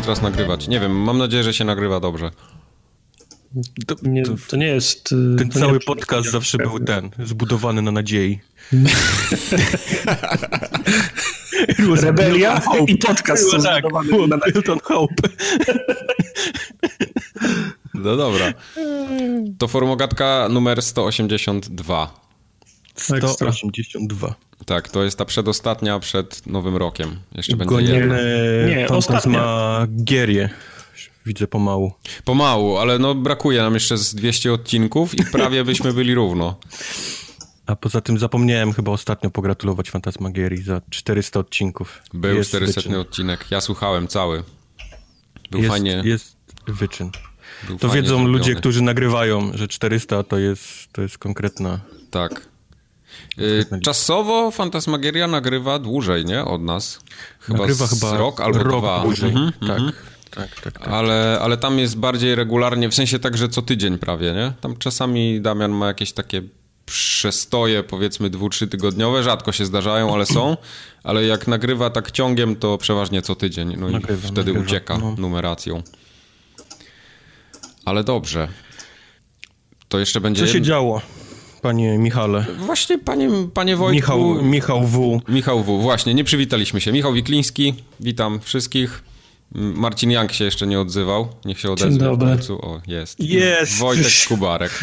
teraz nagrywać. Nie wiem, mam nadzieję, że się nagrywa dobrze. To nie, to nie jest... Y, ten cały nie podcast zawsze był ten, zbudowany na nadziei. Rebelia i podcast są tak, na Built on Hope. No dobra. To formogatka numer 182. 182. Tak, to jest ta przedostatnia przed Nowym Rokiem. Jeszcze będzie jedna. Nie, ostatnia. Gierię. Widzę pomału. Pomału, ale no brakuje nam jeszcze z 200 odcinków i prawie byśmy byli równo. A poza tym zapomniałem chyba ostatnio pogratulować Fantasmagierii za 400 odcinków. Był jest 400 wyczyn. odcinek. Ja słuchałem cały. Był jest, fajnie. Jest wyczyn. Był to wiedzą zrobiony. ludzie, którzy nagrywają, że 400 to jest, to jest konkretna... Tak. Y, czasowo Fantasmagieria nagrywa dłużej, nie? Od nas. Chyba nagrywa chyba rok albo rok dwa. Dłużej. Mhm, tak. Mhm. Tak, tak, tak. Ale, ale tam jest bardziej regularnie, w sensie tak, że co tydzień prawie, nie? Tam czasami Damian ma jakieś takie przestoje, powiedzmy dwu, trzy tygodniowe, rzadko się zdarzają, ale są, ale jak nagrywa tak ciągiem, to przeważnie co tydzień, no nagrywa, i wtedy nagrywa, ucieka no. numeracją. Ale dobrze. To jeszcze będzie... Co się działo? Panie Michale. Właśnie, panie, panie Wojtku. Michał, Michał W. Michał W. Właśnie, nie przywitaliśmy się. Michał Wikliński, witam wszystkich. Marcin Jank się jeszcze nie odzywał. Niech się odezwie Dzień dobry. w końcu. O, jest. Jest. Wojtek Kubarek.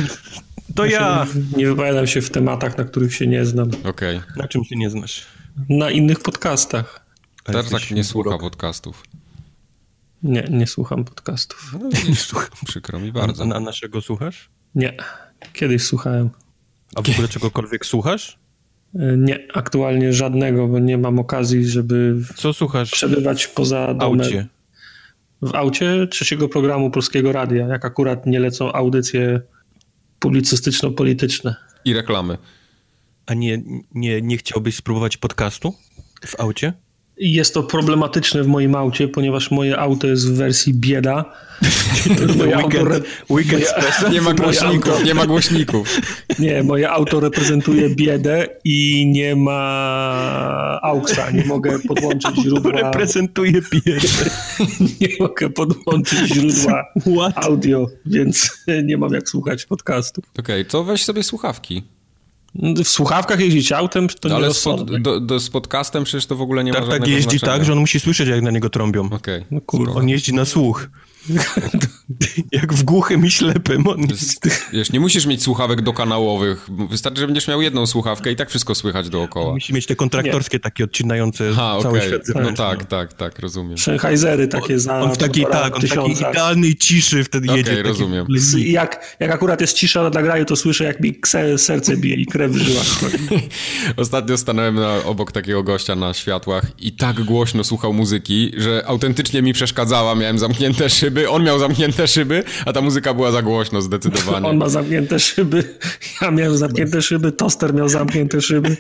To ja. Nie wypowiadam się w tematach, na których się nie znam. Okej. Okay. Na czym się nie znasz? Na innych podcastach. Teraz tak nie słucha podcastów. Nie, nie słucham podcastów. No, nie słucham. Przykro mi bardzo. A, a naszego słuchasz? Nie. Kiedyś słuchałem. A w ogóle czegokolwiek słuchasz? E, nie, aktualnie żadnego, bo nie mam okazji, żeby Co słuchasz? przebywać poza domem. Aucie. W aucie trzeciego programu Polskiego Radia, jak akurat nie lecą audycje publicystyczno-polityczne. I reklamy. A nie, nie, nie chciałbyś spróbować podcastu w aucie? Jest to problematyczne w moim aucie, ponieważ moje auto jest w wersji bieda. moje weekend, weekend moje, nie ma głośników, auto, nie ma głośników. Nie, moje auto reprezentuje biedę i nie ma AUXa, nie mogę podłączyć źródła. Reprezentuje biedę. nie mogę podłączyć źródła What? audio, więc nie mam jak słuchać podcastu. Okej, okay, to weź sobie słuchawki. W słuchawkach jeździć autem to Ale nie z, pod, do, do, z podcastem przecież to w ogóle nie tak, ma tak, Tak jeździ znaczenia. tak, że on musi słyszeć, jak na niego trąbią. Okej. Okay. No kurwa. On jeździ na słuch. Jak w głuchym i ślepym. On jest... Wiesz, nie musisz mieć słuchawek dokanałowych. Wystarczy, że będziesz miał jedną słuchawkę i tak wszystko słychać dookoła. Musi mieć te kontraktorskie nie. takie odcinające Ha, cały okay. świat No tak, tak, tak, rozumiem. Sennheisery takie za On w takiej, tak, on w takiej idealnej ciszy wtedy jedzie. Okej, okay, rozumiem. Jak, jak akurat jest cisza na nagraniu, to słyszę, jak mi serce bije i krew w żyłach. Ostatnio stanąłem na, obok takiego gościa na światłach i tak głośno słuchał muzyki, że autentycznie mi przeszkadzała. Miałem zamknięte szyby, on miał zamknięte szyby, a ta muzyka była za głośno zdecydowanie. On ma zamknięte szyby, ja miałem zamknięte szyby, toster miał zamknięte szyby.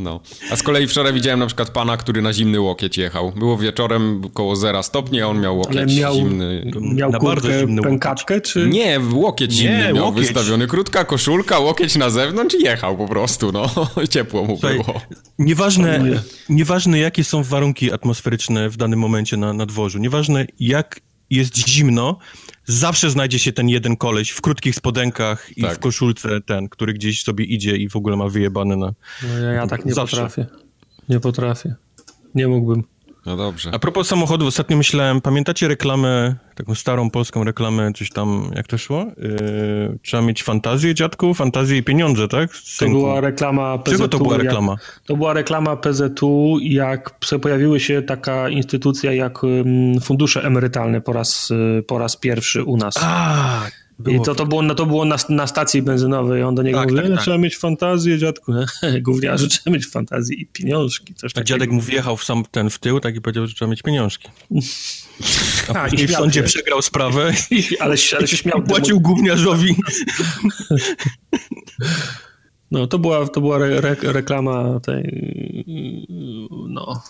No. A z kolei wczoraj widziałem na przykład pana, który na zimny łokieć jechał. Było wieczorem koło zera stopni, a on miał łokieć miał, zimny. Miał na bardzo zimny pękatkę, czy? Nie, łokieć zimny Nie, miał łokieć. wystawiony. Krótka koszulka, łokieć na zewnątrz i jechał po prostu, no. Ciepło mu Słuchaj, było. Nieważne, nieważne, jakie są warunki atmosferyczne w danym momencie na, na dworzu, nieważne jak jest zimno, zawsze znajdzie się ten jeden koleś w krótkich spodenkach i tak. w koszulce ten, który gdzieś sobie idzie i w ogóle ma wyjebane na... No ja, ja tak nie zawsze. potrafię. Nie potrafię. Nie mógłbym. No dobrze. A propos samochodów, ostatnio myślałem, pamiętacie reklamę, taką starą polską reklamę, coś tam, jak to szło? Yy, trzeba mieć fantazję, dziadku? Fantazję i pieniądze, tak? To była reklama PZU. Czego to była reklama? Jak, to była reklama PZU, jak pojawiły się taka instytucja jak fundusze emerytalne po raz, y, po raz pierwszy u nas. A, było I to, to było, no, to było na, na stacji benzynowej. On do niego tak, mówi, tak, tak. trzeba mieć fantazję, dziadku. Gówniarze, trzeba mieć fantazję i pieniążki. Coś A dziadek mu wjechał w sam ten w tył tak i powiedział, że trzeba mieć pieniążki. A, A i w sądzie się. przegrał sprawę. ale, ale się śmiał. Płacił gówniarzowi. No, to była, to była re, re, reklama tej, no,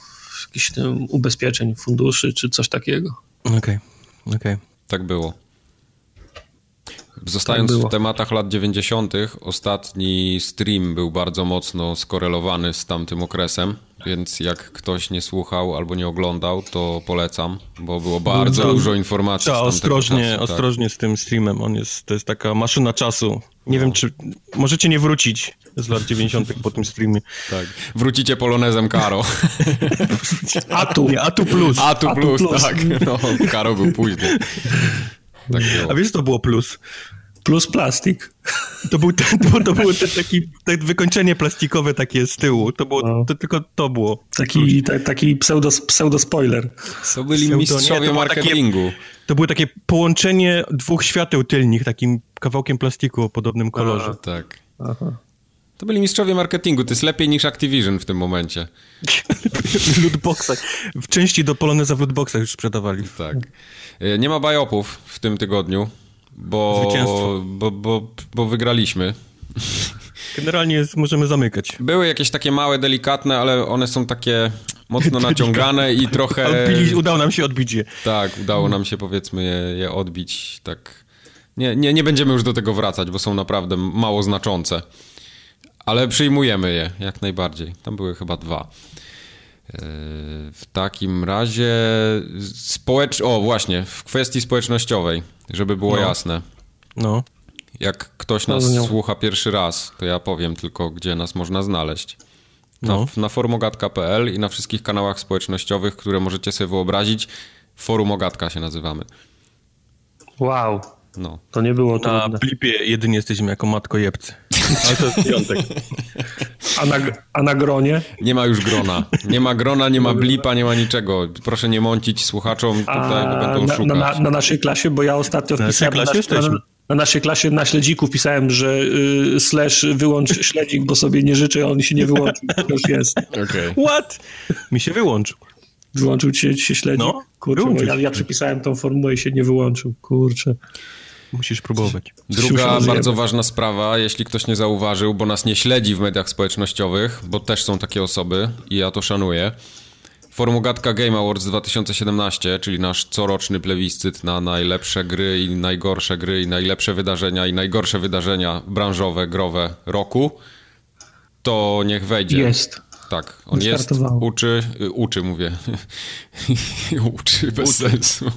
jakichś tam ubezpieczeń, funduszy czy coś takiego. Okej, okay. okej. Okay. Tak było. Zostając tak w tematach lat 90., ostatni stream był bardzo mocno skorelowany z tamtym okresem, więc jak ktoś nie słuchał albo nie oglądał, to polecam, bo było bardzo to, dużo informacji. Trzeba ostrożnie, czasu, tak. ostrożnie z tym streamem. On jest, to jest taka maszyna czasu. Nie no. wiem, czy możecie nie wrócić z lat 90. po tym streamie. Tak. Wrócicie polonezem Karo. Atu. Nie, Atu plus. Atu, Atu plus, plus, tak. No, Karo był później. Tak A wiesz, to było plus? Plus plastik. To był, ten, to, to było te, taki, te wykończenie plastikowe takie z tyłu. To było, no. to, tylko to było. Taki, ta, taki pseudo, pseudo spoiler. To byli pseudo, mistrzowie nie, to marketingu. Takie, to było takie połączenie dwóch świateł tylnych, takim kawałkiem plastiku o podobnym kolorze. Aha, tak. Aha. To byli mistrzowie marketingu. To jest lepiej niż Activision w tym momencie. w lootboxach. W części do Poloneza w lootboxach już sprzedawali. Tak. E, nie ma bajopów w tym tygodniu, bo, bo, bo, bo wygraliśmy. Generalnie możemy zamykać. Były jakieś takie małe, delikatne, ale one są takie mocno naciągane i trochę... Odbili, udało nam się odbić je. Tak, udało nam się powiedzmy je, je odbić. Tak. Nie, nie, nie będziemy już do tego wracać, bo są naprawdę mało znaczące. Ale przyjmujemy je jak najbardziej. Tam były chyba dwa. W takim razie społecz... O, właśnie, w kwestii społecznościowej, żeby było no. jasne. No. Jak ktoś nas słucha pierwszy raz, to ja powiem tylko, gdzie nas można znaleźć. Na, no. na forumogatka.pl i na wszystkich kanałach społecznościowych, które możecie sobie wyobrazić. Forum Ogatka się nazywamy. Wow. No. To nie było trudne. Na blipie jedynie jesteśmy jako matkojebcy. Ale to jest piątek. A na, a na gronie? Nie ma już grona. Nie ma grona, nie ma blipa, nie ma niczego. Proszę nie mącić słuchaczom tutaj, bo będą na, szukać. Na, na, naszej klasie, bo ja ostatnio na wpisałem... Klasie na, na naszej klasie na śledziku wpisałem, że y, slash wyłącz śledzik, bo sobie nie życzę, a on się nie wyłączył. To już jest. Okay. What? Mi się wyłączył. Wyłączył ci się, ci się śledzik? No, Kurczę, ja, ja przepisałem tą formułę i się nie wyłączył. Kurczę. Musisz próbować. Druga bardzo ważna sprawa, jeśli ktoś nie zauważył, bo nas nie śledzi w mediach społecznościowych, bo też są takie osoby i ja to szanuję. Formogatka Game Awards 2017, czyli nasz coroczny plebiscyt na najlepsze gry i najgorsze gry i najlepsze wydarzenia i najgorsze wydarzenia branżowe, growe roku, to niech wejdzie. Jest. Tak, on jest, uczy, uczy mówię, uczy bez uczy. sensu.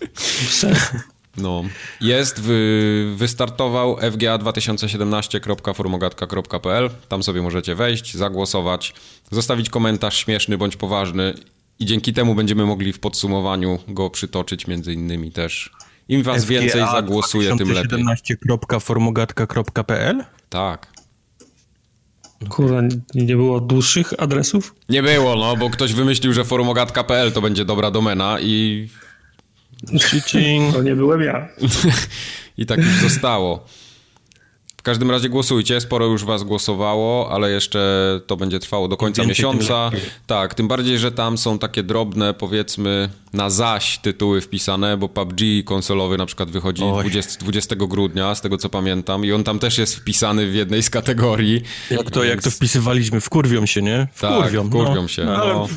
Bez sensu. No. Jest, wy, wystartował fga2017.formogatka.pl. Tam sobie możecie wejść, zagłosować, zostawić komentarz śmieszny bądź poważny i dzięki temu będziemy mogli w podsumowaniu go przytoczyć między innymi też. Im was FGA więcej zagłosuje, tym lepiej. 2017.formogatka.pl? Tak. Kurwa, nie było dłuższych adresów? Nie było, no, bo ktoś wymyślił, że forumogatka.pl to będzie dobra domena i to nie byłem ja. I tak już zostało. W każdym razie głosujcie, sporo już was głosowało, ale jeszcze to będzie trwało do końca Więcej, miesiąca. Tym tak, tym bardziej, że tam są takie drobne, powiedzmy, na zaś tytuły wpisane, bo PUBG konsolowy na przykład wychodzi 20, 20, grudnia, z tego co pamiętam, i on tam też jest wpisany w jednej z kategorii. Jak to, więc... jak to wpisywaliśmy, wkurwią się, nie? Wkurwią, tak, wkurwią no. się. No. no.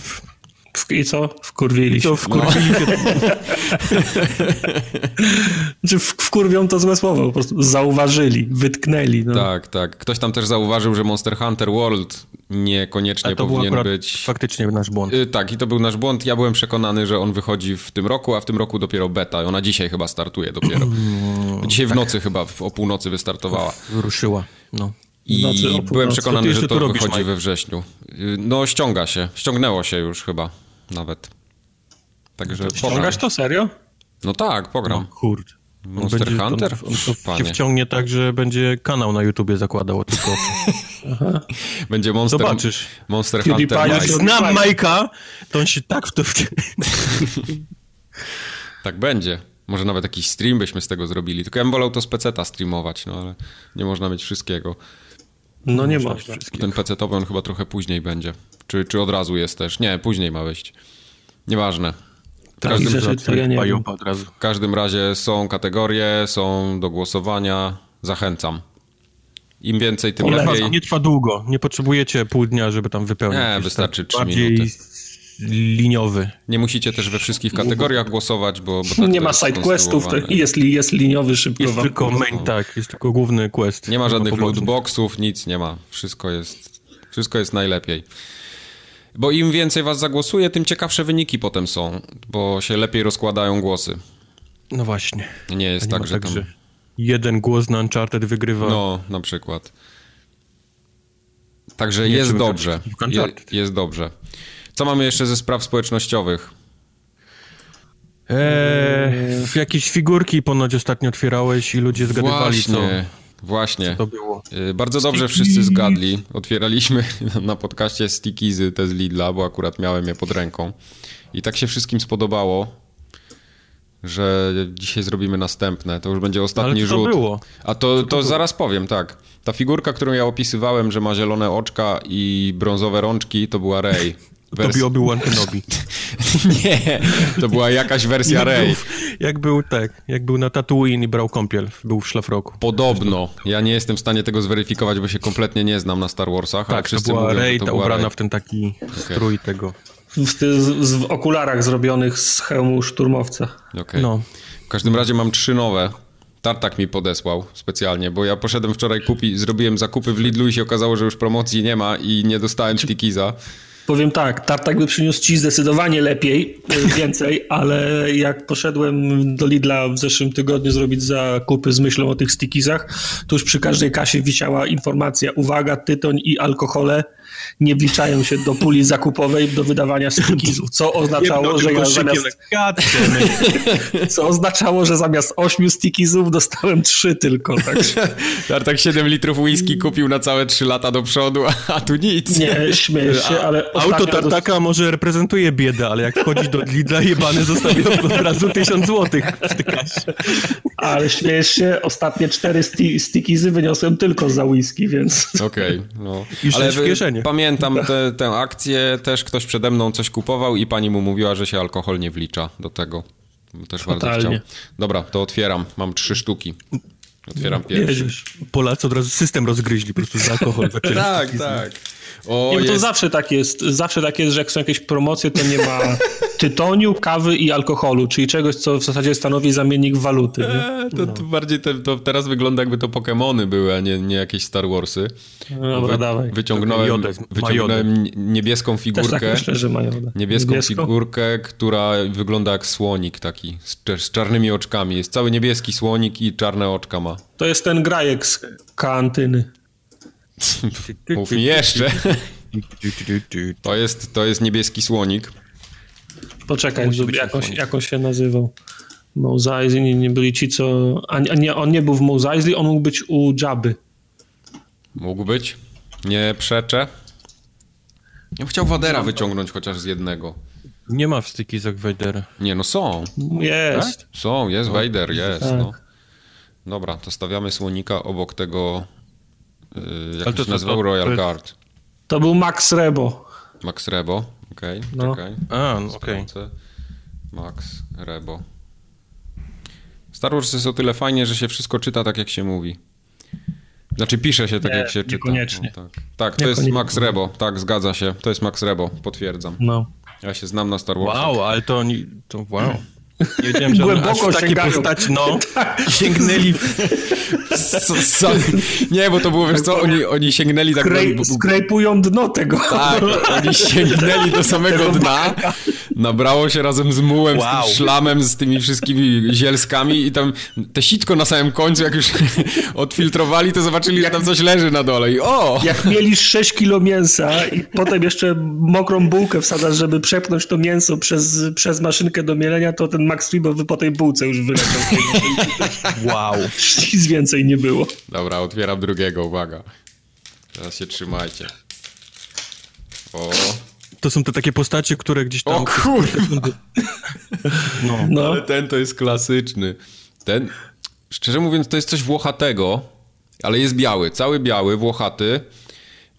I co? Wkurwili I co, wkurwili no. się. znaczy wkurwią to złe słowo, po prostu zauważyli, wytknęli. No. Tak, tak. Ktoś tam też zauważył, że Monster Hunter World niekoniecznie powinien być... faktycznie nasz błąd. Y, tak, i to był nasz błąd. Ja byłem przekonany, że on wychodzi w tym roku, a w tym roku dopiero beta. Ona dzisiaj chyba startuje dopiero. Mm, dzisiaj tak. w nocy chyba, o północy wystartowała. Wyruszyła, no. I znaczy, byłem przekonany, że to, to wychodzi robisz, we wrześniu. Y, no ściąga się, ściągnęło się już chyba nawet. Także to Ściągasz to serio? No tak, program. No, kurde. Monster będzie, Hunter? On, on się wciągnie tak, że będzie kanał na YouTubie zakładał tylko. będzie Monster, Zobaczysz. Monster Hunter Jak znam Majka, to on się tak w to... tak będzie. Może nawet jakiś stream byśmy z tego zrobili. Tylko ja bym wolał to z peceta streamować, no ale nie można mieć wszystkiego. No nie można. Ten pecetowy on chyba trochę później będzie. Czy, czy od razu jest też? Nie, później ma wejść. Nieważne. W każdym, rzeczy, to ja nie w każdym razie są kategorie, są do głosowania. Zachęcam. Im więcej, tym lepiej. Nie trwa długo. Nie potrzebujecie pół dnia, żeby tam wypełnić. Nie, wystarczy 3 minuty. Liniowy. Nie musicie też we wszystkich kategoriach głosować, bo... bo tak nie ma sidequestów, jest, jest liniowy szybko. Jest tylko main, tak, jest tylko główny quest. Nie ma żadnych lootboxów, nic nie ma. Wszystko jest, wszystko jest najlepiej. Bo im więcej was zagłosuje, tym ciekawsze wyniki potem są, bo się lepiej rozkładają głosy. No właśnie. Nie jest nie tak, że tak, tam... Że jeden głos na Uncharted wygrywa. No, na przykład. Także jest dobrze. Je, jest dobrze. Co mamy jeszcze ze spraw społecznościowych? Eee, jakieś figurki ponoć ostatnio otwierałeś i ludzie zgadywali, Właśnie. co... Właśnie. to było? Y, bardzo dobrze wszyscy zgadli. Otwieraliśmy na podcaście stickizy te z Lidla, bo akurat miałem je pod ręką. I tak się wszystkim spodobało, że dzisiaj zrobimy następne. To już będzie ostatni Ale rzut. to było? A to, to, to zaraz powiem, tak. Ta figurka, którą ja opisywałem, że ma zielone oczka i brązowe rączki, to była Rey. Wers... To Obi-Wan Kenobi. nie, to była jakaś wersja jak Rey. Był, jak był, tak, jak był na Tatooine i brał kąpiel, był w szlafroku. Podobno. Ja nie jestem w stanie tego zweryfikować, bo się kompletnie nie znam na Star Warsach, tak, ale wszyscy to była mówią, Rey, to ta była ubrana Rey. w ten taki okay. strój tego. W, z, w okularach zrobionych z hełmu szturmowca. Okay. No. W każdym razie mam trzy nowe. Tartak mi podesłał specjalnie, bo ja poszedłem wczoraj kupi, zrobiłem zakupy w Lidlu i się okazało, że już promocji nie ma i nie dostałem stickiza. Powiem tak, tartak by przyniósł ci zdecydowanie lepiej, e, więcej, ale jak poszedłem do Lidla w zeszłym tygodniu zrobić zakupy z myślą o tych stickizach, to już przy każdej kasie wisiała informacja, uwaga, tytoń i alkohole nie wliczają się do puli zakupowej do wydawania stickizów, co oznaczało, że ja zamiast... co oznaczało, że zamiast 8 stickizów dostałem 3 tylko. Także... Tartak 7 litrów whisky kupił na całe 3 lata do przodu, a tu nic. Nie, śmiesz się, ale... Auto Tartaka może reprezentuje biedę, ale jak wchodzisz do Lidla, jebany zostawił od razu 1000 złotych. Ale śmiesz się, ostatnie 4 sti stickizy wyniosłem tylko za whisky, więc... Okej, okay, no. I ale w kieszeni. Pamiętam te, tę akcję, też ktoś przede mną coś kupował i pani mu mówiła, że się alkohol nie wlicza do tego. Też Fatalnie. bardzo chciał. Dobra, to otwieram. Mam trzy sztuki. Otwieram pierwszy. Polacy od razu system rozgryźli, po prostu za alkohol tak, tak. O, nie, to zawsze tak jest. Zawsze tak jest, że jak są jakieś promocje, to nie ma tytoniu, kawy i alkoholu, czyli czegoś, co w zasadzie stanowi zamiennik waluty. Eee, to, to, bardziej te, to teraz wygląda jakby to Pokémony były, a nie, nie jakieś Star Warsy. No dobra, Wy, dawaj. Wyciągnąłem, jodę, wyciągnąłem niebieską figurkę. Tak myślę, że ma jodę. Niebieską, niebieską figurkę, która wygląda jak słonik taki, z, z czarnymi oczkami. Jest cały niebieski słonik i czarne oczka ma. To jest ten grajek z kantyny. Mów mi jeszcze. To jest, to jest niebieski słonik. Poczekaj, jak jak on się nazywał. Mose Eisley, nie, nie byli ci, co... A nie, on nie był w Eisley, on mógł być u Jabby. Mógł być. Nie przeczę. Ja bym chciał Wadera wyciągnąć chociaż z jednego. Nie ma w stickizach Vadera. Nie, no są. Jest. Tak? Są, jest no. Vader, jest. Tak. No. Dobra, to stawiamy słonika obok tego Yy, jak to się nazywał? To, Royal to Guard. To był Max Rebo. Max Rebo, okej, okay, no. czekaj. A, no, okej. Okay. Max Rebo. Star Wars jest o tyle fajnie, że się wszystko czyta tak, jak się mówi. Znaczy pisze się tak, Nie, jak się czyta. Niekoniecznie. No, tak, tak to jest Max Rebo, tak, zgadza się. To jest Max Rebo, potwierdzam. No. Ja się znam na Star Wars. Wow, ale to oni, to wow. Nie wiedziałem, że Głęboko aż takie postaci, no, sięgnęli w... Nie, bo to było, wiesz co, oni, oni sięgnęli tak... Skrej, skrejpują dno tego. Tak, oni sięgnęli do samego dna, nabrało się razem z mułem, wow. z tym szlamem, z tymi wszystkimi zielskami i tam te sitko na samym końcu, jak już odfiltrowali, to zobaczyli, jak, że tam coś leży na dole i o! Jak mieli 6 kilo mięsa i potem jeszcze mokrą bułkę wsadzasz, żeby przepchnąć to mięso przez, przez maszynkę do mielenia, to ten Max Rebo po tej bułce już wyleciał. wow. Nic więcej nie było. Dobra, otwieram drugiego, uwaga. Teraz się trzymajcie. O. To są te takie postacie, które gdzieś tam... O kurwa! No. no. Ale ten to jest klasyczny. Ten, szczerze mówiąc, to jest coś włochatego, ale jest biały, cały biały, włochaty.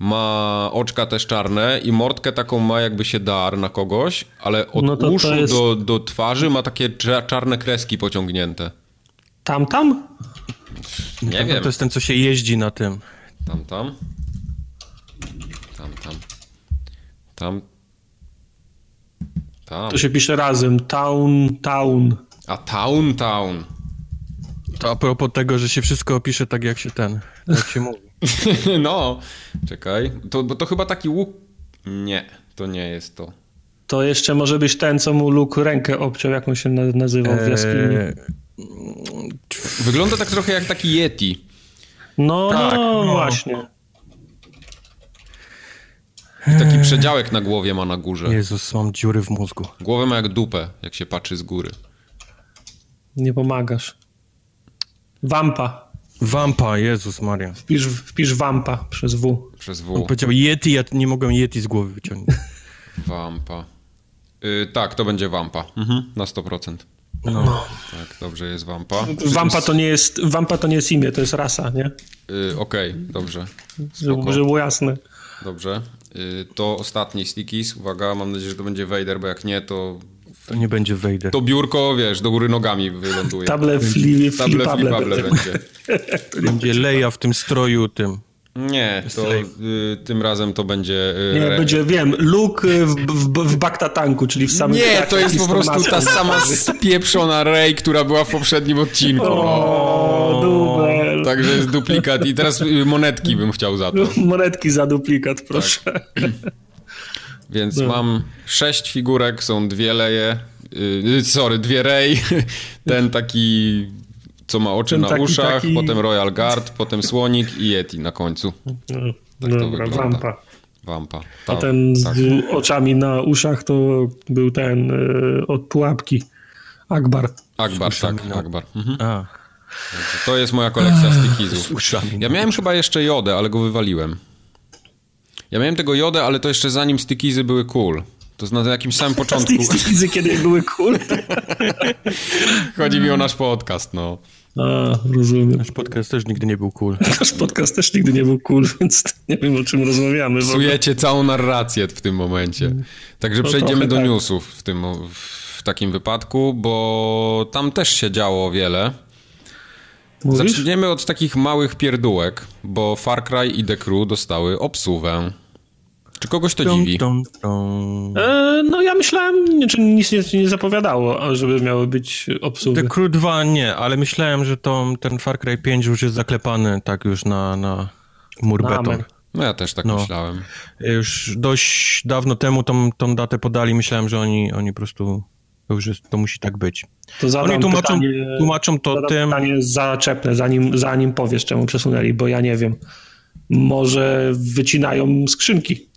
Ma oczka też czarne i mordkę taką ma jakby się dar na kogoś, ale od no to uszu to jest... do, do twarzy ma takie czarne kreski pociągnięte. Tam, tam? Nie tam, wiem. To jest ten, co się jeździ na tym. Tam, tam. Tam, tam. Tam. tam. To się pisze razem. Town, town. A Town Town. To a propos tego, że się wszystko opisze tak, jak się ten, jak się mówi. no, czekaj. To, bo to chyba taki łuk... Nie, to nie jest to. To jeszcze może być ten, co mu Luke rękę obciął, jak on się na- nazywał w jaskini. Eee, Wygląda tak trochę jak taki Yeti. No, tak, no, no. właśnie. I taki przedziałek na głowie ma na górze. Jezus, mam dziury w mózgu. Głowę ma jak dupę, jak się patrzy z góry. Nie pomagasz. Wampa. Wampa, Jezus Maria. Wpisz, wpisz wampa przez W. Przez On W. powiedział Yeti, ja nie mogłem Yeti z głowy wyciągnąć. Wampa. Y, tak, to będzie Wampa. Mhm, na 100%. No. Tak, dobrze jest Wampa. Wampa to nie jest, wampa to nie jest imię, to jest rasa, nie? Y, Okej, dobrze. Żeby, Spoko. żeby było jasne. Dobrze. Y, to ostatni stickies. Uwaga, mam nadzieję, że to będzie Vader, bo jak nie, to To nie będzie Vader. to biurko, wiesz, do góry nogami wyląduje. Table fli, Table flipable będzie. będzie. Będzie Leia w tym stroju tym. Nie, to y, tym razem to będzie... Y, Nie, re- będzie, wiem, Luke w, w, w bakta tanku, czyli w samym Nie, to jest po prostu ta sama spieprzona Rey, która była w poprzednim odcinku. O, dubel. Także jest duplikat i teraz y, monetki bym chciał za to. Monetki za duplikat, proszę. Więc No. mam sześć figurek, są dwie leje, yy, sorry, dwie Rey, ten taki, co ma oczy Ten na taki- uszach, taki- potem Royal Guard, potem Słonik i Yeti na końcu. No, to Dobra, wampa. Wampa. A ten z tak. oczami na uszach to był ten y, od pułapki. Akbar. Akbar, tak, na- Akbar. Mhm. A, To jest moja kolekcja stickizów. uszami. Ja miałem chyba jeszcze Jodę, ale go wywaliłem. Ja miałem tego Jodę, ale to jeszcze zanim stickizy były cool. To na jakimś samym początku. Stikizy kiedyś były cool. Chodzi mi o nasz podcast, no. A, rozumiem. Nasz podcast też nigdy nie był cool. Nasz podcast też nigdy nie był cool, więc nie wiem o czym rozmawiamy. Psujecie całą narrację w tym momencie. Także No przejdziemy do tak. newsów w, tym, w takim wypadku, bo tam też się działo wiele. Mówisz? Zaczniemy od takich małych pierdółek, bo Far Cry i The Crew dostały obsuwę. Czy kogoś to dziwi? Dum, dum. E, no ja myślałem, nie- czy nic nie, nie zapowiadało, żeby miały być obsługi. The Crew 2 nie, ale myślałem, że to, ten Far Cry 5 już jest zaklepany tak już na, na mur Na beton. amen. No ja też tak No. myślałem. Już dość dawno temu tą, tą datę podali, myślałem, że oni, oni po prostu, to już jest, to musi tak być. To Oni tłumaczą, pytanie, tłumaczą to tym, pytanie zaczepne, zanim, zanim powiesz, czemu przesunęli, bo ja nie wiem. Może wycinają skrzynki.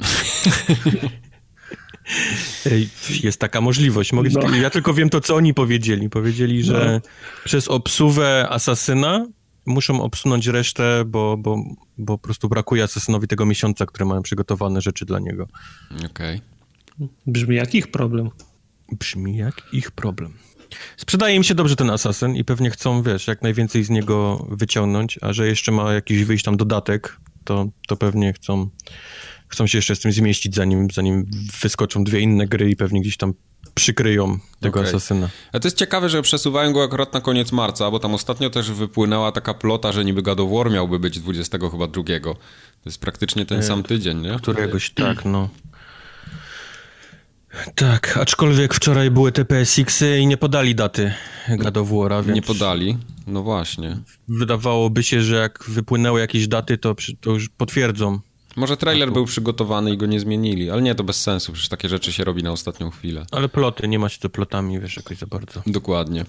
Jest taka możliwość. Mogę, No. Ja tylko wiem to, co oni powiedzieli. Powiedzieli, że przez obsuwę asasyna muszą obsunąć resztę, bo, bo, bo po prostu brakuje asasynowi tego miesiąca, które mają przygotowane rzeczy dla niego. Okej. Brzmi jak ich problem. Brzmi jak ich problem. Sprzedaje im się dobrze ten asasyn i pewnie chcą, wiesz, jak najwięcej z niego wyciągnąć, a że jeszcze ma jakiś wyjść tam dodatek, to, to pewnie chcą, chcą się jeszcze z tym zmieścić, zanim, zanim wyskoczą dwie inne gry i pewnie gdzieś tam przykryją tego Okej. asasyna. A to jest ciekawe, że przesuwają go akurat na koniec marca, bo tam ostatnio też wypłynęła taka plota, że niby God of War miałby być 20 chyba drugiego. To jest praktycznie ten sam tydzień, nie? Któregoś tak, no. Tak, aczkolwiek wczoraj były te PSX-y i nie podali daty God of War'a, więc Nie podali. No właśnie. wydawałoby się, że jak wypłynęły jakieś daty, to, to już potwierdzą. Może trailer był przygotowany i go nie zmienili, ale nie, to bez sensu, przecież takie rzeczy się robi na ostatnią chwilę. Ale ploty, nie ma się to plotami, wiesz, jakoś za bardzo. Dokładnie.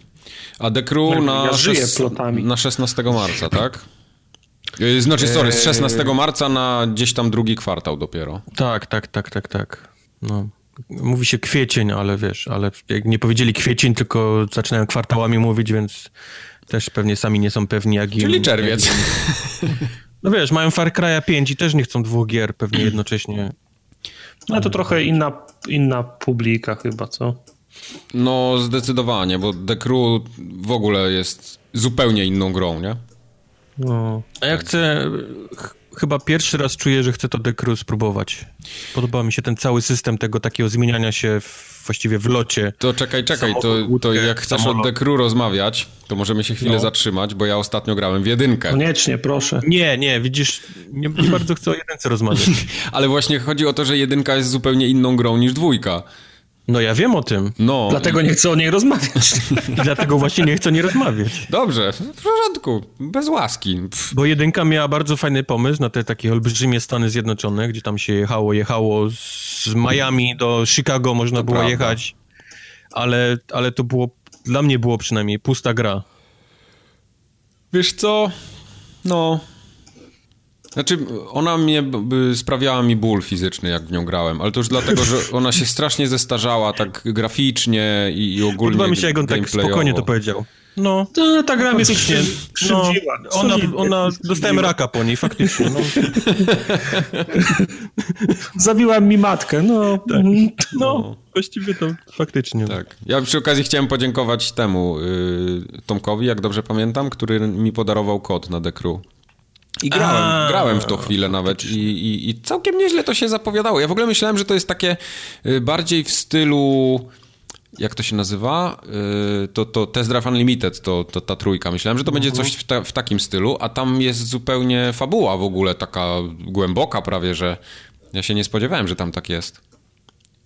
A The Crew na, Ja żyję szes- plotami. na 16 marca, tak? Yy, Znaczy, sorry, z 16 marca na gdzieś tam drugi kwartał dopiero. Tak, tak, tak, tak, tak. No. Mówi się kwiecień, ale wiesz, ale jak nie powiedzieli kwiecień, tylko zaczynają kwartałami mówić, więc też pewnie sami nie są pewni, jak im... Czyli czerwiec. Jak im... No wiesz, mają Far Cry'a 5 i też nie chcą dwóch gier pewnie jednocześnie. No to trochę inna, inna publika chyba, co? No, zdecydowanie, bo The Crew w ogóle jest zupełnie inną grą, nie? No. A ja chcę... ch- Chyba pierwszy raz czuję, że chcę to Crew spróbować. Podoba mi się ten cały system tego takiego zmieniania się w, właściwie w locie. To czekaj, czekaj, to, to jak chcesz samolot. o The Crew rozmawiać, to możemy się chwilę No. zatrzymać, bo ja ostatnio grałem w jedynkę. Koniecznie, proszę. Nie, nie, widzisz, nie, nie bardzo chcę o jedynce rozmawiać. Ale właśnie chodzi o to, że jedynka jest zupełnie inną grą niż dwójka. No ja wiem o tym. No, dlatego nie chcę o niej rozmawiać. I dlatego właśnie nie chcę o niej rozmawiać. Dobrze, w porządku, bez łaski. Pff. Bo jedynka miała bardzo fajny pomysł na te takie olbrzymie Stany Zjednoczone, gdzie tam się jechało, jechało z Miami do Chicago można to było prawda. jechać, ale, ale to było, dla mnie było przynajmniej pusta gra. Wiesz co, no... Znaczy, ona mnie sprawiała mi ból fizyczny, jak w nią grałem, ale to już dlatego, że ona się strasznie zestarzała tak graficznie i, i ogólnie Podoba mi się, jak on tak spokojnie to powiedział. No, to, ta gra mnie krzywdziła. No, ona, ona, dostałem raka po niej, faktycznie. No. Zabiła mi matkę, no. Tak. No, no, właściwie to faktycznie. Tak. Ja przy okazji chciałem podziękować temu y, Tomkowi, jak dobrze pamiętam, który mi podarował kod na The Crew. I grałem, A, grałem w to chwilę nawet i, i, i, całkiem nieźle to się zapowiadało. Ja w ogóle myślałem, że to jest takie y, bardziej w stylu jak to się nazywa? Y, to, to Test Drive Unlimited, to, to ta trójka. Myślałem, że to będzie coś w, ta, w, takim stylu, a tam jest zupełnie fabuła w ogóle, taka głęboka prawie, że ja się nie spodziewałem, że tam tak jest.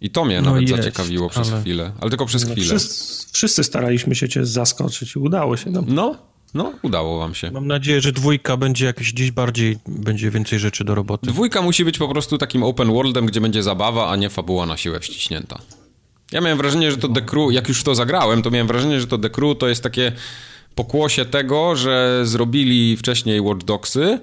I to mnie no nawet jest, zaciekawiło przez ale... chwilę, ale tylko przez no, chwilę. Wszyscy, wszyscy, staraliśmy się cię zaskoczyć i udało się nam. No, no, udało wam się. Mam nadzieję, że dwójka będzie jakieś gdzieś bardziej, będzie więcej rzeczy do roboty. Dwójka musi być po prostu takim open worldem, gdzie będzie zabawa, a nie fabuła na siłę wciśnięta. Ja miałem wrażenie, że to The Crew, jak już to zagrałem, to miałem wrażenie, że to The Crew to jest takie pokłosie tego, że zrobili wcześniej Watch Dogsy,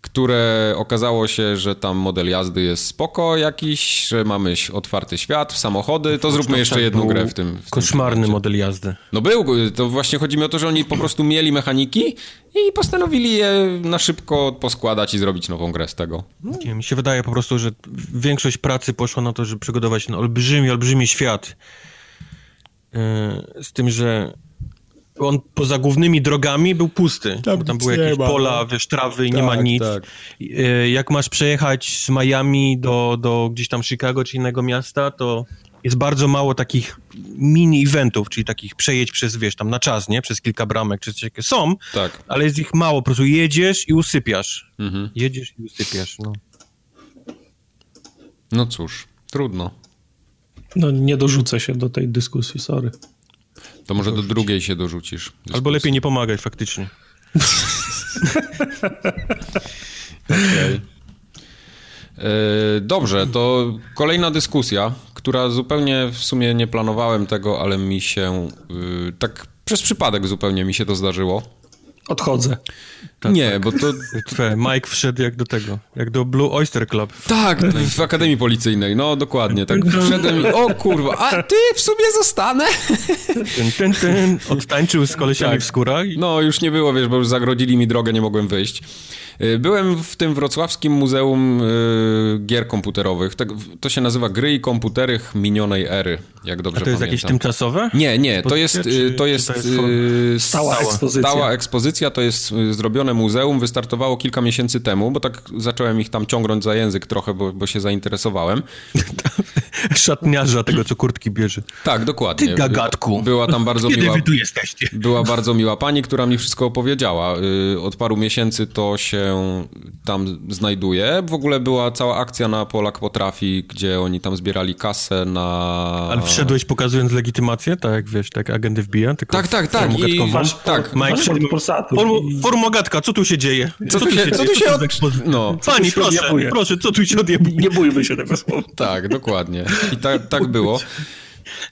które okazało się, że tam model jazdy jest spoko jakiś, że mamy otwarty świat, samochody, to zróbmy jeszcze jedną grę w tym. W koszmarny model jazdy. No był, to właśnie chodzi mi o to, że oni po prostu mieli mechaniki i postanowili je na szybko poskładać i zrobić nową grę z tego. Nie, mi się wydaje po prostu, że większość pracy poszła na to, żeby przygotować ten olbrzymi, olbrzymi świat. Yy, z tym, że on poza głównymi drogami był pusty, tam, bo tam były jakieś pola, no. wiesz, trawy i tak, nie ma tak, nic. Tak. E, jak masz przejechać z Miami do, do gdzieś tam Chicago czy innego miasta, to jest bardzo mało takich mini eventów, czyli takich przejedź przez, wiesz, tam na czas, nie? Przez kilka bramek czy coś takiego. Są, tak. ale jest ich mało. Po prostu jedziesz i usypiasz. Mhm. Jedziesz i usypiasz, no. No cóż, trudno. No nie dorzucę się do tej dyskusji, sorry. To może do drugiej się dorzucisz. Dyskusji. Albo lepiej nie pomagaj faktycznie. okay. E, dobrze, to kolejna dyskusja, która zupełnie w sumie nie planowałem tego, ale mi się y, tak przez przypadek zupełnie mi się to zdarzyło. Odchodzę. Tak, nie, tak. bo to... Mike wszedł jak do tego, jak do Blue Oyster Club. Tak, w Akademii Policyjnej, no dokładnie. Tak wszedłem i o kurwa, a ty w sumie zostanę? Ten, ten, ten. Odtańczył z kolesiami tak. w skórach. No już nie było, wiesz, bo już zagrodzili mi drogę, nie mogłem wyjść. Y, byłem w tym wrocławskim Muzeum y, Gier Komputerowych. Tak, to się nazywa Gry i komputery minionej ery, jak dobrze A to jest jakieś tymczasowe? Nie, nie, to jest, y, to jest, to jest stała, stała ekspozycja. Stała ekspozycja, to jest zrobione muzeum, wystartowało kilka miesięcy temu, bo tak zacząłem ich tam ciągnąć za język trochę, bo, bo się zainteresowałem. Szatniarza tego, co kurtki bierze. Tak, dokładnie. Ty gagatku. Była tam bardzo Kiedy miła... wy tu jesteście? Była bardzo miła pani, która mi wszystko opowiedziała. Od paru miesięcy to się tam znajduje. W ogóle była cała akcja na Polak Potrafi, gdzie oni tam zbierali kasę na... Ale wszedłeś pokazując legitymację, tak jak wiesz, tak agendy wbija? Tylko tak, tak, tak. I masz, tak. Mike, formogatka, co tu się dzieje? Co, co tu się, co tu się od... No. Pani, proszę, proszę, co tu się odjebuje? Nie bójmy się tego słowa. Tak, dokładnie. I tak, tak było.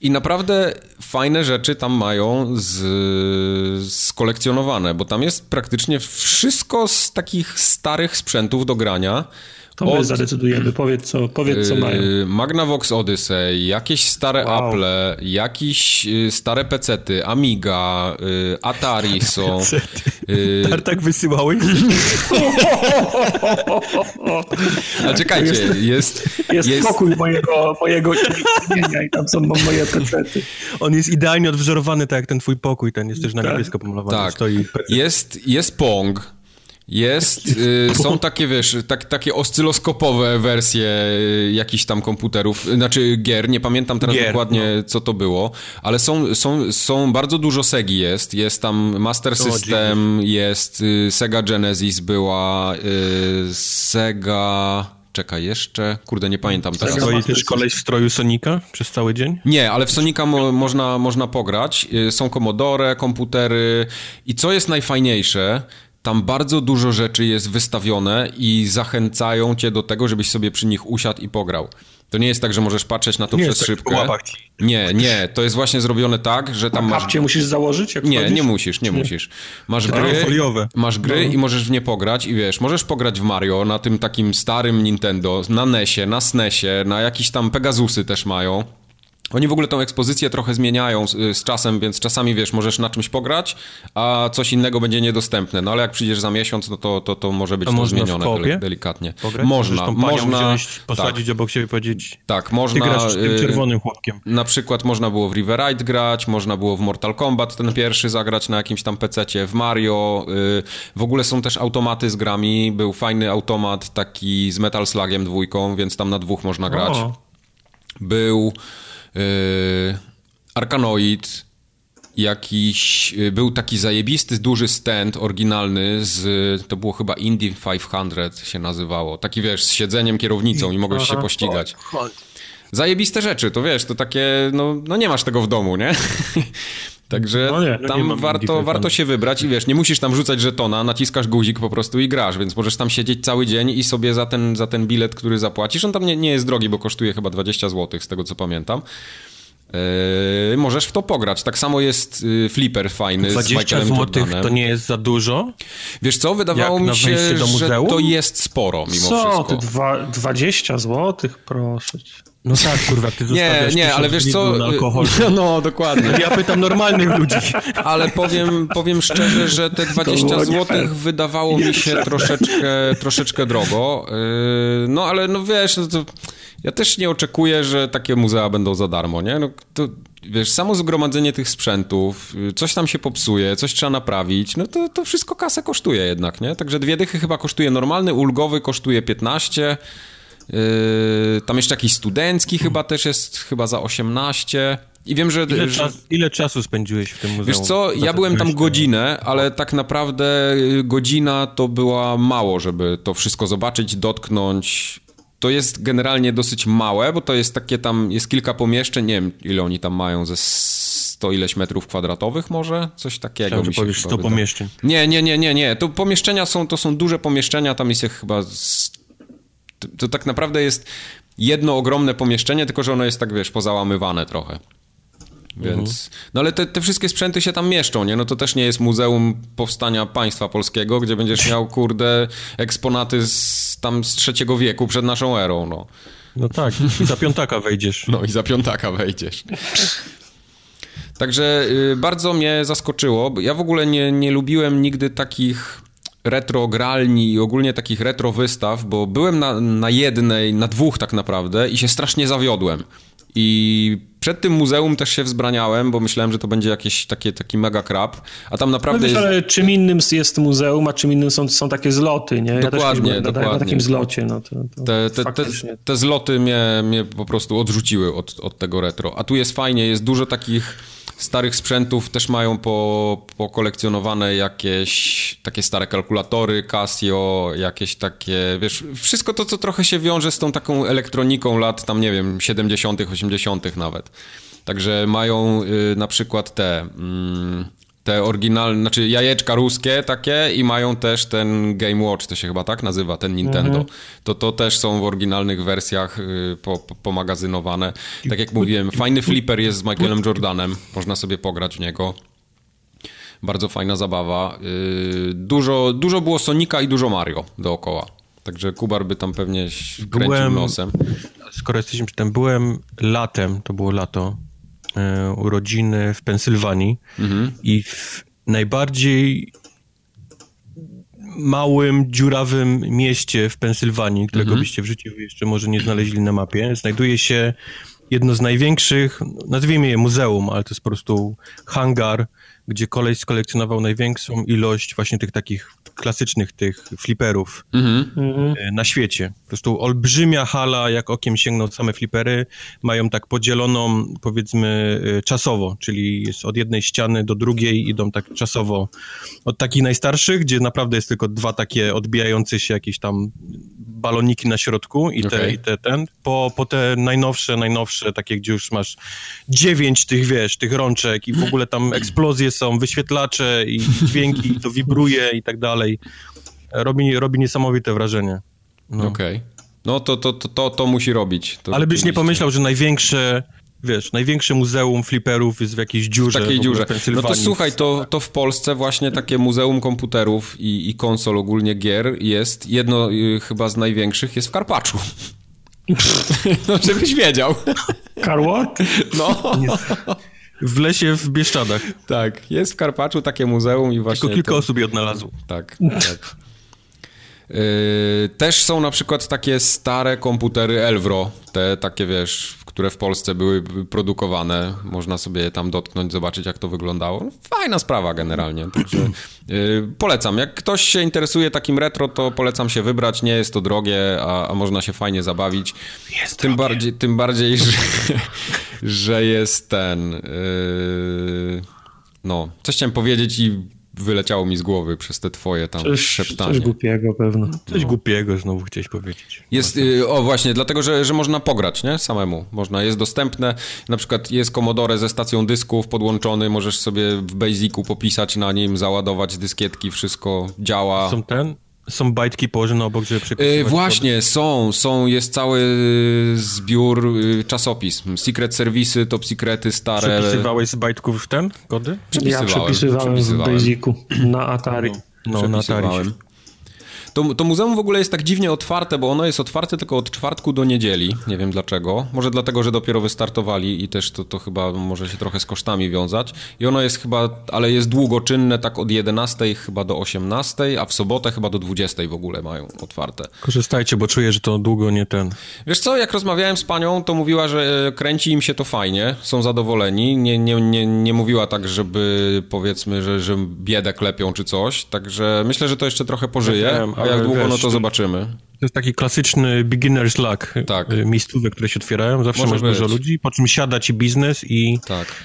I naprawdę fajne rzeczy tam mają z, skolekcjonowane, bo tam jest praktycznie wszystko z takich starych sprzętów do grania. To my Od, zadecydujemy, powiedz co, powiedz co yy, mają. Magnavox Odyssey, jakieś stare wow. Apple, jakieś yy, stare pecety, Amiga, yy, Atari są. Tartak wysyłałeś? A czekajcie, jest... Jest, jest, jest... pokój mojego, mojego imienia i tam są moje pecety. On jest idealnie odwzorowany, tak jak ten twój pokój, ten jest też na tak. niebiesko pomalowany. Tak, jest, jest Pong, jest, y, są takie, wiesz, tak, takie oscyloskopowe wersje y, jakichś tam komputerów, znaczy gier, nie pamiętam teraz gier, dokładnie no. co to było, ale są, są, są bardzo dużo Segi jest, jest tam Master System, jest y, Sega Genesis była, Sega czekaj, jeszcze, kurde, nie pamiętam teraz. Stoi też koleś w stroju Sonika przez cały dzień? Nie, ale w Sonika mo można, można pograć. Y, są Commodore, komputery i co jest najfajniejsze, tam bardzo dużo rzeczy jest wystawione i zachęcają cię do tego, żebyś sobie przy nich usiadł i pograł. To nie jest tak, że możesz patrzeć na to nie przez tak szybkę. Tak nie, nie, to jest właśnie zrobione tak, że tam masz... Kapcie musisz założyć? Jak nie, wchodzisz? nie musisz, nie, nie. musisz. Masz gry, foliowe. masz gry no. i możesz w nie pograć i wiesz, możesz pograć w Mario na tym takim starym Nintendo, na NESie, na SNESie, na jakiś tam Pegasusy też mają. Oni w ogóle tą ekspozycję trochę zmieniają z, z, czasem, więc czasami wiesz, możesz na czymś pograć, a coś innego będzie niedostępne. No ale jak przyjdziesz za miesiąc, no to, to, to może być to, to zmienione delikatnie. Pograć? Można, można wziąć, posadzić tak. obok siebie i powiedzieć. Tak, można. Ty grasz tym y, czerwonym chłopkiem. Na przykład można było w Riverite grać, można było w Mortal Kombat ten pierwszy zagrać na jakimś tam pececie, w Mario. Y, w ogóle są też automaty z grami. Był fajny automat taki z Metal Slugiem dwójką, więc tam na dwóch można grać. O. Był Arkanoid, jakiś, yy, był taki zajebisty, duży stand oryginalny z, to było chyba Indy 500 się nazywało, taki wiesz, z siedzeniem, kierownicą i mogłeś się pościgać. Zajebiste rzeczy, to wiesz, to takie, no, no nie masz tego w domu, nie? Także no nie, no tam warto, warto się wybrać i wiesz, nie musisz tam rzucać żetona, naciskasz guzik po prostu i grasz, więc możesz tam siedzieć cały dzień i sobie za ten, za ten bilet, który zapłacisz, on tam nie, nie jest drogi, bo kosztuje chyba 20 zł, z tego co pamiętam. Yy, możesz w to pograć. Tak samo jest yy, flipper fajny 20 z zł to nie jest za dużo? Wiesz co, wydawało mi się, że to jest sporo mimo co, wszystko. Co, dwa, 20 zł? Proszę cię. No tak, kurwa, ty Nie, nie, ale wiesz co... Alkohol. No, dokładnie. Ja pytam normalnych ludzi. Ale powiem, powiem szczerze, że te 20 zł wydawało mi się troszeczkę, troszeczkę drogo. Yy, no, ale no wiesz, no to ja też nie oczekuję, że takie muzea będą za darmo, nie? No, to, wiesz, samo zgromadzenie tych sprzętów, coś tam się popsuje, coś trzeba naprawić, no to, to wszystko kasę kosztuje jednak, nie? Także dwie dychy chyba kosztuje normalny, ulgowy kosztuje 15, yy, tam jeszcze jakiś studencki chyba też jest, chyba za 18... I wiem, że ile, czas, ile, czasu spędziłeś w tym muzeum? Wiesz co, ja byłem tam godzinę, ale tak naprawdę y, godzina to była mało, żeby to wszystko zobaczyć, dotknąć, to jest generalnie dosyć małe, bo to jest takie tam, jest kilka pomieszczeń, nie wiem ile oni tam mają, ze 100 ileś metrów kwadratowych może? Coś takiego Chciałem, mi się powiesz 100 pomieszczeń. Nie, nie, nie, nie, nie. To pomieszczenia są, to są duże pomieszczenia, tam jest chyba... To, to tak naprawdę jest jedno ogromne pomieszczenie, tylko że ono jest tak, wiesz, pozałamywane trochę. Więc, mhm. no ale te, te, wszystkie sprzęty się tam mieszczą, nie? No to też nie jest Muzeum Powstania Państwa Polskiego, gdzie będziesz miał, kurde, eksponaty z, tam z trzeciego wieku przed naszą erą, no. No tak, i za piątaka wejdziesz. No i za piątaka wejdziesz. Także y, bardzo mnie zaskoczyło. Ja w ogóle nie, nie lubiłem nigdy takich retro gralni i ogólnie takich retro wystaw, bo byłem na, na jednej, na dwóch tak naprawdę i się strasznie zawiodłem. I przed tym muzeum też się wzbraniałem, bo myślałem, że to będzie jakieś takie, taki mega krab, a tam naprawdę... No wiesz, ale czym innym jest muzeum, a czym innym są, są takie zloty, nie? Ja dokładnie, też dokładnie. na takim zlocie, no to, to te, te, te, te, zloty mnie, mnie po prostu odrzuciły od, od tego retro. A tu jest fajnie, jest dużo takich starych sprzętów też mają po, pokolekcjonowane jakieś takie stare kalkulatory, Casio, jakieś takie, wiesz, wszystko to, co trochę się wiąże z tą taką elektroniką lat tam, nie wiem, 70., 80. nawet. Także mają y, na przykład te... Mm, te oryginalne, znaczy jajeczka ruskie takie i mają też ten Game Watch, to się chyba tak nazywa, ten Nintendo. Mhm. To, to też są w oryginalnych wersjach y, po, po, pomagazynowane. Tak jak mówiłem, fajny flipper jest z Michaelem Jordanem, można sobie pograć w niego. Bardzo fajna zabawa. Y, dużo, dużo było Sonika i dużo Mario dookoła. Także Kubar by tam pewnie kręcił byłem, nosem. Skoro jesteśmy przy tym, byłem latem, to było lato, urodziny w Pensylwanii mhm. i w najbardziej małym, dziurawym mieście w Pensylwanii, którego mhm. byście w życiu jeszcze może nie znaleźli na mapie, znajduje się jedno z największych, nazwijmy je muzeum, ale to jest po prostu hangar, gdzie koleś skolekcjonował największą ilość właśnie tych takich klasycznych tych fliperów mhm. E, na świecie. Po prostu olbrzymia hala, jak okiem sięgną same flipery, mają tak podzieloną, powiedzmy, e, czasowo, czyli jest od jednej ściany do drugiej, idą tak czasowo. Od takich najstarszych, gdzie naprawdę jest tylko dwa takie odbijające się jakieś tam baloniki na środku i te, okay. i te ten, po, po te najnowsze, najnowsze, takie, gdzie już masz dziewięć tych, wiesz, tych rączek i w ogóle tam eksplozje są, wyświetlacze i dźwięki, i to wibruje i tak dalej. Robi, robi niesamowite wrażenie. No. Okej. Okay. No to, to, to, to, to musi robić. To Ale byś nie pomyślał, że największe wiesz, największe muzeum fliperów jest w jakiejś dziurze. W takiej dziurze. No to słuchaj, to, to w Polsce właśnie takie muzeum komputerów i, i konsol ogólnie gier jest, jedno y, chyba z największych jest w Karpaczu. no, żebyś wiedział. Karłot? No. W lesie w Bieszczadach. Tak, jest w Karpaczu takie muzeum i właśnie... Tylko kilka to... osób je odnalazło. Tak, tak. Yy, też są na przykład takie stare komputery Elvro, te takie wiesz, które w Polsce były produkowane. Można sobie je tam dotknąć, zobaczyć jak to wyglądało. No, fajna sprawa generalnie, także yy, polecam. Jak ktoś się interesuje takim retro, to polecam się wybrać. Nie jest to drogie, a, a można się fajnie zabawić. Jest tym drogie. bardziej, tym bardziej, że, że jest ten... Yy, no, coś chciałem powiedzieć i wyleciało mi z głowy przez te twoje tam coś, szeptanie. Coś głupiego pewno. Coś no. głupiego znowu chciałeś powiedzieć. Jest, y, o właśnie, dlatego, że, że można pograć, nie? Samemu. Można, jest dostępne, na przykład jest Commodore ze stacją dysków podłączony, możesz sobie w Basicu popisać na nim, załadować dyskietki, wszystko działa. Są ten? Są bajtki położone obok, żeby przepisywać? Yy, właśnie, są, są, jest cały zbiór y, czasopism. Secret Serwisy, Top Secrety, stare. Przepisywałeś z bajtków w ten kody? Ja przepisywałem, przepisywałem. w Basicu na Atari. No, na Atari. To, to muzeum w ogóle jest tak dziwnie otwarte, bo ono jest otwarte tylko od czwartku do niedzieli. Nie wiem dlaczego. Może dlatego, że dopiero wystartowali i też to, to chyba może się trochę z kosztami wiązać. I ono jest chyba, ale jest długoczynne tak od 11 chyba do 18, a w sobotę chyba do 20 w ogóle mają otwarte. Korzystajcie, bo czuję, że to długo nie ten. Wiesz co, jak rozmawiałem z panią, to mówiła, że e, kręci im się to fajnie, są zadowoleni. Nie, nie, nie, nie mówiła tak, żeby powiedzmy, że, że biedę klepią czy coś. Także myślę, że to jeszcze trochę pożyje. Ja wiem, jak długo, wiesz, no to zobaczymy. To jest taki klasyczny beginner's luck. Tak. Y, miejscówek, które się otwierają, zawsze Może masz być. dużo ludzi, po czym siada ci biznes i... Tak.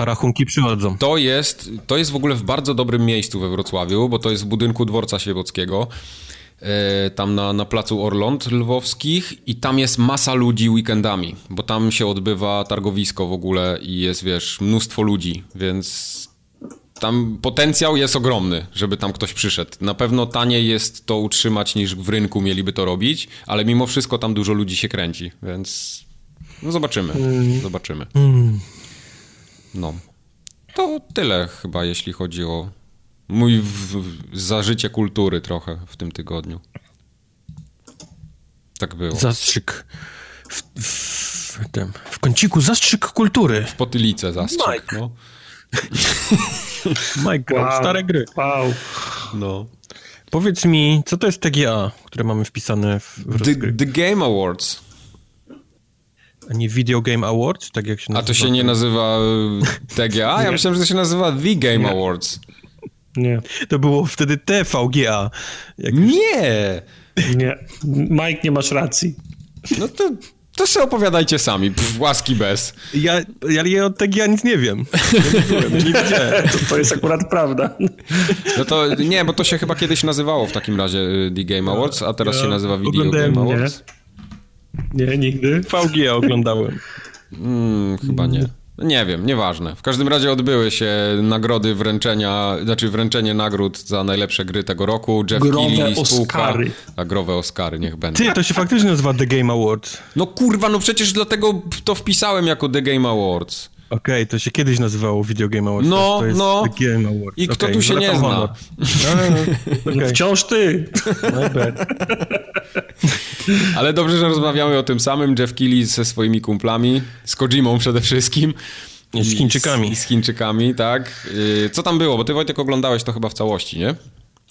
A rachunki przychodzą. To jest, to jest w ogóle w bardzo dobrym miejscu we Wrocławiu, bo to jest w budynku dworca Świebockiego. Y, tam na, na placu Orląt Lwowskich i tam jest masa ludzi weekendami, bo tam się odbywa targowisko w ogóle i jest, wiesz, mnóstwo ludzi, więc tam potencjał jest ogromny, żeby tam ktoś przyszedł. Na pewno taniej jest to utrzymać niż w rynku mieliby to robić, ale mimo wszystko tam dużo ludzi się kręci, więc no zobaczymy. Mm. Zobaczymy. Mm. No. To tyle chyba, jeśli chodzi o mój w, zażycie kultury trochę w tym tygodniu. Tak było. Zastrzyk. W, w, tym, w kąciku zastrzyk kultury. W potylicę zastrzyk, Mike. no. Mike wow, stare gry. Wow. No. Powiedz mi, co to jest TGA, które mamy wpisane w, w the, the, Game Awards. A nie Video Game Awards, tak jak się nazywa? A to się nie nazywa e, TGA? Ja myślałem, że to się nazywa The Game nie. Awards. Nie. To było wtedy TVGA. Nie! Nie. Mike, nie masz racji. No to to sobie opowiadajcie sami, pff, łaski bez. Ja, ja, ja od tego ja nic nie wiem. Ja nie, nie To, to jest akurat prawda. No to nie, bo to się chyba kiedyś nazywało w takim razie y, The Game Awards, a teraz ja się nazywa Video Game Awards. Nie, nie nigdy. VG oglądałem. Mm, chyba nie. Nie wiem, nieważne. W każdym razie odbyły się nagrody wręczenia, znaczy wręczenie nagród za najlepsze gry tego roku. Jeff growe Keighley, spółka. Oscary. A growe Oscary, niech będą. Ty, to się faktycznie nazywa The Game Awards. No kurwa, no przecież dlatego to wpisałem jako The Game Awards. Okej, okay, to się kiedyś nazywało Video Game Awards. No, to jest no. The Game Awards. I kto okay, tu się nie zna? No, no, okay. Wciąż ty. Ale dobrze, że rozmawiamy o tym samym. Jeff Keighley ze swoimi kumplami, z Kojimą przede wszystkim. I z Chińczykami. I z Chińczykami, tak. Y, co tam było? Bo ty, Wojtek, oglądałeś to chyba w całości, nie?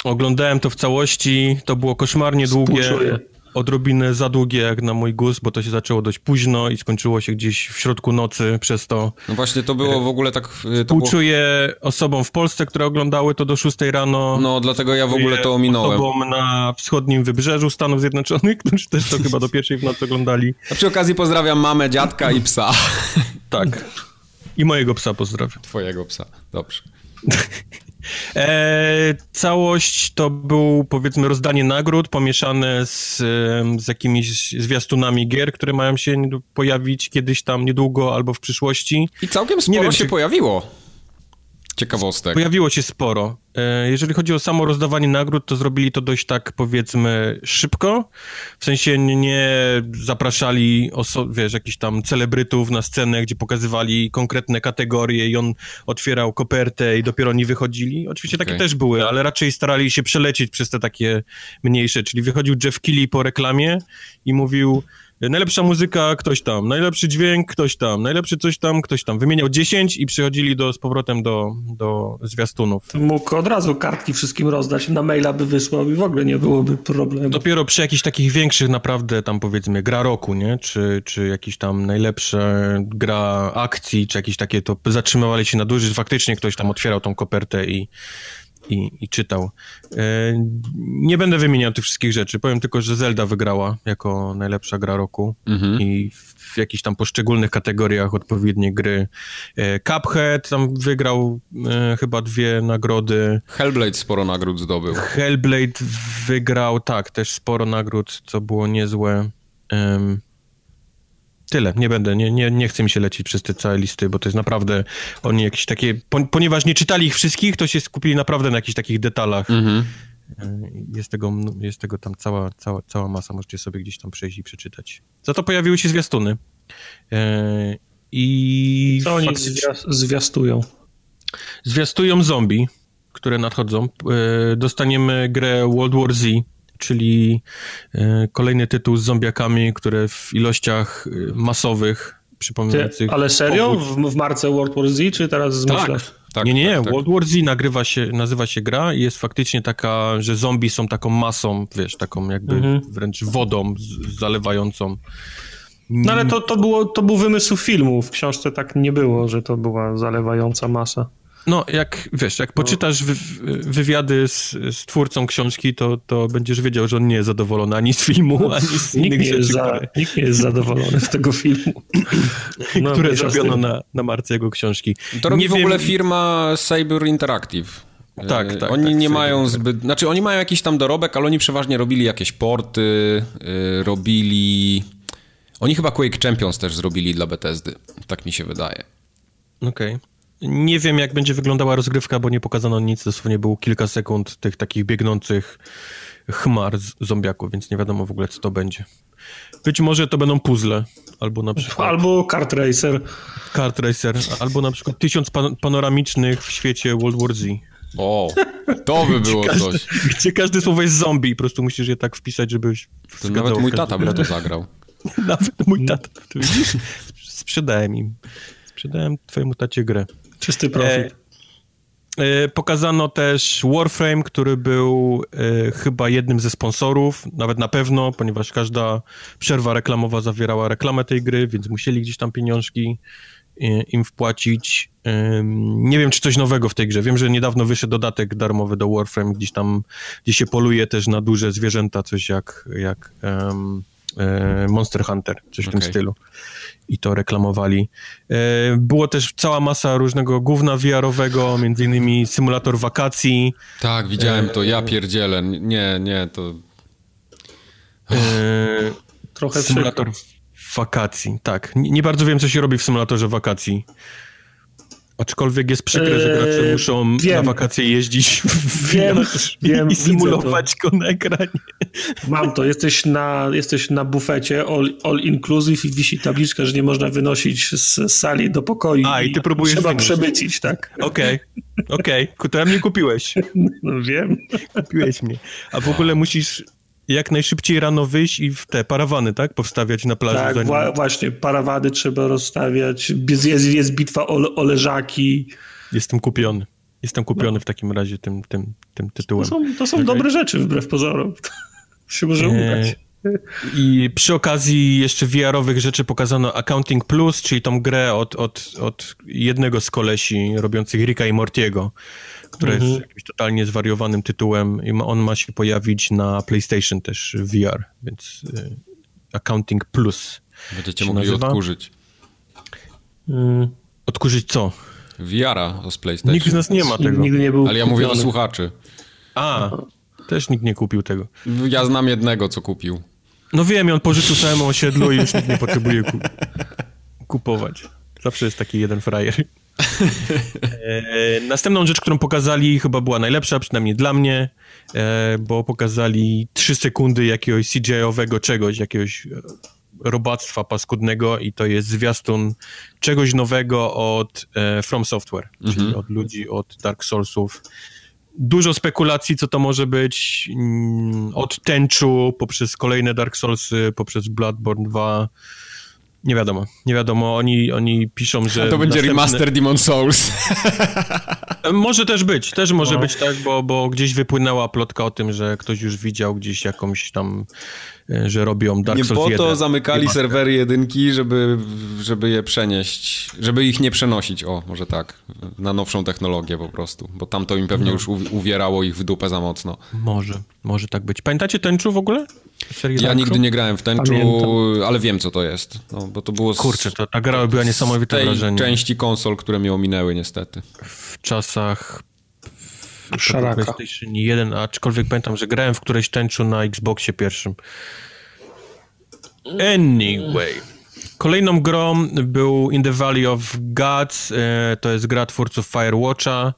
Oglądałem to w całości. To było koszmarnie długie. Współczuję odrobinę za długie jak na mój gust, bo to się zaczęło dość późno i skończyło się gdzieś w środku nocy przez to. No właśnie, to było w ogóle tak... Współczuję było... osobom w Polsce, które oglądały to do 6 rano. No, dlatego ja w ogóle to ominąłem. Osobom na wschodnim wybrzeżu Stanów Zjednoczonych, którzy też to chyba do pierwszej w nocy oglądali. A przy okazji pozdrawiam mamę, dziadka i psa. Tak. I mojego psa pozdrawiam. Twojego psa, dobrze. E, całość to był, powiedzmy, rozdanie nagród pomieszane z, z jakimiś zwiastunami gier, które mają się pojawić kiedyś tam niedługo albo w przyszłości. I całkiem sporo wiem, się czy... pojawiło ciekawostek. Pojawiło się sporo. E, jeżeli chodzi o samo rozdawanie nagród, to zrobili to dość tak, powiedzmy, szybko. W sensie nie zapraszali, wiesz, jakichś tam celebrytów na scenę, gdzie pokazywali konkretne kategorie i on otwierał kopertę i dopiero oni wychodzili. Oczywiście okay. takie też były, ale raczej starali się przelecieć przez te takie mniejsze, czyli wychodził Jeff Keighley po reklamie i mówił Najlepsza muzyka, ktoś tam. Najlepszy dźwięk, ktoś tam. Najlepszy coś tam, ktoś tam. Wymieniał 10 i przychodzili do, z powrotem do, do zwiastunów. Mógł od razu kartki wszystkim rozdać, na maila by wysłał i w ogóle nie byłoby problemu. Dopiero przy jakichś takich większych naprawdę tam powiedzmy gra roku, nie? Czy, czy jakiś tam najlepsze gra akcji, czy jakieś takie, to zatrzymywali się na duży, faktycznie ktoś tam otwierał tą kopertę i i, i czytał. E, nie będę wymieniał tych wszystkich rzeczy, powiem tylko, że Zelda wygrała jako najlepsza gra roku mhm. i w jakichś tam poszczególnych kategoriach odpowiednie gry. E, Cuphead tam wygrał e, chyba dwie nagrody. Hellblade sporo nagród zdobył. Hellblade wygrał, tak, też sporo nagród, co było niezłe. Um, Tyle, nie będę, nie, nie, nie chcę mi się lecieć przez te całe listy, bo to jest naprawdę, oni jakieś takie, ponieważ nie czytali ich wszystkich, to się skupili naprawdę na jakichś takich detalach. Mhm. Jest, tego, jest tego tam cała, cała, cała masa, możecie sobie gdzieś tam przejść i przeczytać. Za to pojawiły się zwiastuny. E, I... Co oni zwiastują? Zwiastują zombie, które nadchodzą. E, dostaniemy grę World War Z, czyli e, kolejny tytuł z zombiakami, które w ilościach e, masowych przypominających... Ty, ale serio? W, w marce World War Z, czy teraz zmyślasz? Tak. Tak, nie, nie, nie. Tak, tak. World War Z nagrywa się, nazywa się gra i jest faktycznie taka, że zombie są taką masą, wiesz, taką jakby mhm. wręcz wodą z, zalewającą. No ale to, to, było, to był wymysł filmu. W książce tak nie było, że to była zalewająca masa. No, jak wiesz, jak no. poczytasz wy, wywiady z, z, twórcą książki, to, to będziesz wiedział, że on nie jest zadowolony ani z filmu, ani z nikt innych rzeczy. Za, które... Nikt nie jest zadowolony z tego filmu. No, które zrobiono na, na marce jego książki. To robi nie w wiem... ogóle firma Saber Interactive. Tak, e, tak. Oni tak, nie mają zbyt. Znaczy, oni mają jakiś tam dorobek, ale oni przeważnie robili jakieś porty, yy, robili. Oni chyba Quake Champions też zrobili dla Bethesdy. Tak mi się wydaje. Okej. Okay. Nie wiem, jak będzie wyglądała rozgrywka, bo nie pokazano nic. Dosłownie było kilka sekund tych takich biegnących chmar z zombiaków, więc nie wiadomo w ogóle, co to będzie. Być może to będą puzzle, albo na przykład... Albo kart racer. Kart racer, albo na przykład tysiąc pan panoramicznych w świecie World War Z. O, to by było gdzie coś. Każde, gdzie każde słowo jest zombie i po prostu musisz je tak wpisać, żebyś... To nawet mój tata by to zagrał. nawet mój tata, to widzisz? Sprzedałem im. Sprzedałem twojemu tacie grę. Czysty profit. E, e, pokazano też Warframe, który był e, chyba jednym ze sponsorów, nawet na pewno, ponieważ każda przerwa reklamowa zawierała reklamę tej gry, więc musieli gdzieś tam pieniążki e, im wpłacić. E, nie wiem, czy coś nowego w tej grze. Wiem, że niedawno wyszedł dodatek darmowy do Warframe, gdzieś tam, gdzie się poluje też na duże zwierzęta, coś jak, jak um, Monster Hunter, coś okay. w tym stylu i to reklamowali. E, było też cała masa różnego gówna VR-owego, między innymi symulator wakacji. Tak, widziałem to, ja pierdzielę. Nie, nie, to... E, Trochę Symulator wakacji, tak. Nie, nie bardzo wiem, co się robi w symulatorze wakacji. Aczkolwiek jest przykre, że gracze eee, muszą wiem. na wakacje jeździć w wiem, wiem, i symulować go na ekranie. Mam to. Jesteś na, jesteś na bufecie all, all inclusive i wisi tabliczka, że nie można wynosić z sali do pokoju. A, i ty próbujesz Trzeba wynieść. przebycić, tak. Okej, okay. okej. Okay. To mnie kupiłeś. No wiem. Kupiłeś mnie. A w ogóle musisz jak najszybciej rano wyjść i w te parawany, tak? Powstawiać na plaży. Tak, zanim... właśnie, parawany trzeba rozstawiać. Jest, jest bitwa o, o leżaki. Jestem kupiony. Jestem kupiony no. w takim razie tym, tym, tym tytułem. To są, to są okay. dobre rzeczy wbrew pozorom. się może udać. I przy okazji jeszcze VR-owych rzeczy pokazano Accounting Plus, czyli tą grę od, od, od jednego z kolesi robiących Ricka i Mortiego które mhm. jest jakimś totalnie zwariowanym tytułem i on ma się pojawić na PlayStation też VR, więc y, Accounting Plus. Będziecie mogli nazywa. odkurzyć. Mm. Odkurzyć co? VR-a z PlayStation. Nikt z nas nie ma tego. Nigdy nie był Ale ja mówię do słuchaczy. A, też nikt nie kupił tego. Ja znam jednego, co kupił. No wiem, i on pożyczył całemu osiedlu i już nikt nie potrzebuje ku kupować. Zawsze jest taki jeden frajer. E, następną rzecz, którą pokazali, chyba była najlepsza, przynajmniej dla mnie, e, bo pokazali 3 sekundy jakiegoś CGI-owego czegoś, jakiegoś e, robactwa paskudnego i to jest zwiastun czegoś nowego od From Software, czyli od ludzi od Dark Soulsów. Dużo spekulacji, co to może być, mm, od Tenchu, poprzez kolejne Dark Soulsy, poprzez Bloodborne 2, nie wiadomo, nie wiadomo, oni, oni piszą, że... To będzie następne- remaster Demon Souls. Może też być, też może być tak, bo, bo gdzieś wypłynęła plotka o tym, że ktoś już widział gdzieś jakąś tam, że robią Dark Nie Souls po 1. to zamykali serwery jedynki, żeby, żeby je przenieść, żeby ich nie przenosić, o, może tak, na nowszą technologię po prostu, bo tam to im pewnie już uwi- uwierało ich w dupę za mocno. Może, może tak być. Pamiętacie Tenchu w ogóle? Serię Ja nigdy nie grałem w Tenchu, Pamiętam. ale wiem co to jest, no, bo to było z, Kurczę, to ta gra robiła niesamowite tej wrażenie. części konsol, które mnie ominęły niestety. W czasach Szaraka. PlayStation 1, aczkolwiek pamiętam, że grałem w którejś Tenchu na Xboxie pierwszym. Anyway. Kolejną grą był In the Valley of Gods. E, to jest gra twórców Firewatcha.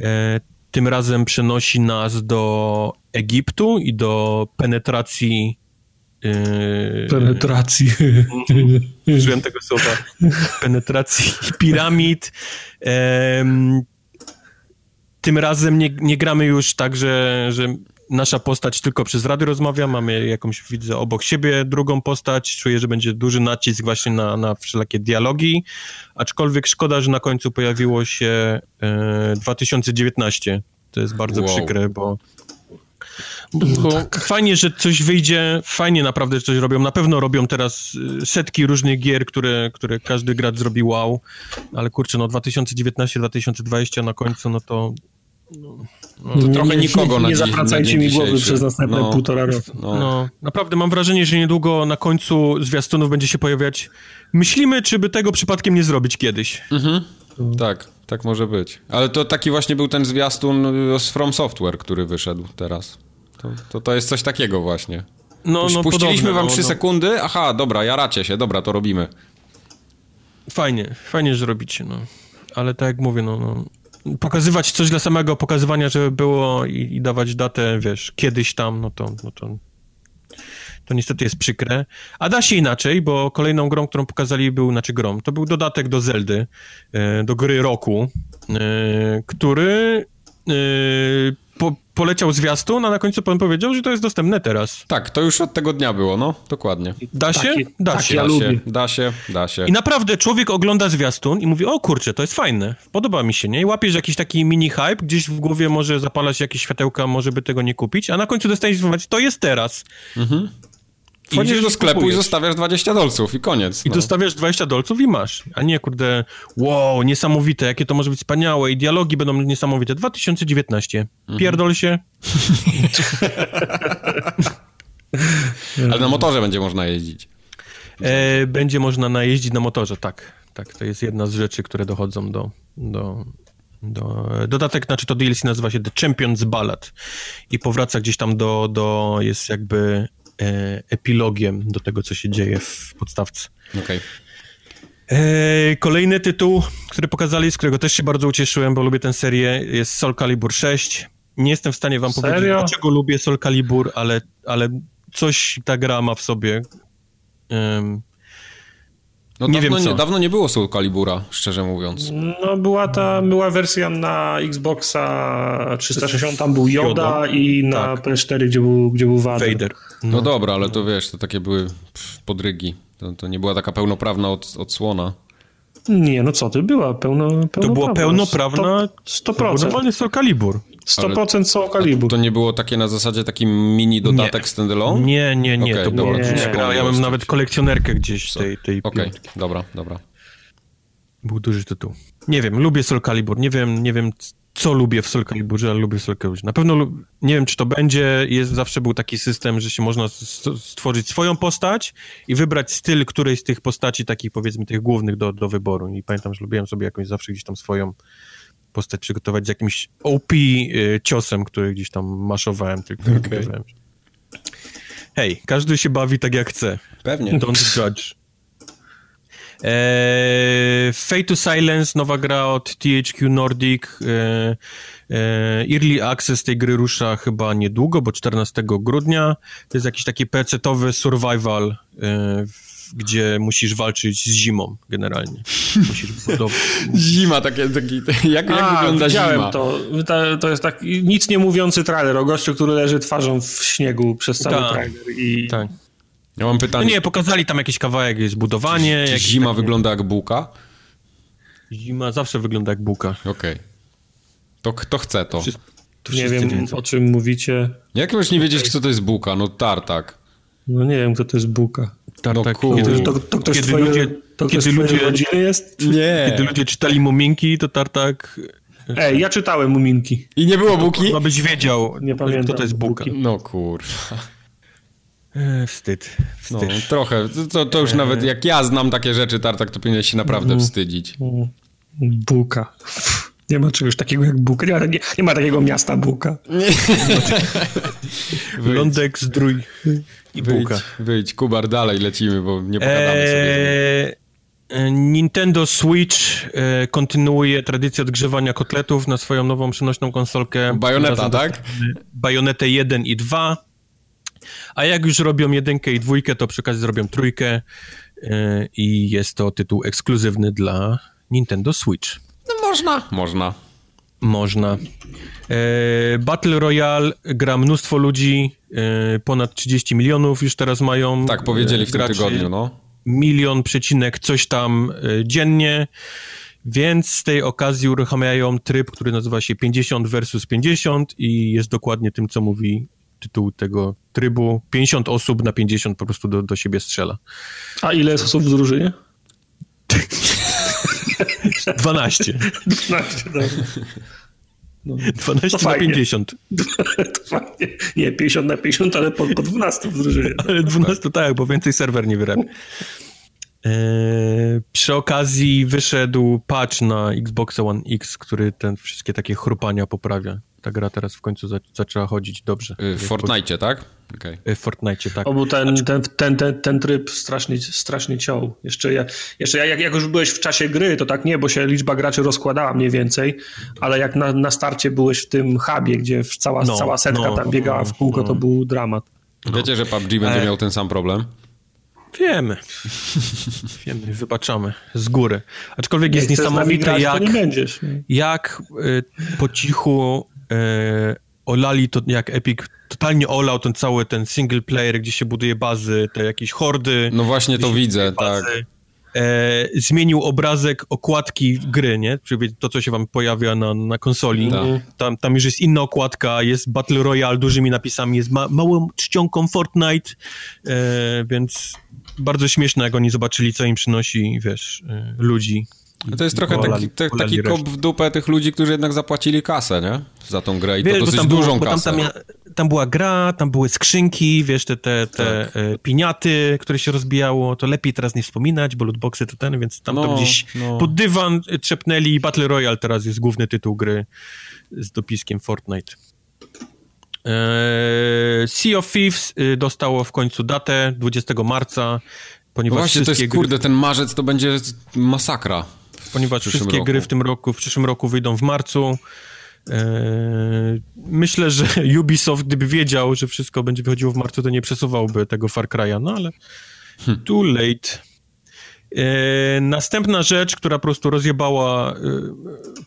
E, tym razem przenosi nas do Egiptu i do penetracji. E, Penetracji. użyłem tego słowa, penetracji piramid. Tym razem nie, nie gramy już tak, że, że nasza postać tylko przez rady rozmawia, mamy jakąś, widzę, obok siebie drugą postać, czuję, że będzie duży nacisk właśnie na, na wszelakie dialogi, aczkolwiek szkoda, że na końcu pojawiło się e, 2019. To jest bardzo Wow. przykre, bo bo fajnie, że coś wyjdzie, fajnie naprawdę że coś robią. Na pewno robią teraz y, setki różnych gier, które, które każdy gracz zrobi wow, ale kurczę, no 2019-2020 na końcu, no to To trochę nikogo na Nie zawracajcie na mi głowy dzisiejszy. przez następne No. półtora roku. No. no, naprawdę mam wrażenie, że niedługo na końcu zwiastunów będzie się pojawiać myślimy, czy by tego przypadkiem nie zrobić kiedyś. Tak, tak może być. Ale to taki właśnie był ten zwiastun y, z From Software, który wyszedł teraz. To, to, to jest coś takiego właśnie. No, no, Puściliśmy podobne, wam no, 3 no. sekundy, aha, dobra, jaracie się, dobra, to robimy. Fajnie, fajnie, że robicie, no. Ale tak jak mówię, no, no pokazywać coś dla samego pokazywania, żeby było i, i dawać datę, wiesz, kiedyś tam, no to, no to, to niestety jest przykre. A da się inaczej, bo kolejną grą, którą pokazali był, znaczy grą, to był dodatek do Zeldy, e, do gry roku, e, który e, po, poleciał zwiastun, a na końcu pan powiedział, że to jest dostępne teraz. Tak, to już od tego dnia było, no, dokładnie. Da się? Takie- da takie się. Ja Da lubię. się, da się, da się. I naprawdę człowiek ogląda zwiastun i mówi, o kurczę, to jest fajne, podoba mi się, nie? I łapiesz jakiś taki mini hype, gdzieś w głowie może zapala się jakieś światełka, może by tego nie kupić, a na końcu dostaniesz informację, to jest teraz. Wchodzisz idziesz do sklepu i zostawiasz 20 dolców i koniec. I no. dostawiasz 20 dolców i masz. A nie, kurde, wow, niesamowite, jakie to może być wspaniałe i dialogi będą niesamowite. 2019. Pierdol się. Ale na motorze będzie można jeździć. E, będzie można najeździć na motorze, tak. Tak, to jest jedna z rzeczy, które dochodzą do... do do, dodatek, znaczy to DLC nazywa się The Champions Ballad i powraca gdzieś tam do, do jest jakby epilogiem do tego, co się dzieje w podstawce. Okej. E, kolejny tytuł, który pokazali, z którego też się bardzo ucieszyłem, bo lubię tę serię, jest Soul Calibur 6. Nie jestem w stanie wam Serio? powiedzieć, dlaczego lubię Soul Calibur, ale, ale coś ta gra ma w sobie. No Nie dawno wiem nie, dawno nie było Soul Calibura, szczerze mówiąc. No była ta, była wersja na Xboxa 360, tam był Yoda Yoda. i na Tak. PS4, gdzie był, gdzie był Vader. Vader. No dobra, ale to wiesz, to takie były podrygi. To, to nie była taka pełnoprawna od, odsłona. Nie, no co ty, była pełno, pełnoprawna. To była pełnoprawna... 100%. To był 100%, Normalnie Soul Calibur. 100% Soul Calibur. To nie było takie na zasadzie taki mini dodatek Nie. standalone? Nie, nie, nie, Okej, to to nie, się gra. Ja mam nawet kolekcjonerkę gdzieś tej, tej Okej, piątki. dobra, dobra. Był duży tytuł. Nie wiem, lubię Soul Calibur, nie wiem, nie wiem co lubię w Soul Caliburze, ale lubię Soul Caliburze. Na pewno, nie wiem, czy to będzie, jest, zawsze był taki system, że się można stworzyć swoją postać i wybrać styl którejś z tych postaci, takich powiedzmy tych głównych do, do wyboru. I pamiętam, że lubiłem sobie jakąś zawsze gdzieś tam swoją postać przygotować z jakimś OP y, ciosem, który gdzieś tam maszowałem, tylko okay. Hej, każdy się bawi tak jak chce. Pewnie. Don't judge. E, Fate to Silence, nowa gra od THQ Nordic. E, e, Early Access tej gry rusza chyba niedługo, bo 14 grudnia. To jest jakiś taki pecetowy survival, gdzie musisz walczyć z zimą generalnie. Musisz budować. Zima, takie, taki, jak, jak A, wygląda zima? to. To jest taki nic nie mówiący trailer o gościu, który leży twarzą w śniegu przez cały tak, trailer. I... Tak. Ja mam pytanie. No nie, pokazali tam jakiś kawałek, jest budowanie. Czy zima takie... wygląda jak bułka? Zima zawsze wygląda jak bułka. Okej. Okay. To kto chce to? to nie wiem, wiedzą. o czym mówicie. Jak możesz nie wiedzieć, kto to jest bułka? No tartak. No nie wiem, kto to jest bułka. Tartak. No, kiedy, to, to ktoś kiedy twoje, ludzie, to kiedy ludzie, rodziny jest? Nie. Kiedy ludzie czytali Muminki, to Tartak... Ej, ja czytałem Muminki. I nie było bułki? No byś wiedział, nie pamiętam, kto to jest bułka. No kurwa. E, wstyd. No, wstyd. No, trochę. To, to już e... nawet jak ja znam takie rzeczy, Tartak, to powinien się naprawdę mm. wstydzić. Nie ma czegoś takiego jak Bułka. Nie ma, nie, nie ma takiego miasta Bułka. Lądek, Zdrój i Bułka. Wyjdź, wyjdź, Kubar, dalej lecimy, bo nie pogadamy eee... sobie. Nintendo Switch e, kontynuuje tradycję odgrzewania kotletów na swoją nową przenośną konsolkę. Bajoneta, tak? Bajonetę 1 i 2. A jak już robią jedynkę i dwójkę, to przy okazji zrobią trójkę e, i jest to tytuł ekskluzywny dla Nintendo Switch. Można. Można. Można. E, Battle Royale gra mnóstwo ludzi, e, ponad 30 milionów już teraz mają. Tak, powiedzieli w tym tygodniu, no. Milion przecinek coś tam dziennie. Więc z tej okazji uruchamiają tryb, który nazywa się 50 versus 50 i jest dokładnie tym, co mówi tytuł tego trybu. 50 osób na 50 po prostu do, do siebie strzela. A ile jest osób w drużynie? 12. 12, dobra. No, 12 na 50. To fajnie. Nie, 50 na 50, ale po, po 12 w drużynie. Ale 12 tak, bo więcej serwer nie wyrabia. Eee, przy okazji wyszedł patch na Xbox One X, który ten wszystkie takie chrupania poprawia ta gra teraz w końcu za, zaczęła chodzić dobrze. W Fortnite, tak? Okay. W Fortnite, tak. O, był ten, znaczy- ten, ten, ten, ten tryb strasznie, strasznie ciął. Jeszcze, ja, jeszcze jak, jak już byłeś w czasie gry, to tak nie, bo się liczba graczy rozkładała mniej więcej, ale jak na, na starcie byłeś w tym hubie, gdzie cała, no, cała setka no, tam biegała w kółko, no. to był dramat. Wiecie, że PUBG będzie e... miał ten sam problem? Wiemy. Wiemy, wybaczamy z góry. Aczkolwiek jest niesamowite, grać, jak, jak y, po cichu e, olali to, jak Epic totalnie olał ten cały ten single player, gdzie się buduje bazy, te jakieś hordy. No właśnie to widzę, tak. E, zmienił obrazek okładki gry, nie? Czyli to, co się wam pojawia na, na konsoli. Tak. Tam, tam już jest inna okładka, jest Battle Royale dużymi napisami, jest ma, małą czcionką Fortnite, e, więc bardzo śmieszne, jak oni zobaczyli, co im przynosi, wiesz, e, ludzi no to jest trochę taki, te, taki kop w dupę tych ludzi, którzy jednak zapłacili kasę, nie? Za tą grę i wiesz, to dosyć tam dużą było, kasę. Tam, tam, tam, była gra, tam były skrzynki, wiesz, te, te, te tak. e, piniaty, które się rozbijało, to lepiej teraz nie wspominać, bo lootboxy to ten, więc tam no, to gdzieś no. pod dywan trzepnęli Battle Royale teraz jest główny tytuł gry z dopiskiem Fortnite. Eee, sea of Thieves dostało w końcu datę 20 marca, ponieważ no Właśnie, to jest, kurde, ten marzec to będzie masakra ponieważ wszystkie roku. gry w tym roku, w przyszłym roku wyjdą w marcu. Eee, myślę, że Ubisoft, gdyby wiedział, że wszystko będzie wychodziło w marcu, to nie przesuwałby tego Far Cry'a, no ale hmm. too late. E, następna rzecz, która po prostu rozjebała e,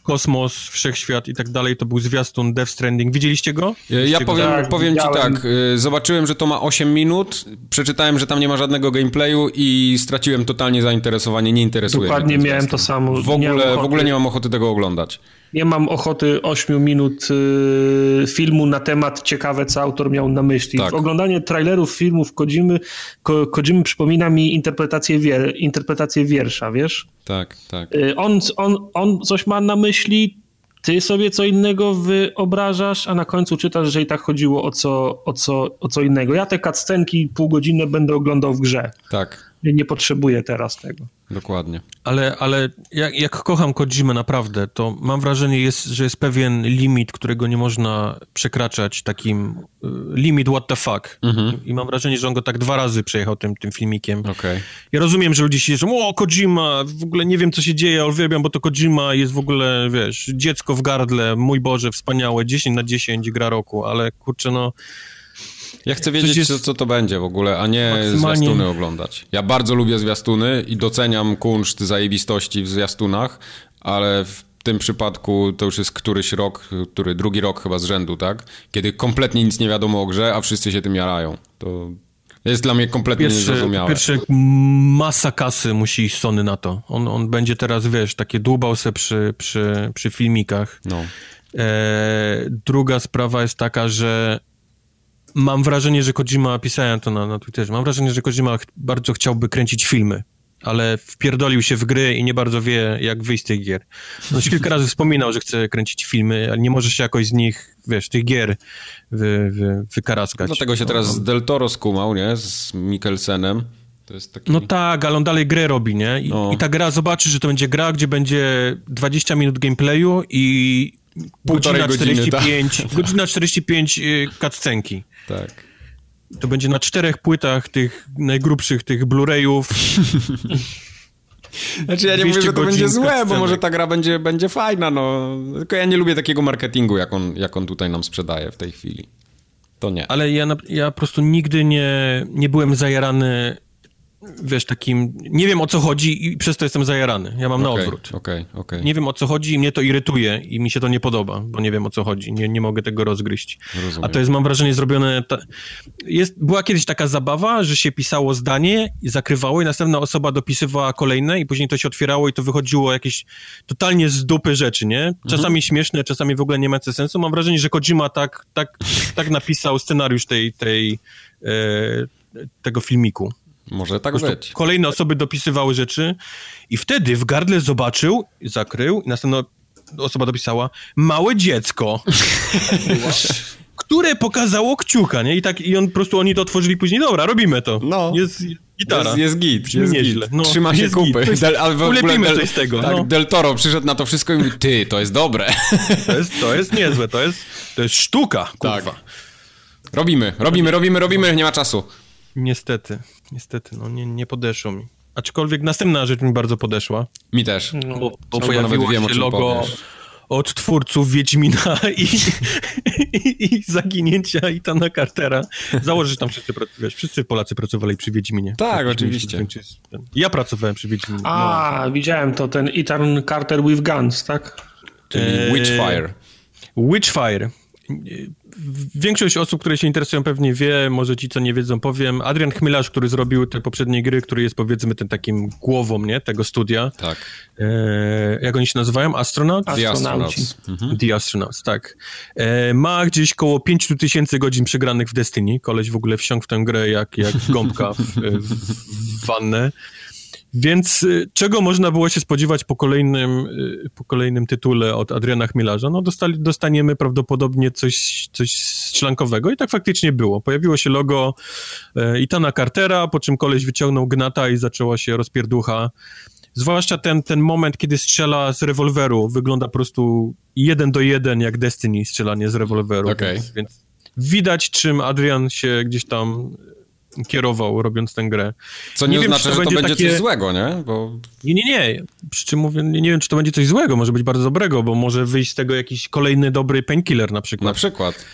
kosmos, wszechświat i tak dalej, to był zwiastun Death Stranding. Widzieliście go? Widzieliście ja powiem, tak, powiem ci tak, e, zobaczyłem, że to ma 8 minut, przeczytałem, że tam nie ma żadnego gameplayu i straciłem totalnie zainteresowanie, nie interesuje Dokładnie miałem to samo. W ogóle, w ogóle nie mam ochoty tego oglądać. Nie mam ochoty 8 minut y, filmu na temat ciekawe, co autor miał na myśli. Tak. Oglądanie trailerów filmów Kodzimy, Ko, Kodzimy przypomina mi interpretację, wier, interpretację wiersza, wiesz? Tak, tak. Y, on, on, on coś ma na myśli, ty sobie co innego wyobrażasz, a na końcu czytasz, że i tak chodziło o co, o co, o co innego. Ja te cutscenki półgodzinne będę oglądał w grze. Tak. Nie, nie potrzebuję teraz tego. Dokładnie. Ale, ale jak, jak kocham Kojimę naprawdę, to mam wrażenie, jest, że jest pewien limit, którego nie można przekraczać, takim y, limit what the fuck. Mhm. I mam wrażenie, że on go tak dwa razy przejechał tym, tym filmikiem. Okay. Ja rozumiem, że ludzie się jeżdżą, o Kojima, w ogóle nie wiem, co się dzieje, uwielbiam, bo to Kojima jest w ogóle, wiesz, dziecko w gardle, mój Boże, wspaniałe, 10 na 10 gra roku, ale kurczę, no ja chcę wiedzieć, jest... co, co to będzie w ogóle, a nie maksymalnie... zwiastuny oglądać. Ja bardzo lubię zwiastuny i doceniam kunszt zajebistości w zwiastunach, ale w tym przypadku to już jest któryś rok, który drugi rok chyba z rzędu, tak? Kiedy kompletnie nic nie wiadomo o grze, a wszyscy się tym jarają. To jest dla mnie kompletnie pierwszy, niezrozumiałe. Pierwsze, masa kasy musi iść Sony na to. On, on będzie teraz, wiesz, takie dłubał se przy, przy, przy filmikach. No. E, druga sprawa jest taka, że mam wrażenie, że Kojima, pisałem to na, na Twitterze, mam wrażenie, że Kojima ch bardzo chciałby kręcić filmy, ale wpierdolił się w gry i nie bardzo wie, jak wyjść z tych gier. Już kilka razy wspominał, że chce kręcić filmy, ale nie może się jakoś z nich, wiesz, tych gier wy, wy, wykaraskać. Dlatego się teraz z Del Toro skumał, nie? Z Mikkelsenem. Taki... No tak, ale on dalej grę robi, nie? I, no. I, ta gra zobaczy, że to będzie gra, gdzie będzie 20 minut gameplayu i godzina 45, tak. godzina 45 y, cutscenki. Tak. To będzie na czterech płytach tych najgrubszych, tych Blu-rayów. Znaczy ja nie mówię, że to będzie złe, bo może ta gra będzie, będzie fajna, no. Tylko ja nie lubię takiego marketingu, jak on, jak on tutaj nam sprzedaje w tej chwili. To nie. Ale ja, ja po prostu nigdy nie, nie byłem zajarany wiesz, takim, nie wiem o co chodzi i przez to jestem zajarany. Ja mam okay, na odwrót. Okay, okay. Nie wiem o co chodzi i mnie to irytuje i mi się to nie podoba, bo nie wiem o co chodzi. Nie, nie mogę tego rozgryźć. Rozumiem. A to jest, mam wrażenie, zrobione... Ta... Jest, była kiedyś taka zabawa, że się pisało zdanie i zakrywało i następna osoba dopisywała kolejne i później to się otwierało i to wychodziło jakieś totalnie z dupy rzeczy, nie? Czasami mhm. śmieszne, czasami w ogóle nie ma sensu. Mam wrażenie, że Kojima tak, tak, tak napisał scenariusz tej, tej, e, tego filmiku. Może tak być. Kolejne osoby dopisywały rzeczy i wtedy w gardle zobaczył, zakrył i następna osoba dopisała małe dziecko, które pokazało kciuka, nie? I tak i on po prostu oni to otworzyli później, dobra, robimy to. No. Jest gitara. Jest, jest git, jest Nieźle. No, Trzyma się kupy. Git. Del, ale ulepimy Del, coś z tego. Tak, no. Del Toro przyszedł na to wszystko i mówi, ty, to jest dobre. To jest, to jest niezłe, to jest, to jest sztuka, kurwa. Tak. Robimy, robimy, robimy, robimy, nie ma czasu. Niestety, niestety, no nie, nie podeszło mi. Aczkolwiek następna rzecz mi bardzo podeszła. Mi też. No, bo, bo pojawiło wiem, się logo powiesz. od twórców Wiedźmina i, i, i zaginięcia Itana Cartera. Założę, że tam wszyscy, wiesz, wszyscy Polacy pracowali przy Wiedźminie. Tak, tak oczywiście. Ja pracowałem przy Wiedźminie. A, no. widziałem to, ten Ethan Carter with Guns, tak? Czyli Witchfire. Witchfire większość osób, które się interesują pewnie wie, może ci, co nie wiedzą, powiem. Adrian Chmielarz, który zrobił te poprzednie gry, który jest powiedzmy ten takim głową, nie, tego studia. Tak. E, jak oni się nazywają? Astronaut? The Astronauts. Mhm. The Astronauts, tak. E, ma gdzieś koło 5000 godzin przegranych w Destiny. Koleś w ogóle wsiąkł w tę grę jak, jak gąbka w, w, w wannę. Więc y, czego można było się spodziewać po kolejnym, y, po kolejnym tytule od Adriana Chmielarza? No dostali, dostaniemy prawdopodobnie coś, coś strzelankowego i tak faktycznie było. Pojawiło się logo e, Itana Cartera, po czym koleś wyciągnął gnata i zaczęła się rozpierducha. Zwłaszcza ten, ten moment, kiedy strzela z rewolweru, wygląda po prostu jeden do jeden jak Destiny strzelanie z rewolweru. Okay. Więc, więc widać, czym Adrian się gdzieś tam kierował, robiąc tę grę. Co nie, nie oznacza, wiem, to że to będzie takie... coś złego, nie? Bo... Nie, nie, nie. Przy czym mówię, nie, nie wiem, czy to będzie coś złego, może być bardzo dobrego, bo może wyjść z tego jakiś kolejny dobry painkiller na przykład. Na przykład.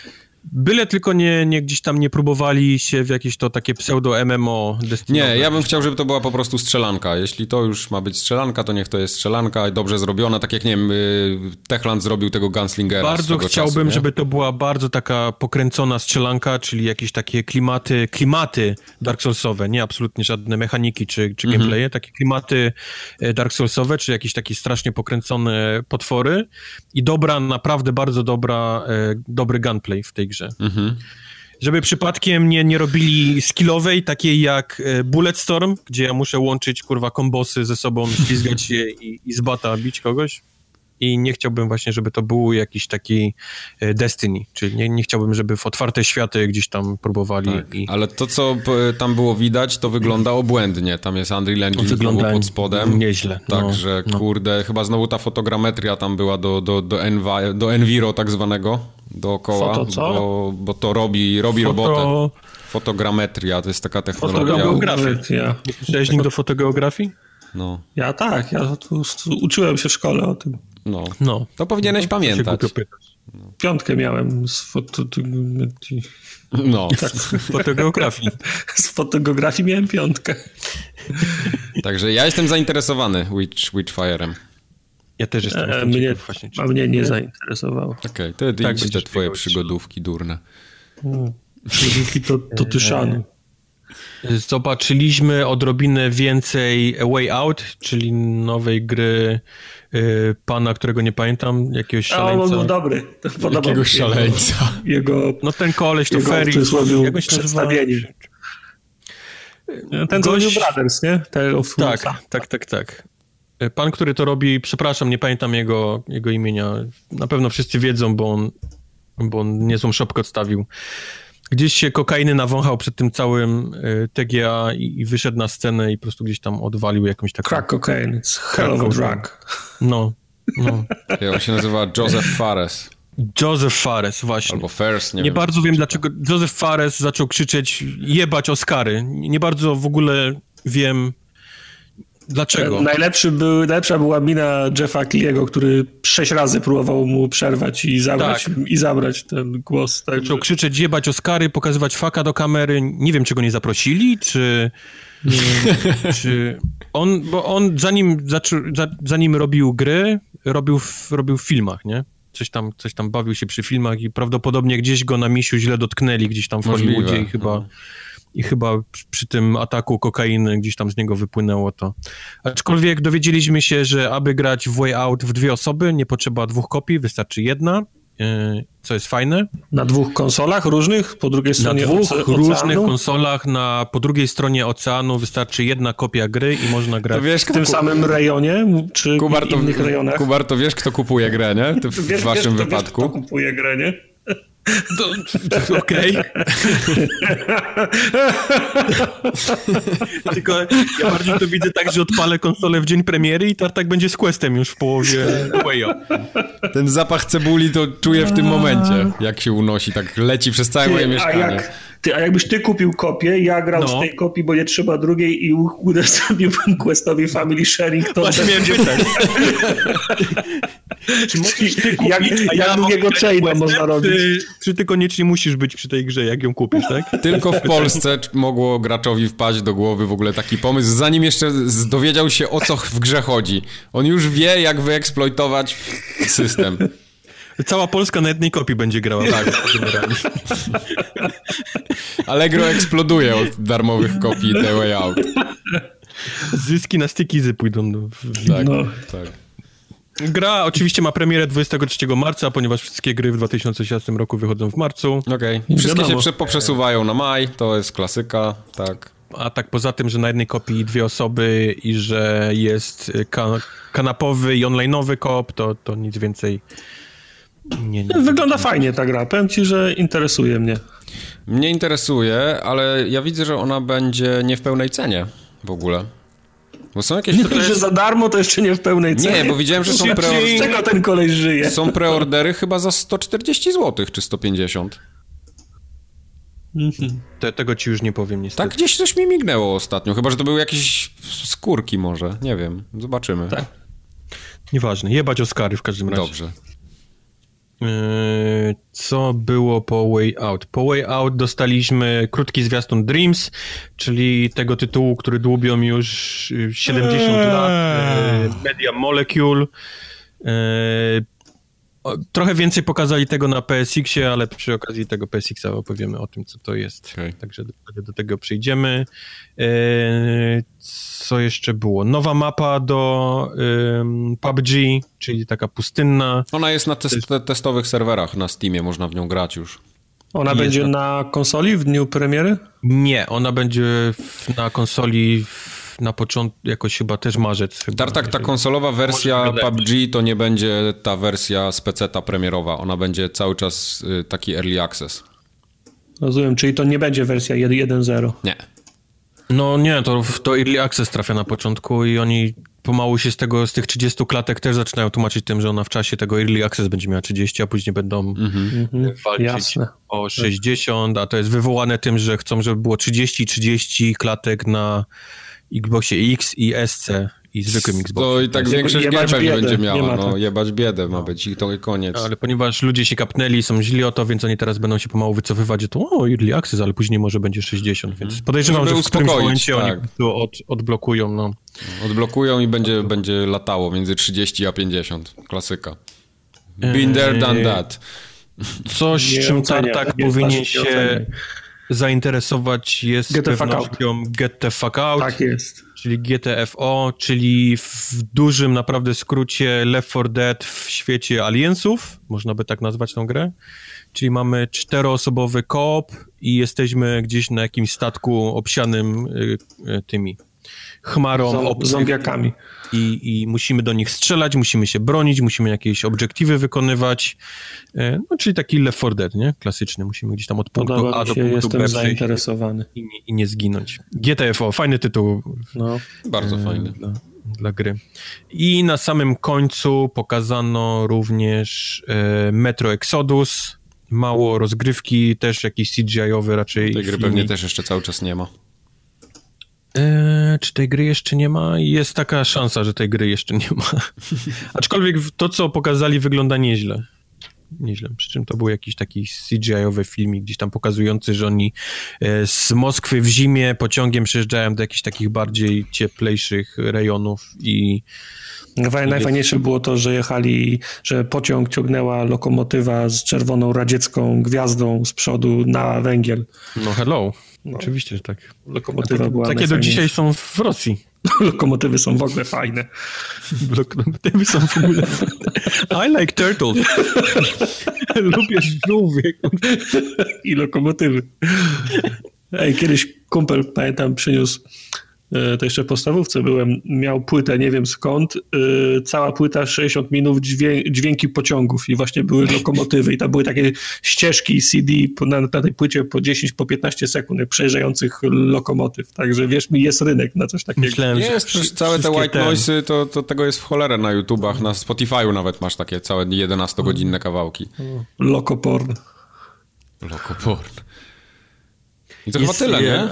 Byle tylko nie, nie gdzieś tam nie próbowali się w jakieś to takie pseudo-MMO Nie, ja bym chciał, żeby to była po prostu strzelanka. Jeśli to już ma być strzelanka, to niech to jest strzelanka dobrze zrobiona, tak jak, nie wiem, y, Techland zrobił tego Gunslingera Bardzo chciałbym, czasu, żeby to była bardzo taka pokręcona strzelanka, czyli jakieś takie klimaty, klimaty Dark Soulsowe, nie absolutnie żadne mechaniki czy, czy mhm. gameplaye, takie klimaty e, Dark Soulsowe, czy jakieś takie strasznie pokręcone potwory i dobra, naprawdę bardzo dobra, e, dobry gunplay w tej grze grze. Mhm. Żeby przypadkiem nie, nie robili skillowej, takiej jak e, Bulletstorm, gdzie ja muszę łączyć, kurwa, kombosy ze sobą, ślizgać je i, i z bata bić kogoś. i nie chciałbym właśnie, żeby to był jakiś taki e, Destiny, czyli nie, nie chciałbym, żeby w otwarte światy gdzieś tam próbowali. Tak, i... Ale to, co tam było widać, to wygląda obłędnie. Tam jest Unreal Engine wygląda pod spodem. Nieźle. No, Także, no. kurde, chyba znowu ta fotogrametria tam była do, do, do, Enva, do Enviro tak zwanego dookoła, Foto co? Bo, bo to robi, robi Foto... robotę. Fotogrametria to jest taka technologia. Fotogeografia. Rzeźnik do fotogeografii? No. Ja tak, ja tu, uczyłem się w szkole o tym. No, no. to powinieneś no, pamiętać. No. Piątkę miałem z foto... No. Tak. Z fotogeografii. Z fotogeografii miałem piątkę. Także ja jestem zainteresowany Witch, Witchfire'em. Ja też jestem. E, mnie, właśnie, a mnie nie zainteresowało. Okej, okay, to tak, te twoje przygodówki durne. Przygodówki to, to tyszany. Zobaczyliśmy odrobinę więcej Way Out, czyli nowej gry y, pana, którego nie pamiętam, jakiegoś szaleńca. A, on był dobry. Jakiegoś szaleńca. Jego, no ten koleś to Ferry. Jakoś przedstawienie. Ten, co Gość... Brothers, nie? tak, tak, tak, tak. Pan, który to robi, przepraszam, nie pamiętam jego, jego imienia. Na pewno wszyscy wiedzą, bo on, bo on niezłą szopkę odstawił gdzieś się kokainy nawąchał przed tym całym y, TGA i, i, wyszedł na scenę i po prostu gdzieś tam odwalił jakąś taką... Crack cocaine, it's hell of a drug. No, no. Ja, on się nazywa Joseph Fares. Joseph Fares, właśnie. Albo Fares, nie, nie wiem. bardzo wiem, dlaczego Joseph Fares zaczął krzyczeć jebać Oscary. Nie bardzo w ogóle wiem, Dlaczego? Najlepszy był, najlepsza była mina Jeffa Kliego, który sześć razy próbował mu przerwać i zabrać, tak. i zabrać ten głos. Tak. Zaczął krzyczeć, jebać Oscary, pokazywać faka do kamery. Nie wiem, czy go nie zaprosili, czy... czy on, bo on zanim, zaczął, zanim robił gry, robił w, robił w filmach, nie? Coś tam, coś tam bawił się przy filmach i prawdopodobnie gdzieś go na misiu źle dotknęli gdzieś tam w Hollywoodzie i chyba... No i chyba przy tym ataku kokainy gdzieś tam z niego wypłynęło to. Aczkolwiek dowiedzieliśmy się, że aby grać w Way Out w dwie osoby, nie potrzeba dwóch kopii, wystarczy jedna, e, co jest fajne. Na dwóch konsolach różnych, po drugiej stronie Na dwóch oceanu? różnych konsolach, na, po drugiej stronie oceanu wystarczy jedna kopia gry i można grać. To wiesz, w tym ku... samym rejonie, czy Kubar, w innych rejonach? Kubar, to wiesz, kto kupuje grę, nie? W wiesz, waszym wiesz, wypadku. Wiesz, kto kupuje grę, nie? Okej. Tylko ja bardziej to widzę tak, że odpalę konsolę w dzień premiery i Tartak będzie z Questem już w połowie Ten zapach cebuli to czuję w tym momencie, jak się unosi, tak leci przez całe moje mieszkanie. A, jak, ty, a jakbyś ty kupił kopię, ja grał no. z tej kopii, bo nie trzeba drugiej i udostępniłbym Questowi Family Sharing, to Właśnie miałem pytać. Czy musisz kupić, jak, jak ja drugiego chaina można robić? Ty, czy ty koniecznie musisz być przy tej grze, jak ją kupisz, tak? Tylko w Polsce mogło graczowi wpaść do głowy w ogóle taki pomysł, zanim jeszcze dowiedział się o co w grze chodzi. On już wie, jak wyeksploitować system. Cała Polska na jednej kopii będzie grała. Tak, generalnie. Allegro eksploduje od darmowych kopii The Way Out. Zyski na stickizy pójdą do... Tak, no. tak. Gra oczywiście ma premierę 23 marca, ponieważ wszystkie gry w 2016 roku wychodzą w marcu. Okej. Okay. I wszystkie Wiadomo. się poprzesuwają na maj, to jest klasyka, tak. A tak poza tym, że na jednej kopii dwie osoby i że jest kanapowy i online'owy kop, to, to nic więcej nie, nie, Wygląda nie, fajnie ta gra. Powiem ci, że interesuje mnie. Mnie interesuje, ale ja widzę, że ona będzie nie w pełnej cenie w ogóle. Bo są jakieś... Nie to, że za darmo, to jeszcze nie w pełnej cenie. Nie, bo widziałem, że są preordery... Z czego ten koleś żyje? Są preordery chyba za 140 zł, czy 150. Mhm. Te, tego ci już nie powiem niestety. Tak gdzieś coś mi mignęło ostatnio, chyba, że to były jakieś skórki może, nie wiem, zobaczymy. Tak. Nieważne, jebać Oscary w każdym razie. Dobrze. Yy, co było po Way Out? Po Way Out dostaliśmy krótki zwiastun Dreams, czyli tego tytułu, który dłubią już 70 eee. lat. Yy, Media Molecule. Trochę więcej pokazali tego na PSX-ie, ale przy okazji tego PSX-a opowiemy o tym, co to jest. Okay. Także do, do, tego przejdziemy. Co jeszcze było? Nowa mapa do PUBG, czyli taka pustynna. Ona jest na test, testowych serwerach na Steamie, można w nią grać już. Ona będzie na... na konsoli w dniu premiery? Nie, ona będzie w, na konsoli w na początku, jakoś chyba też marzec. Chyba, Tartak, ta konsolowa wersja PUBG to nie będzie ta wersja z PC-ta premierowa. Ona będzie cały czas y, taki early access. Rozumiem, czyli to nie będzie wersja 1.0. Nie. No nie, to, to Early Access trafia na początku i oni pomału się z tego, z tych 30 klatek też zaczynają tłumaczyć tym, że ona w czasie tego Early Access będzie miała 30, a później będą mm -hmm. walczyć Jasne. o 60, a to jest wywołane tym, że chcą, żeby było 30-30 klatek na Xboxie X i SC i zwykłym Xbox. To i tak większość gier pewnie będzie miała, no tak. jebać biedę ma być i to i koniec. Ale ponieważ ludzie się kapnęli, są źli o to, więc oni teraz będą się pomału wycofywać, że to o, early access, ale później może będzie 60, więc mhm. podejrzewam, Żeby że w którymś momencie tak. oni to od, odblokują, no. Odblokują i będzie, będzie latało między 30 a 50. Klasyka. Been there, done that. Coś, czym Tartak powinien się zainteresować jest get pewnością Get the Fuck Out. Tak jest. Czyli GTFO, czyli w dużym naprawdę skrócie Left 4 Dead w świecie aliensów, można by tak nazwać tą grę. Czyli mamy czteroosobowy koop i jesteśmy gdzieś na jakimś statku obsianym y, y, tymi chmarą. Zombiakami. I, I musimy do nich strzelać, musimy się bronić, musimy jakieś obiektywy wykonywać. E, no, czyli taki Left 4 Dead, nie? Klasyczny. Musimy gdzieś tam od punktu Podoba A do punktu jestem B zainteresowany. I nie, I nie zginąć. GTFO, fajny tytuł. No, bardzo e, fajny. Dla, dla, gry. I na samym końcu pokazano również e, Metro Exodus. Mało rozgrywki, też jakiś CGI-owy raczej. Tej gry pewnie też jeszcze cały czas nie ma. Eee, czy tej gry jeszcze nie ma? Jest taka szansa, że tej gry jeszcze nie ma. Aczkolwiek to, co pokazali, wygląda nieźle. Nieźle. Przy czym to był jakiś taki CGI-owy filmik gdzieś tam pokazujący, że oni e, z Moskwy w zimie pociągiem przyjeżdżają do jakichś takich bardziej cieplejszych rejonów i Najfajniejsze było to, że jechali, że pociąg ciągnęła lokomotywa z czerwoną radziecką gwiazdą z przodu na węgiel. No hello. No. Oczywiście, że tak. Lokomotywa tak, była Takie do dzisiaj są w Rosji. Lokomotywy są w ogóle fajne. Lokomotywy są w ogóle fajne. I like turtles. Lubię żółwie. I lokomotywy. Ej, kiedyś kumpel, pamiętam, przyniósł to jeszcze w podstawówce byłem, miał płytę, nie wiem skąd, yy, cała płyta 60 minut dźwięki pociągów i właśnie były lokomotywy i tam były takie ścieżki CD na, na tej płycie po 10, po 15 sekund przejeżdżających lokomotyw, także wiesz mi, jest rynek na coś takiego. Myślałem, jest, że całe te white noise to, to tego jest w cholerę na YouTubach, na Spotify'u nawet masz takie całe 11-godzinne kawałki. Lokoporn. Lokoporn. I to jest, chyba tyle, nie?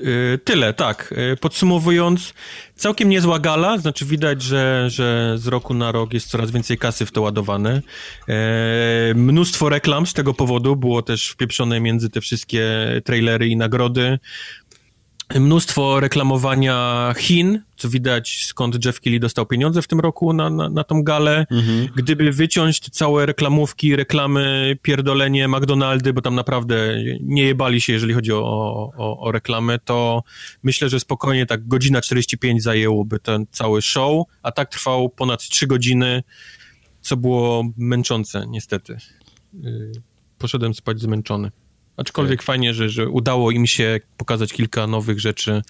Y, tyle, tak. Y, podsumowując, całkiem niezła gala, znaczy widać, że, że z roku na rok jest coraz więcej kasy w to ładowane. E, mnóstwo reklam z tego powodu było też wpieprzone między te wszystkie trailery i nagrody mnóstwo reklamowania Chin, co widać skąd Jeff Keighley dostał pieniądze w tym roku na, na, na tą galę. Mhm. Gdyby wyciąć te całe reklamówki, reklamy, pierdolenie McDonaldy, bo tam naprawdę nie jebali się, jeżeli chodzi o, o, o reklamę, to myślę, że spokojnie tak godzina 45 zajęłoby ten cały show, a tak trwał ponad 3 godziny, co było męczące niestety. Y, poszedłem spać zmęczony. Aczkolwiek okay. fajnie, że, że udało im się pokazać kilka nowych rzeczy.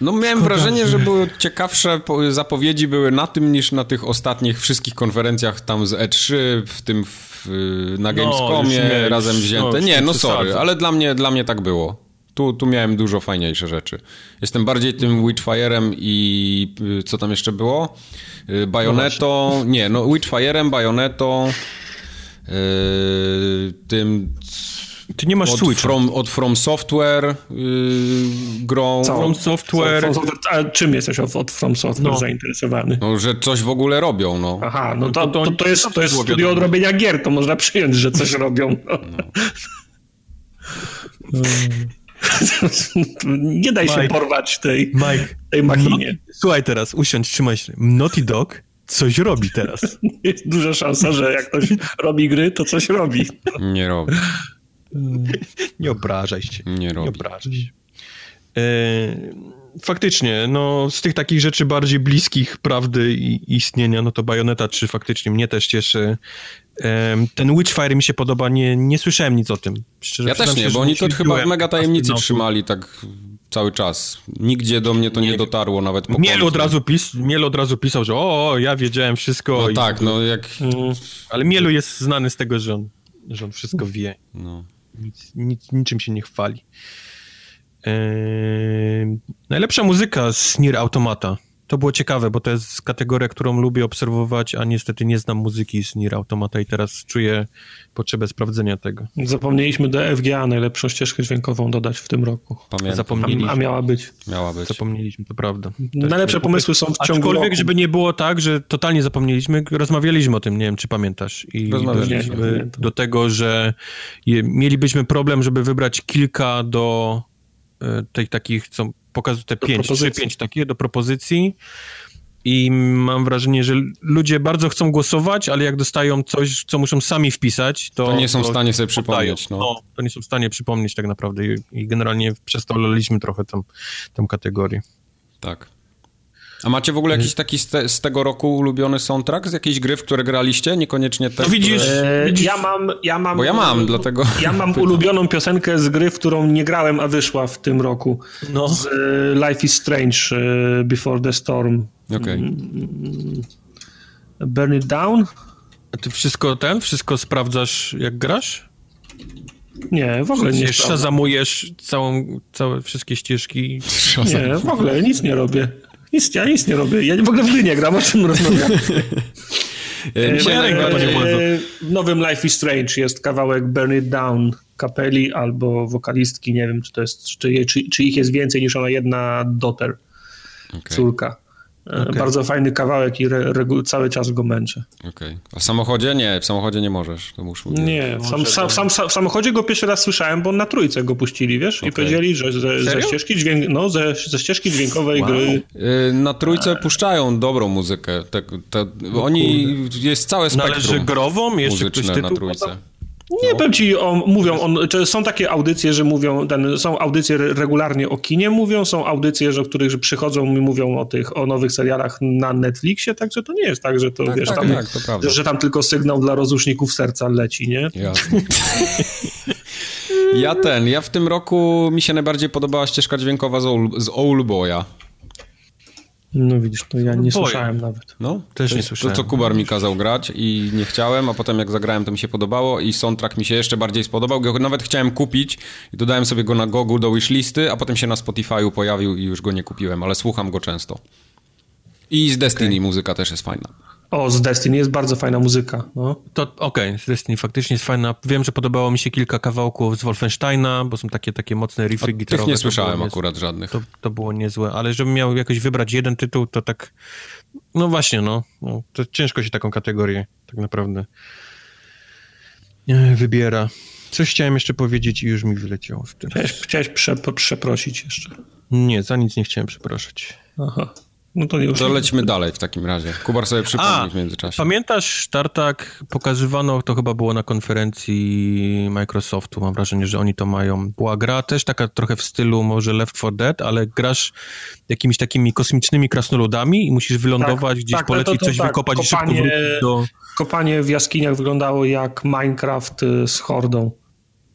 No miałem Szkoda, wrażenie, że... były ciekawsze zapowiedzi były na tym niż na tych ostatnich wszystkich konferencjach tam z E3, w tym w, na no, Gamescomie no, razem wzięte. No, nie, no sorry, ale dla mnie, dla mnie tak było. Tu, tu miałem dużo fajniejsze rzeczy. Jestem bardziej tym Witchfire'em i y, co tam jeszcze było? Y, Bajonetą. No nie, no Witchfire'em, Bajonetą, tym ty nie masz od Switcha. From, od From Software yy, grą. Co? From Software. From Software. A czym jesteś od, od From Software no. zainteresowany? No, że coś w ogóle robią, no. Aha, no to, to, to, to jest, to jest studio od robienia gier, to można przyjąć, że coś robią. No. No. Nie daj Mike, się porwać tej, Mike, tej machinie. No, słuchaj teraz, usiądź, trzymaj się. Naughty Dog coś robi teraz. Jest duża szansa, że jak ktoś robi gry, to coś robi. Nie robi. Nie obrażaj się. Nie robi. Nie obrażaj się. E, faktycznie, no z tych takich rzeczy bardziej bliskich prawdy i istnienia, no to Bayonetta 3 faktycznie mnie też cieszy. E, ten Witchfire mi się podoba, nie, nie słyszałem nic o tym. Szczerze ja też nie, bo oni to chyba w mega tajemnicy trzymali tak cały czas. Nigdzie do mnie to nie, nie dotarło nawet po Miel od, razu pis, Miel od razu pisał, że o, o ja wiedziałem wszystko. No tak, no jak... Mm, ale Mielu jest znany z tego, że on, że on wszystko wie. No. Nic, nic, niczym się nie chwali. Eee, najlepsza muzyka z Nier Automata. To było ciekawe, bo to jest kategoria, którą lubię obserwować, a niestety nie znam muzyki z Nier Automata i teraz czuję potrzebę sprawdzenia tego. Zapomnieliśmy do FGA najlepszą ścieżkę dźwiękową dodać w tym roku. Pamiętam. Zapomnieliśmy. A, a miała być. Miała być. Zapomnieliśmy, to prawda. Najlepsze pomysły są w ciągu Aczkolwiek, roku. żeby nie było tak, że totalnie zapomnieliśmy, rozmawialiśmy o tym, nie wiem, czy pamiętasz. I doszliśmy do tego, że je, mielibyśmy problem, żeby wybrać kilka do e, tych takich, co pokazują te pięć, trzy, pięć takie do propozycji i mam wrażenie, że ludzie bardzo chcą głosować, ale jak dostają coś, co muszą sami wpisać, to... To nie są w stanie sobie przypomnieć, no. no. To nie są w stanie przypomnieć tak naprawdę i, i generalnie przestoliliśmy trochę tą, tą kategorię. Tak. A macie w ogóle jakiś taki z, te, z, tego roku ulubiony soundtrack z jakiejś gry, w które graliście? Niekoniecznie te, no widzisz, które... widzisz, ja mam, ja mam... Bo ja mam, dlatego... Ja mam ulubioną piosenkę z gry, w którą nie grałem, a wyszła w tym roku. No. Z Life is Strange, Before the Storm. Okej. Okay. Mm, Burn It Down? A ty wszystko ten, wszystko sprawdzasz jak grasz? Nie, w ogóle nie. Szazamujesz całą, całe wszystkie ścieżki? Nie, w ogóle nic nie robię. Nic, ja nic nie robię. Ja w ogóle w gry nie gram, o czym rozmawiam. E, w nowym Life is Strange jest kawałek Burn It Down kapeli albo wokalistki, nie wiem, czy to jest, czy, czy, czy ich jest więcej niż ona jedna daughter, okay. córka. Okay. Bardzo fajny kawałek i re, cały czas go męczę. Okay. A w samochodzie? Nie, w samochodzie nie możesz. To muszę nie, w, sam, sam, sam, sam, w samochodzie go pierwszy raz słyszałem, bo na trójce go puścili, wiesz? Okay. I powiedzieli, że ze, ze ścieżki, dźwięk, no, ze, ze ścieżki dźwiękowej wow. gry... Y, na trójce puszczają dobrą muzykę. Te, te, oni, jest całe spektrum Należy grową jeszcze ktoś tytuł na trójce. Nie, no. powiem ci, o, mówią, on, są takie audycje, że mówią, ten, są audycje regularnie o kinie mówią, są audycje, że, których że przychodzą i mówią o tych, o nowych serialach na Netflixie, także to nie jest tak, że to, tak, wiesz, tak, tam, tak, to że, że, tam tylko sygnał dla rozruszników serca leci, nie? Jasne. ja ten, ja w tym roku mi się najbardziej podobała ścieżka dźwiękowa z, Old, z Old Boya. No widzisz, to ja nie Boję. słyszałem nawet. No, też nie słyszałem. To, co Kubar mi kazał grać i nie chciałem, a potem jak zagrałem, to mi się podobało i soundtrack mi się jeszcze bardziej spodobał. Go nawet chciałem kupić i dodałem sobie go na Gogu do wishlisty, a potem się na Spotify'u pojawił i już go nie kupiłem, ale słucham go często. I z Destiny okay. muzyka też jest fajna. O, z Destiny jest bardzo fajna muzyka. No. To okej, okay, z Destiny faktycznie jest fajna. Wiem, że podobało mi się kilka kawałków z Wolfensteina, bo są takie, takie mocne riffy gitarowe. Tych nie słyszałem akurat żadnych. To, to było niezłe, ale żebym miał jakoś wybrać jeden tytuł, to tak... No właśnie, no. no to ciężko się taką kategorię tak naprawdę wybiera. Coś chciałem jeszcze powiedzieć i już mi wyleciało w tym. Chciałeś, chciałeś prze, przeprosić jeszcze. Nie, za nic nie chciałem przepraszać. Aha. No to już. Dalej w takim razie. Kubar sobie przypomni w międzyczasie. Pamiętasz, Tartak, pokazywano, to chyba było na konferencji Microsoftu, mam wrażenie, że oni to mają. Była gra też taka trochę w stylu może Left 4 Dead, ale grasz jakimiś takimi kosmicznymi krasnoludami i musisz wylądować tak, gdzieś, tak, polecieć, to, to, coś tak, wykopać kopanie, i szybko wrócić do... Kopanie w jaskiniach wyglądało jak Minecraft y, z hordą.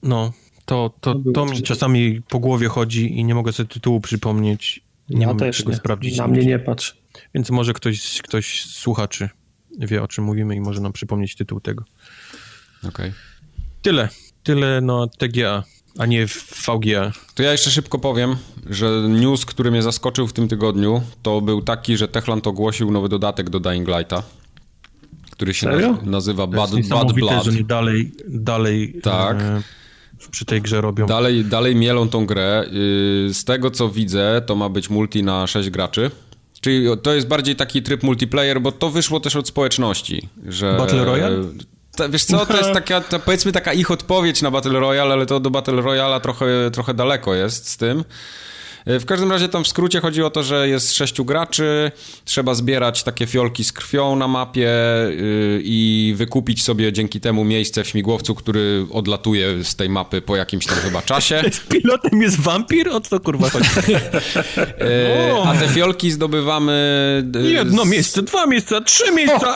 No, to, to, to, to mi czasami po głowie chodzi i nie mogę sobie tytułu przypomnieć nie ja mam też nie. sprawdzić. Na mnie nie patrz. Więc może ktoś, ktoś z słuchaczy wie, o czym mówimy i może nam przypomnieć tytuł tego. Okej. Okay. Tyle. Tyle na TGA, a nie w VGA. To ja jeszcze szybko powiem, że news, który mnie zaskoczył w tym tygodniu, to był taki, że Techland ogłosił nowy dodatek do Dying Lighta, który się Serio? nazywa Bad, Bad Blood. że dalej, dalej tak. E, przy tej grze robią. Dalej, dalej mielą tą grę. Y, z tego co widzę, to ma być multi na 6 graczy. Czyli to jest bardziej taki tryb multiplayer, bo to wyszło też od społeczności, że... Battle Royale? Ta, wiesz co, to jest taka, to powiedzmy taka ich odpowiedź na Battle Royale, ale to do Battle Royale trochę, trochę daleko jest z tym. W każdym razie tam w skrócie chodzi o to, że jest sześciu graczy, trzeba zbierać takie fiolki z krwią na mapie y, i wykupić sobie dzięki temu miejsce w śmigłowcu, który odlatuje z tej mapy po jakimś tam chyba czasie. Pilotem jest wampir? O co kurwa chodzi? E, a te fiolki zdobywamy... Y, Jedno miejsce, dwa miejsca, trzy miejsca!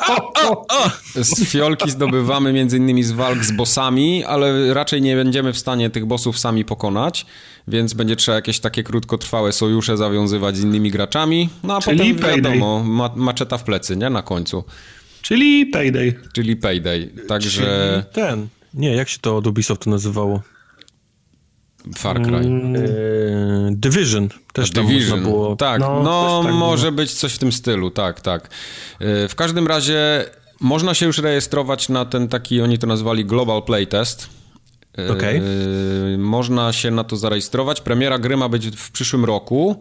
Z fiolki zdobywamy między innymi z walk z bossami, ale raczej nie będziemy w stanie tych bossów sami pokonać, więc będzie trzeba jakieś takie krótko długotrwałe sojusze zawiązywać z innymi graczami, no a Czyli potem wiadomo, ma, maczeta w plecy, nie? Na końcu. Czyli Payday. Czyli Payday, także... Czyli ten, nie, jak się to od Ubisoftu nazywało? Far Cry. Mm. Division też tam Division. było. Tak, no, no tak może było. być coś w tym stylu, tak, tak. E, w każdym razie można się już rejestrować na ten taki, oni to nazwali Global Playtest. E, okay. Można się na to zarejestrować. Premiera gry ma być w przyszłym roku.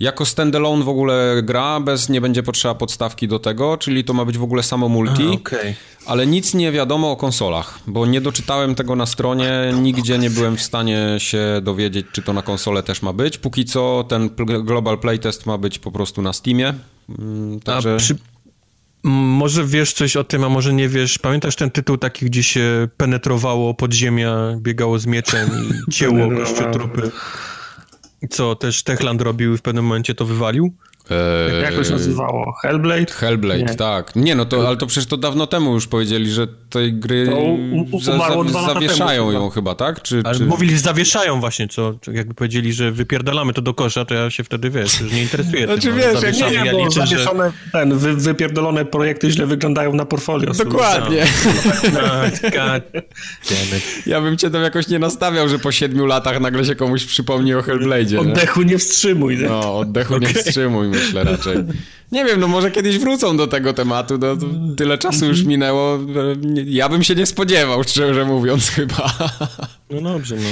Jako standalone w ogóle gra, bez nie będzie potrzeba podstawki do tego, czyli to ma być w ogóle samo multi, A, okay. ale nic nie wiadomo o konsolach, bo nie doczytałem tego na stronie, nigdzie nie byłem w stanie się dowiedzieć, czy to na konsolę też ma być. Póki co ten Global Playtest ma być po prostu na Steamie, mm, także... Przy... Może wiesz coś o tym, a może nie wiesz. Pamiętasz ten tytuł taki, gdzie się penetrowało podziemia, biegało z mieczem i cięło gościu trupy? Co też Techland robił i w pewnym momencie to wywalił? Eee, Jak to się nazywało? Hellblade? Hellblade, nie. tak. Nie, no to, ale to przecież to dawno temu już powiedzieli, że tej gry za, za, zawieszają temu, ją chyba, tak? Czy, ale czy... mówili, że zawieszają właśnie, co jakby powiedzieli, że wypierdalamy to do kosza, to ja się wtedy, wiesz, już nie interesuje. Znaczy tym, wiesz, jak nie, nie, ja liczę, zawieszone, że... ten, wy, wypierdolone projekty źle wyglądają na portfolio. Dokładnie. No, ja bym cię tam jakoś nie nastawiał, że po siedmiu latach nagle się komuś przypomni o Hellblade'zie. Oddechu nie, nie wstrzymuj. Nie? No, oddechu okay. nie wstrzymuj myślę raczej. Nie wiem, no może kiedyś wrócą do tego tematu, no, tyle czasu już minęło, ja bym się nie spodziewał, szczerze mówiąc chyba. No dobrze, no.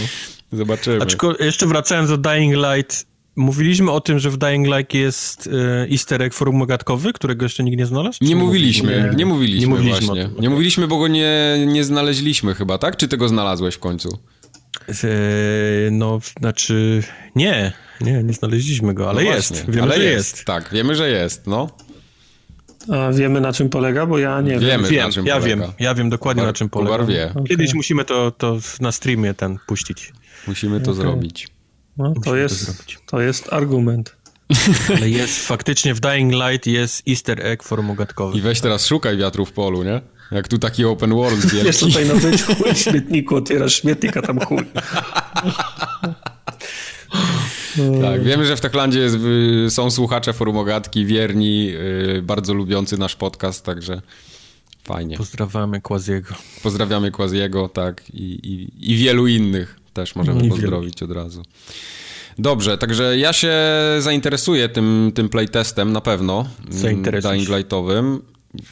Zobaczymy. Aczkolwiek jeszcze wracając do Dying Light, mówiliśmy o tym, że w Dying Light jest e, easter egg forum magatkowy, którego jeszcze nikt nie znalazł? Nie mówiliśmy, nie, nie mówiliśmy, nie mówiliśmy właśnie. Nie mówiliśmy, bo go nie, nie znaleźliśmy chyba, tak? Czy ty go znalazłeś w końcu? E, no, znaczy nie. Nie, nie znaleźliśmy go, ale no jest. Wiemy, ale że jest. jest. Tak, wiemy, że jest, no. A wiemy na czym polega, bo ja nie wiemy, wiem. Na czym ja polega. wiem, ja wiem dokładnie na czym polega. Wie. Kiedyś okay. musimy to, to na streamie ten puścić. Musimy to okay. zrobić. No, to, jest, to, to jest argument. Ale jest faktycznie w Dying Light jest easter egg formogatkowy. I weź teraz szukaj wiatru w polu, nie? Jak tu taki open world wielki. Jest tutaj na być chuj w śmietniku, otwierasz śmietnika, tam chuj. Tak, wiemy, że w Techlandzie jest, są słuchacze Forumogatki, wierni, yy, bardzo lubiący nasz podcast, także fajnie. Pozdrawiamy Kłaziego. Pozdrawiamy Kłaziego, tak, i, i, i wielu innych też możemy I pozdrowić wielu. od razu. Dobrze, także ja się zainteresuję tym, tym playtestem na pewno. Mm, Dying Lightowym.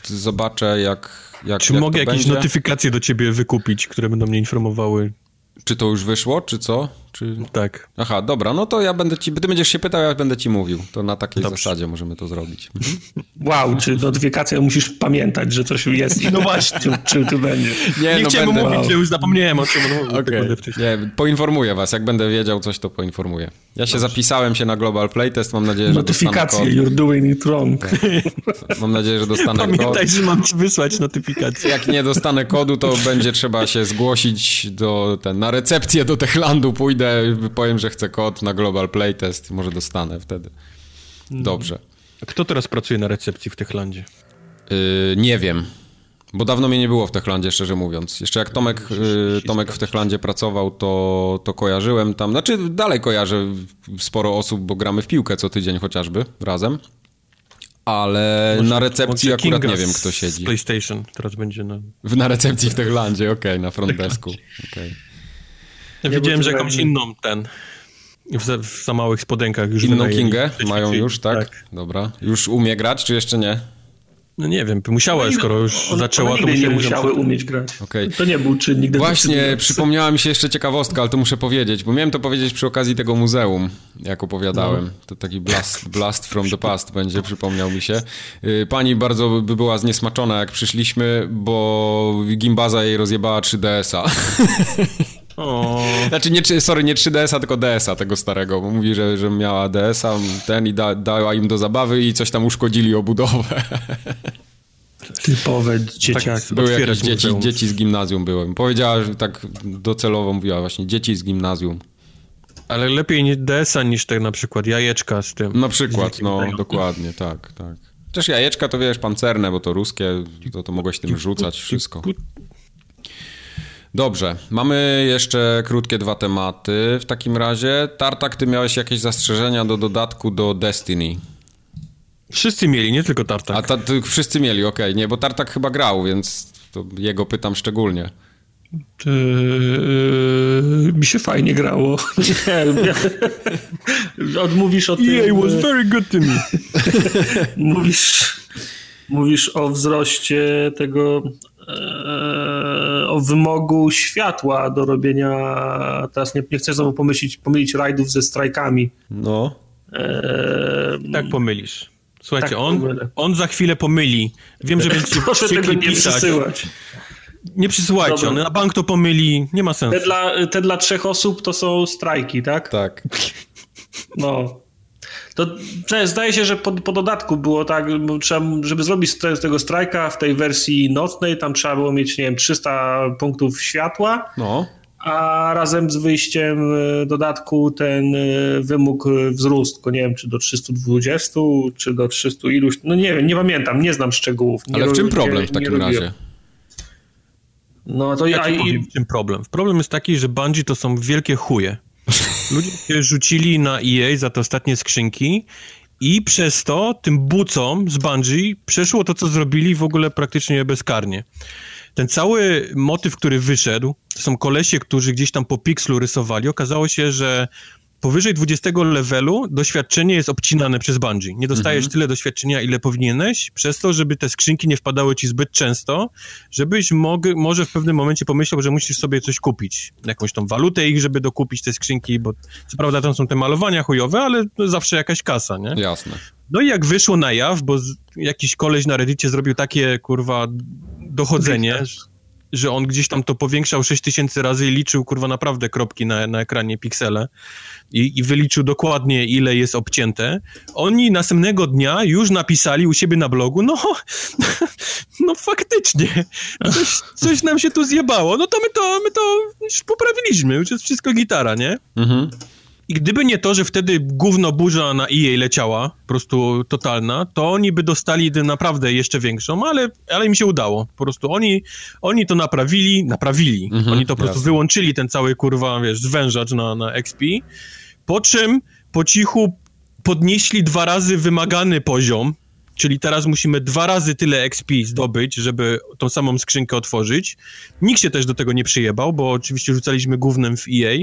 Zobaczę jak, jak Czy jak mogę jakieś będzie. notyfikacje do ciebie wykupić, które będą mnie informowały, czy to już wyszło, czy co? Czy... Tak. Aha, dobra, no to ja będę ci, ty będziesz się pytał, ja będę ci mówił. To na takiej Dobrze. zasadzie możemy to zrobić. Mhm. Wow, czy notyfikacja musisz pamiętać, że coś jest i no właśnie, czym, tu będzie. Nie, nie no chciałem będę... mówić, wow. już zapomniałem o czym on okay. Nie, poinformuję was, jak będę wiedział coś, to poinformuję. Ja się Dobrze. zapisałem się na Global Playtest, mam nadzieję, że Notyfikacje, you're doing it wrong. Tak. Mam nadzieję, że dostanę Pamiętaj, kod. Pamiętaj, że mam ci wysłać notyfikację. Jak nie dostanę kodu, to będzie trzeba się zgłosić do, ten, na recepcję do Techlandu, pójdę, powiem, że chcę kod na Global Playtest, może dostanę wtedy. Dobrze. A kto teraz pracuje na recepcji w Techlandzie? Yy, nie wiem. Bo dawno mnie nie było w Techlandzie, szczerze mówiąc. Jeszcze jak Tomek, yy, Tomek w Techlandzie pracował, to, to kojarzyłem tam. Znaczy, dalej kojarzę sporo osób, bo gramy w piłkę co tydzień chociażby razem. Ale może, na recepcji akurat Kinga nie wiem, kto siedzi. PlayStation teraz będzie na. Na recepcji w Techlandzie, okej, okay, na frontdesku. Okay. Ja widziałem, że jakąś inną ten. W za, w za małych spodenkach już Inną Kingę mają już, tak? tak? Dobra. Już umie grać, czy jeszcze nie? No nie wiem, musiała, no skoro już on, zaczęła, one to nie musiały umieć grać. Okay. To nie był czynnik Właśnie, przypomniała mi się jeszcze ciekawostka, ale to muszę powiedzieć, bo miałem to powiedzieć przy okazji tego muzeum, jak opowiadałem. No. To taki blast, blast from the past będzie, przypomniał mi się. Y, pani bardzo by była zniesmaczona, jak przyszliśmy, bo Gimbaza jej rozjebała 3DS-a. O. Znaczy, nie, sorry, nie 3DS-a, tylko DS-a tego starego, bo mówi, że, że miała DS-a, ten i da, dała im do zabawy i coś tam uszkodzili obudowę. Typowe dzieciaki. Tak, były jakieś dzieci, dzieci z gimnazjum byłem. Powiedziała, że tak docelowo mówiła właśnie, dzieci z gimnazjum. Ale lepiej nie DS-a niż tak na przykład jajeczka z tym. Na przykład, no, dokładnie, tak, tak. Chociaż jajeczka to wiesz, pancerne, bo to ruskie, to, to mogłeś tym rzucać wszystko. Dobrze, mamy jeszcze krótkie dwa tematy. W takim razie, Tartak, ty miałeś jakieś zastrzeżenia do dodatku do Destiny? Wszyscy mieli, nie tylko Tartak. A ta, wszyscy mieli, okej, okay. nie, bo Tartak chyba grał, więc jego pytam szczególnie. Yy, mi się fajnie grało. Odmówisz o tym... EA was very good to me. mówisz, mówisz o wzroście tego o wymogu światła do robienia teraz nie, nie chcę znowu pomyśleć, pomylić rajdów ze strajkami. No. E, tak pomylisz. Słuchajcie, tak on, on za chwilę pomyli. Wiem, że będziecie Proszę tego nie pisać. przesyłać. Nie przysyłajcie, on na bank to pomyli, nie ma sensu. Te dla, te dla trzech osób to są strajki, tak? Tak. No. To zdaje się, że po, po dodatku było tak, trzeba, żeby zrobić z tego strajka w tej wersji nocnej, tam trzeba było mieć, nie wiem, 300 punktów światła. No. A razem z wyjściem e, dodatku ten e, wymóg wzrósł, tylko nie wiem, czy do 320, czy do 300 iluś, no nie wiem, nie pamiętam, nie znam szczegółów. Nie Ale w czym problem nie, w takim razie? No to ja, ja powiem, w czym problem. Problem jest taki, że Bungie to są wielkie chuje. Ludzie się rzucili na EA za te ostatnie skrzynki i przez to tym bucom z Bungie przeszło to, co zrobili w ogóle praktycznie bezkarnie. Ten cały motyw, który wyszedł, to są kolesie, którzy gdzieś tam po pixlu rysowali. Okazało się, że powyżej 20 levelu doświadczenie jest obcinane przez Bungie. Nie dostajesz mhm. tyle doświadczenia, ile powinieneś, przez to, żeby te skrzynki nie wpadały ci zbyt często, żebyś mog, może w pewnym momencie pomyślał, że musisz sobie coś kupić. Jakąś tą walutę ich, żeby dokupić te skrzynki, bo co prawda tam są te malowania chujowe, ale zawsze jakaś kasa, nie? Jasne. No i jak wyszło na jaw, bo jakiś koleś na reddicie zrobił takie, kurwa, dochodzenie, że on gdzieś tam to powiększał 6000 razy i liczył, kurwa, naprawdę kropki na, na ekranie, piksele i, i wyliczył dokładnie, ile jest obcięte. Oni następnego dnia już napisali u siebie na blogu, no, no faktycznie, coś, coś nam się tu zjebało, no to my to, my to już poprawiliśmy, już jest wszystko gitara, nie? Mhm. I gdyby nie to, że wtedy gówno burza na EA leciała, po prostu totalna, to oni by dostali naprawdę jeszcze większą, ale, ale im się udało. Po prostu oni, oni to naprawili, naprawili. Mhm, oni to po prostu wyłączyli ten cały, kurwa, wiesz, zwężacz na, na XP, po czym po cichu podnieśli dwa razy wymagany poziom, czyli teraz musimy dwa razy tyle XP zdobyć, żeby tą samą skrzynkę otworzyć. Nikt się też do tego nie przyjebał, bo oczywiście rzucaliśmy głównym w EA,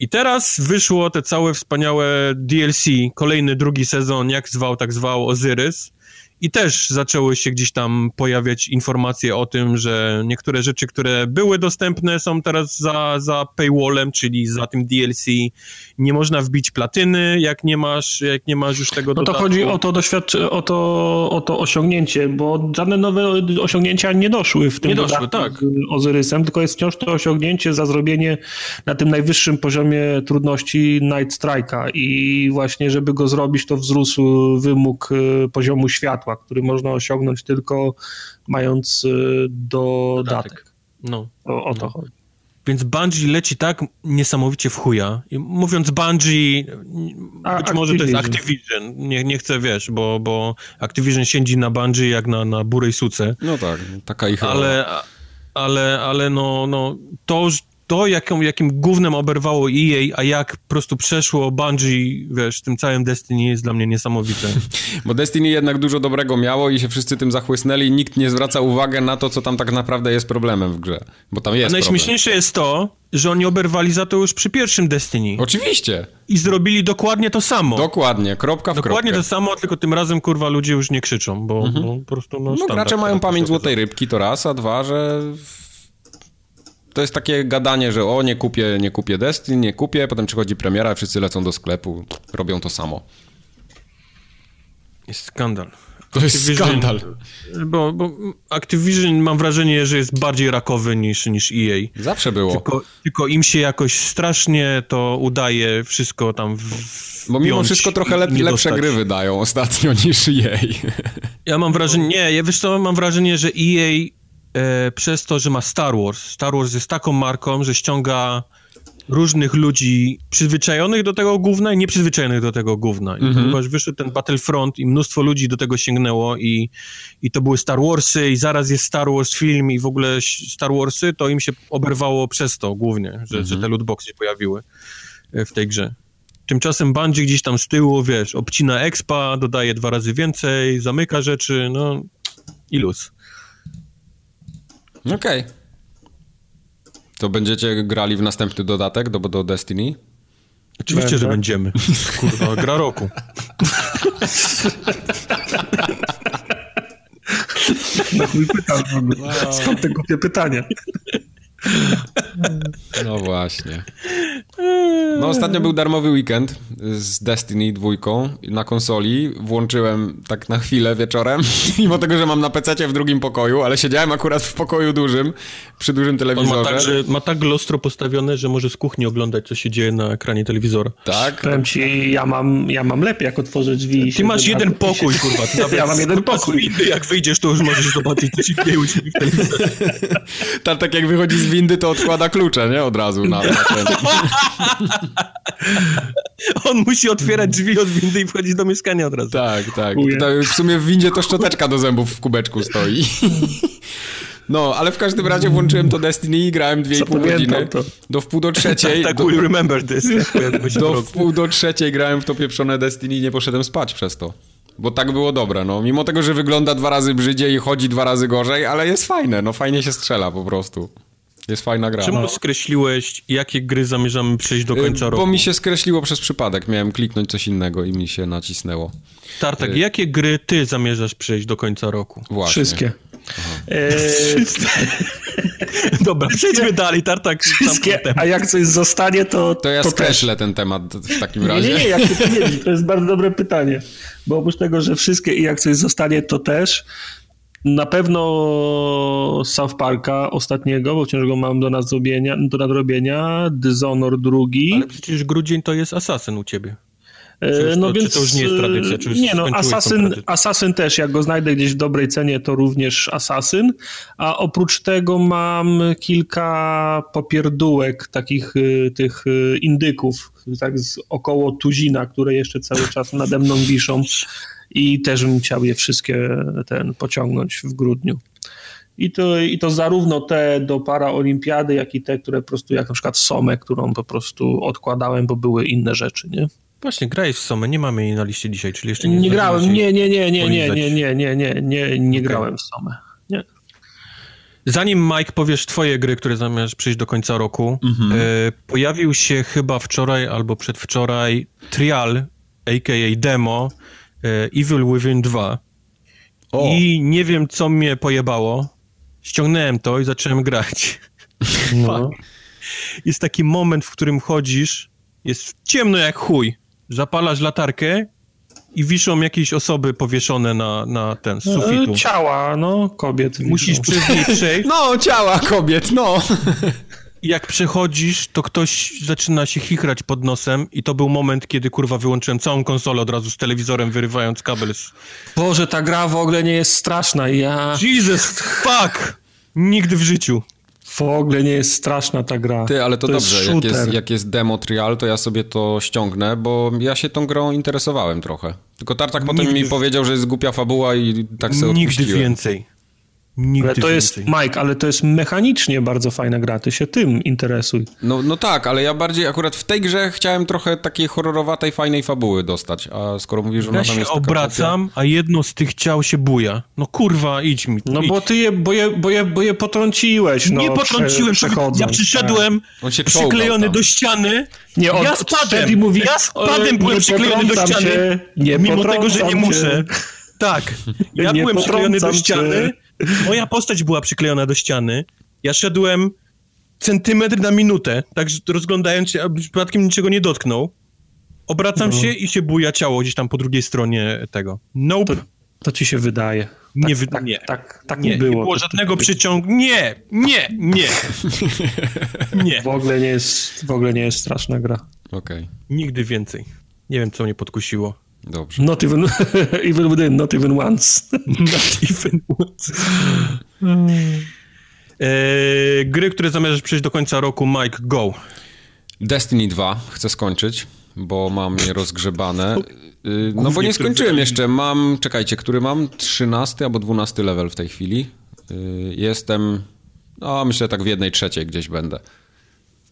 i teraz wyszło te całe wspaniałe DLC, kolejny drugi sezon, jak zwał, tak zwał, Ozyrys. I też zaczęły się gdzieś tam pojawiać informacje o tym, że niektóre rzeczy, które były dostępne, są teraz za, za paywallem, czyli za tym DLC. Nie można wbić platyny, jak nie masz, jak nie masz już tego No to chodzi o to doświadczenie, o to, o to osiągnięcie, bo żadne nowe osiągnięcia nie doszły w tym nie doszły, tak. Ozyrysem, tylko jest wciąż to osiągnięcie za zrobienie na tym najwyższym poziomie trudności Night Strike'a i właśnie, żeby go zrobić, to wzrósł wymóg y, poziomu światła światła, który można osiągnąć tylko mając y, dodatek. No. O, o to no. chodzi. Więc Bungie leci tak niesamowicie w chuja. I mówiąc Bungie, A, być może to jest Activision. Nie, nie chcę, wiesz, bo, bo Activision siedzi na Bungie jak na, na burej suce. No tak, taka ich Ale, ale, ale no, no to, to, jaką, jakim głównym oberwało EA, a jak po prostu przeszło Bungie, wiesz, tym całym Destiny jest dla mnie niesamowite. Bo Destiny jednak dużo dobrego miało i się wszyscy tym zachłysnęli i nikt nie zwraca uwagi na to, co tam tak naprawdę jest problemem w grze. Bo tam jest A najśmieszniejsze problem. jest to, że oni oberwali za to już przy pierwszym Destiny. Oczywiście. I zrobili dokładnie to samo. Dokładnie, kropka w Dokładnie kropkę. to samo, tylko tym razem, kurwa, ludzie już nie krzyczą, bo, mhm. bo po prostu, no, no gracze mają pamięć złotej rybki, to raz, a dwa, że to jest takie gadanie, że o, nie kupię, nie kupię Destiny, nie kupię, potem przychodzi premiera, wszyscy lecą do sklepu, robią to samo. Jest skandal. To jest skandal. Bo, bo, Activision mam wrażenie, że jest bardziej rakowy niż, niż EA. Zawsze było. Tylko, tylko im się jakoś strasznie to udaje wszystko tam w, Bo mimo wszystko trochę lep, lepsze gry wydają ostatnio niż EA. Ja mam wrażenie, nie, ja wiesz co, mam wrażenie, że EA e, przez to, że ma Star Wars. Star Wars jest taką marką, że ściąga różnych ludzi przyzwyczajonych do tego gówna i nieprzyzwyczajonych do tego gówna. I mhm. ponieważ wyszedł ten Battlefront i mnóstwo ludzi do tego sięgnęło i, i to były Star Warsy i zaraz jest Star Wars film i w ogóle Star Warsy, to im się oberwało przez to głównie, że, mhm. że te lootboxy się pojawiły e, w tej grze. Tymczasem Bungie gdzieś tam z tyłu, wiesz, obcina expa, dodaje dwa razy więcej, zamyka rzeczy, no i luz. Okej. Okay. To będziecie grali w następny dodatek do, do Destiny? Oczywiście, Będę. że będziemy. Kurwa, gra roku. No chuj pytam w ogóle. Skąd te głupie pytania? No właśnie. No ostatnio był darmowy weekend z Destiny dwójką na konsoli. Włączyłem tak na chwilę wieczorem, mimo tego, że mam na PC w drugim pokoju, ale siedziałem akurat w pokoju dużym, przy dużym telewizorze. On ma tak, że, ma tak lustro postawione, że może z kuchni oglądać, co się dzieje na ekranie telewizora. Tak? Powiem ci, ja mam, ja mam lepiej, jak otworzę drzwi. Ty masz jeden pokój, się... kurwa. Ty ja mam jeden pokój. Jak wyjdziesz, to już możesz zobaczyć, co się dzieje u ciebie w telewizorze. tak, tak jak wychodzi z windy, to odkłada klucze, nie? Od razu na, na. On musi otwierać drzwi od windy i wchodzić do mieszkania od razu. Tak, tak. W sumie w windzie to szczoteczka do zębów w kubeczku stoi. No, ale w każdym razie włączyłem to Destiny i grałem 2,5 godziny. To. Do wpół do trzeciej. tak, do, remember this. do wpół do trzeciej grałem w to pieprzone Destiny i nie poszedłem spać przez to. Bo tak było dobre, no. Mimo tego, że wygląda dwa razy brzydziej i chodzi dwa razy gorzej, ale jest fajne, no fajnie się strzela po prostu. Jest fajna gra. Czemu no. skreśliłeś, jakie gry zamierzamy przejść do końca y, roku? Bo mi się skreśliło przez przypadek. Miałem kliknąć coś innego i mi się nacisnęło. Tartak, y jakie gry ty zamierzasz przejść do końca roku? Właśnie. Wszystkie. Wszystkie. Dobra, przejdźmy dalej, Tartak. Wszystkie, a jak coś zostanie, to To ja to skreślę też. ten temat w takim razie. Nie, nie, jak to powiedzieć, to jest bardzo dobre pytanie. Bo oprócz tego, że wszystkie i jak coś zostanie, to też, na pewno South Parka ostatniego, bo wciąż go mam do nadrobienia, do nadrobienia. Dishonor drugi. Ale przecież grudzień to jest Assassin u ciebie. Czy no to, więc, to już nie jest tradycja? Czy nie, no, Assassin, Assassin też, jak go znajdę gdzieś w dobrej cenie, to również Assassin. A oprócz tego mam kilka popierdółek, takich y, tych indyków, tak z około tuzina, które jeszcze cały czas nade mną wiszą i też bym chciał je wszystkie ten pociągnąć w grudniu. I to, I to zarówno te do paraolimpiady, jak i te, które po prostu, jak na przykład Somę, którą po prostu odkładałem, bo były inne rzeczy, nie? Właśnie, grałeś w Somę, nie mamy jej na liście dzisiaj, czyli jeszcze nie Nie grałem, nie, nie, nie, nie, nie, nie, nie, nie, nie, nie, nie grałem w Somę, nie. Zanim Mike powiesz twoje gry, które zamierzasz przyjść do końca roku, mhm. e, pojawił się chyba wczoraj albo przedwczoraj trial, a.k.a. demo Evil Within 2 o. i nie wiem, co mnie pojebało. Ściągnąłem to i zacząłem grać. No. jest taki moment, w którym chodzisz, jest ciemno jak chuj. Zapalasz latarkę i wiszą jakieś osoby powieszone na, na ten e, sufitu. Ciała, no, kobiet. Musisz przez nie przejść. No, ciała kobiet, no. jak przechodzisz, to ktoś zaczyna się chichrać pod nosem i to był moment, kiedy kurwa wyłączyłem całą konsolę od razu z telewizorem, wyrywając kabel z... Boże, ta gra w ogóle nie jest straszna, ja... Jesus, fuck! Nigdy w życiu. W ogóle nie jest straszna ta gra. Ty, ale to, to dobrze, jest jak, jest, jak jest demo trial, to ja sobie to ściągnę, bo ja się tą grą interesowałem trochę. Tylko Tartak Nigdy... potem mi powiedział, że jest głupia fabuła i tak sobie Nigdy odpuściłem. więcej. Nigdy ale to jest, Mike, ale to jest mechanicznie bardzo fajna gra, ty się tym interesuj. No, no tak, ale ja bardziej akurat w tej grze chciałem trochę takiej horrorowatej, fajnej fabuły dostać, a skoro mówisz, że ja ona tam jest obracam, a jedno z tych ciał się buja. No kurwa, idź mi. No idź. bo ty je, bo je, bo je, bo je potrąciłeś, no, Nie potrąciłem, przechodząc, ja przyszedłem tak. przyklejony do ściany, nie, on ja spadłem, mówi, ja spadłem, byłem przyklejony do ściany, się, nie mimo tego, że nie muszę. Tak, ja nie byłem przyklejony do ściany, Moja postać była przyklejona do ściany. Ja szedłem centymetr na minutę, tak rozglądając się, aby przypadkiem niczego nie dotknął. Obracam no. się i się buja ciało gdzieś tam po drugiej stronie tego. Nope. To, to ci się wydaje. Nie, tak, tak, nie. Tak, tak nie, nie było. Nie było żadnego przyciągu. Nie, nie, nie. nie. W ogóle nie jest, w ogóle nie jest straszna gra. Okej. Okay. Nigdy więcej. Nie wiem, co mnie podkusiło. Dobrze. Not even, even within, not even once. not even once. E, gry, które zamierzasz przejść do końca roku, Mike, go. Destiny 2 chcę skończyć, bo mam je rozgrzebane. Y, no bo nie skończyłem jeszcze. Mam, czekajcie, który mam? 13 albo 12 level w tej chwili. Y, jestem, no myślę tak w jednej trzeciej gdzieś będę.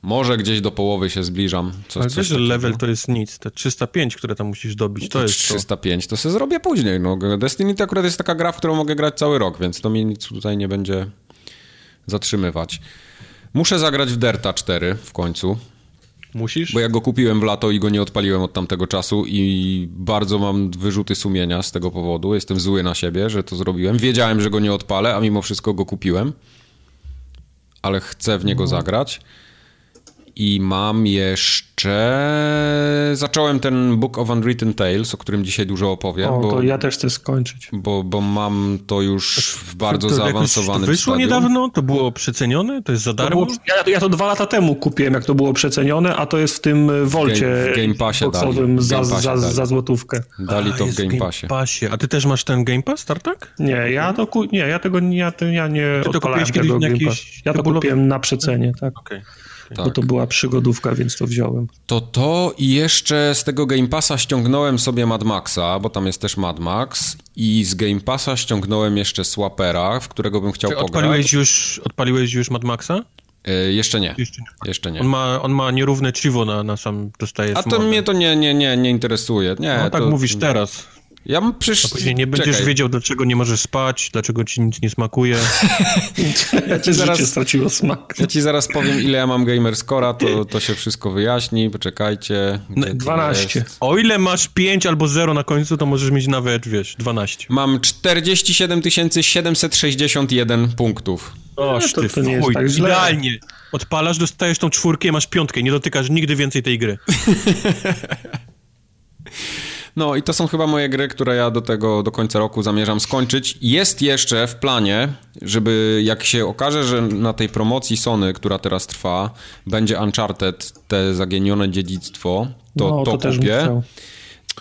Może gdzieś do połowy się zbliżam. Ale wiesz, że level to jest nic. Te 305, które tam musisz dobić, to jest 305 to, to sobie zrobię później. No, Destiny to akurat jest taka gra, w którą mogę grać cały rok, więc to mnie nic tutaj nie będzie zatrzymywać. Muszę zagrać w Derta 4 w końcu. Musisz? Bo ja go kupiłem w lato i go nie odpaliłem od tamtego czasu i bardzo mam wyrzuty sumienia z tego powodu. Jestem zły na siebie, że to zrobiłem. Wiedziałem, że go nie odpalę, a mimo wszystko go kupiłem. Ale chcę w niego no. zagrać. I mam jeszcze. Zacząłem ten Book of Unwritten Tales, o którym dzisiaj dużo opowiem. O, bo, to ja też chcę skończyć. Bo, bo mam to już w bardzo to, to zaawansowanym to wyszło stadium. niedawno? To było przecenione? To jest za darmo? Było, ja, ja, to dwa lata temu kupiłem, jak to było przecenione, a to jest w tym Volcie w Game, Passie boxowym za, Game za, za, złotówkę. Dali a, to w Game Passie. Passie. A ty też masz ten Game Pass, Tartak? Nie, ja to ku... nie, ja tego ja, ja nie ty to odpalałem tego Game Pass. Ja to kupiłem na przecenie, tak. Okay. Tak. Bo to była przygodówka, więc to wziąłem. To to i jeszcze z tego Game Passa ściągnąłem sobie Mad Maxa, bo tam jest też Mad Max i z Game Passa ściągnąłem jeszcze Swapera, w którego bym chciał Czy pograć. Odpaliłeś już, odpaliłeś już Mad Maxa? E, jeszcze nie. Jeszcze nie. Jeszcze nie. On, ma, on ma nierówne chivo na, na sam dostaje. A to mnie to nie, nie, nie, nie interesuje. Nie, no tak to... mówisz teraz. Ja mam przecież... A później nie będziesz Czekaj. wiedział, dlaczego nie możesz spać, dlaczego ci nic nie smakuje. ja ci zaraz straciło smak. Ja ci zaraz powiem, ile ja mam gamer scora, to, to się wszystko wyjaśni. Poczekajcie. No, 12. O ile masz 5 albo 0 na końcu, to możesz mieć nawet, wiesz, 12. Mam 47 761 punktów. O, no, to, to nie jest tak źle. Idealnie. Odpalasz, dostajesz tą czwórkę, masz piątkę. Nie dotykasz nigdy więcej tej gry. No i to są chyba moje gry, które ja do tego, do końca roku zamierzam skończyć. Jest jeszcze w planie, żeby jak się okaże, że na tej promocji Sony, która teraz trwa, będzie Uncharted, te zagienione dziedzictwo, to no, to, to kupię.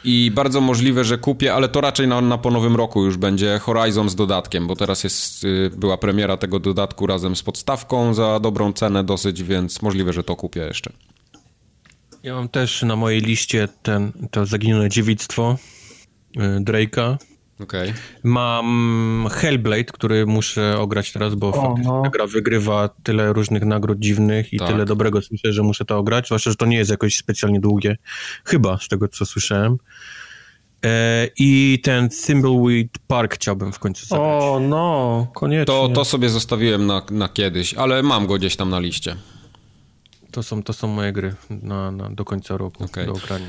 I bardzo możliwe, że kupię, ale to raczej na, na po nowym roku już będzie Horizon z dodatkiem, bo teraz jest, y, była premiera tego dodatku razem z podstawką za dobrą cenę dosyć, więc możliwe, że to kupię jeszcze. Ja mam też na mojej liście ten, to zaginione dziewictwo y, Drake'a. Okay. Mam Hellblade, który muszę ograć teraz, bo o, no. ta gra wygrywa tyle różnych nagród dziwnych i tak. tyle dobrego słyszę, że muszę to ograć, zwłaszcza, że to nie jest jakoś specjalnie długie, chyba z tego, co słyszałem. E, I ten Thimbleweed Park chciałbym w końcu zagrać. O, no, koniecznie. To, to sobie zostawiłem na, na kiedyś, ale mam go gdzieś tam na liście. To są, to są moje gry na, na do końca roku okay. do ogrania.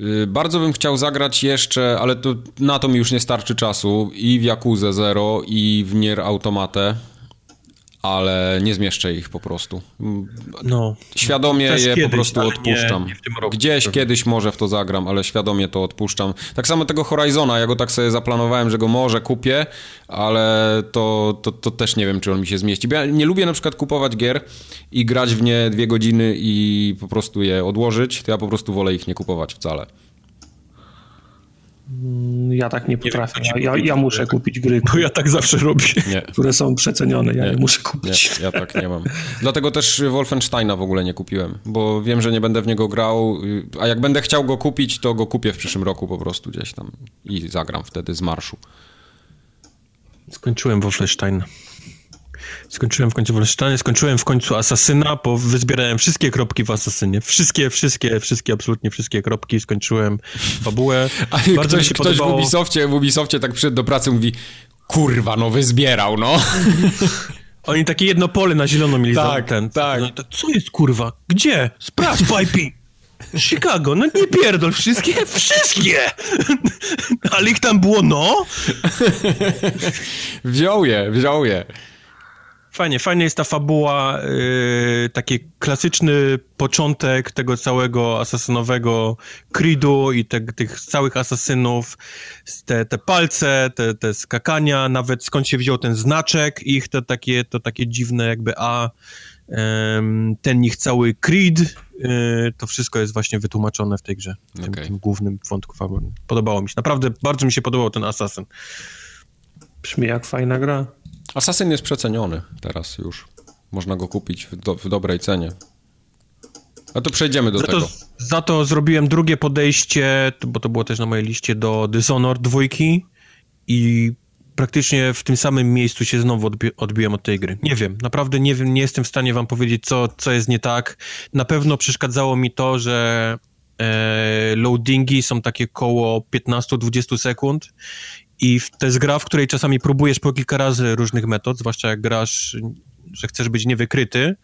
Y, bardzo bym chciał zagrać jeszcze, ale to, na to mi już nie starczy czasu, i w Yakuza Zero, i w Nier Automate ale nie zmieszczę ich po prostu. No, świadomie je kiedyś, po prostu odpuszczam. Nie, nie Gdzieś kiedyś może w to zagram, ale świadomie to odpuszczam. Tak samo tego Horizona, ja go tak sobie zaplanowałem, że go może kupię, ale to, to, to też nie wiem, czy on mi się zmieści. Bo ja nie lubię na przykład kupować gier i grać w nie dwie godziny i po prostu je odłożyć, to ja po prostu wolę ich nie kupować wcale. Mm, ja tak nie potrafię. Nie ja, ja, muszę kupić gry, bo ja tak zawsze robię. Nie. które są przecenione. Ja nie, muszę kupić. Nie, ja tak nie mam. Dlatego też Wolfensteina w ogóle nie kupiłem, bo wiem, że nie będę w niego grał, a jak będę chciał go kupić, to go kupię w przyszłym roku po prostu gdzieś tam i zagram wtedy z marszu. Skończyłem Wolfenstein. Skończyłem w końcu Wolfenstein, skończyłem w końcu Asasyna, bo wyzbierałem wszystkie kropki w Asasynie. Wszystkie, wszystkie, wszystkie, absolutnie wszystkie kropki. Skończyłem fabułę. A Bardzo ktoś, mi się ktoś podobało... w, Ubisoftie, w Ubisoftie tak przyszedł do pracy mówi kurwa, no wyzbierał, no. Oni takie jedno pole na zielono mieli tak, ten. Tak. No, co jest kurwa? Gdzie? Sprawdź, Pipey! Chicago, no nie pierdol, wszystkie? Wszystkie! Ale ich tam było, no? wziął je, wziął je. Fajnie, fajnie jest ta fabuła, yy, taki klasyczny początek tego całego asasynowego creedu i te, tych całych asasynów, te, te palce, te, te skakania, nawet skąd się wziął ten znaczek ich, to takie, to takie dziwne jakby A, yy, ten ich cały creed, yy, to wszystko jest właśnie wytłumaczone w tej grze, w tym, okay. tym głównym wątku fabuły. Podobało mi się, naprawdę bardzo mi się podobał ten asasyn. Brzmi jak fajna gra. Assassin jest przeceniony teraz już. Można go kupić w, do, w dobrej cenie. A to przejdziemy do za tego. To, za to zrobiłem drugie podejście, bo to było też na mojej liście, do Dishonored dwójki i praktycznie w tym samym miejscu się znowu odbi odbiłem od tej gry. Nie wiem, naprawdę nie wiem, nie jestem w stanie wam powiedzieć, co, co jest nie tak. Na pewno przeszkadzało mi to, że e, loadingi są takie koło 15-20 sekund i to jest gra, w której czasami próbujesz po kilka razy różnych metod, zwłaszcza jak grasz, że chcesz być niewykryty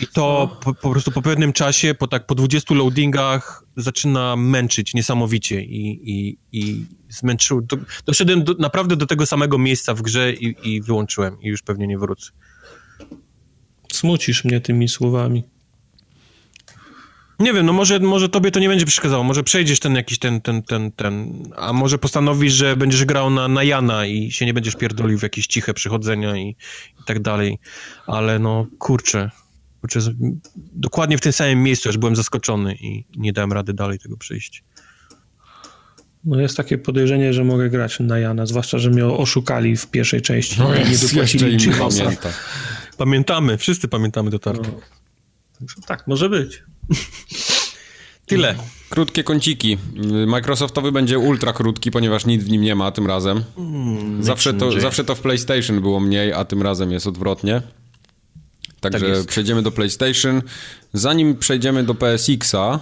i to no. po, po, prostu po pewnym czasie, po tak po 20 loadingach zaczyna męczyć niesamowicie i, i, i zmęczył. Do, doszedłem do, naprawdę do tego samego miejsca w grze i, i wyłączyłem i już pewnie nie wrócę. Smucisz mnie tymi słowami. Nie wiem, no może, może tobie to nie będzie przeszkadzało, może przejdziesz ten jakiś ten, ten, ten, ten, a może postanowisz, że będziesz grał na, na Jana i się nie będziesz pierdolił w jakieś ciche przychodzenia i, i tak dalej, ale no kurczę, kurczę, dokładnie w tym samym miejscu już byłem zaskoczony i nie dałem rady dalej tego przejść. No jest takie podejrzenie, że mogę grać na Jana, zwłaszcza, że mnie oszukali w pierwszej części no i nie wypłacili pamięta. Pamiętamy, wszyscy pamiętamy tartu. No. Tak, może być. Tyle. Krótkie kąciki. Microsoftowy będzie ultra krótki, ponieważ nic w nim nie ma tym razem. Mm, zawsze, to, zawsze to w PlayStation było mniej, a tym razem jest odwrotnie. Także tak przejdziemy do PlayStation. Zanim przejdziemy do PSX-a,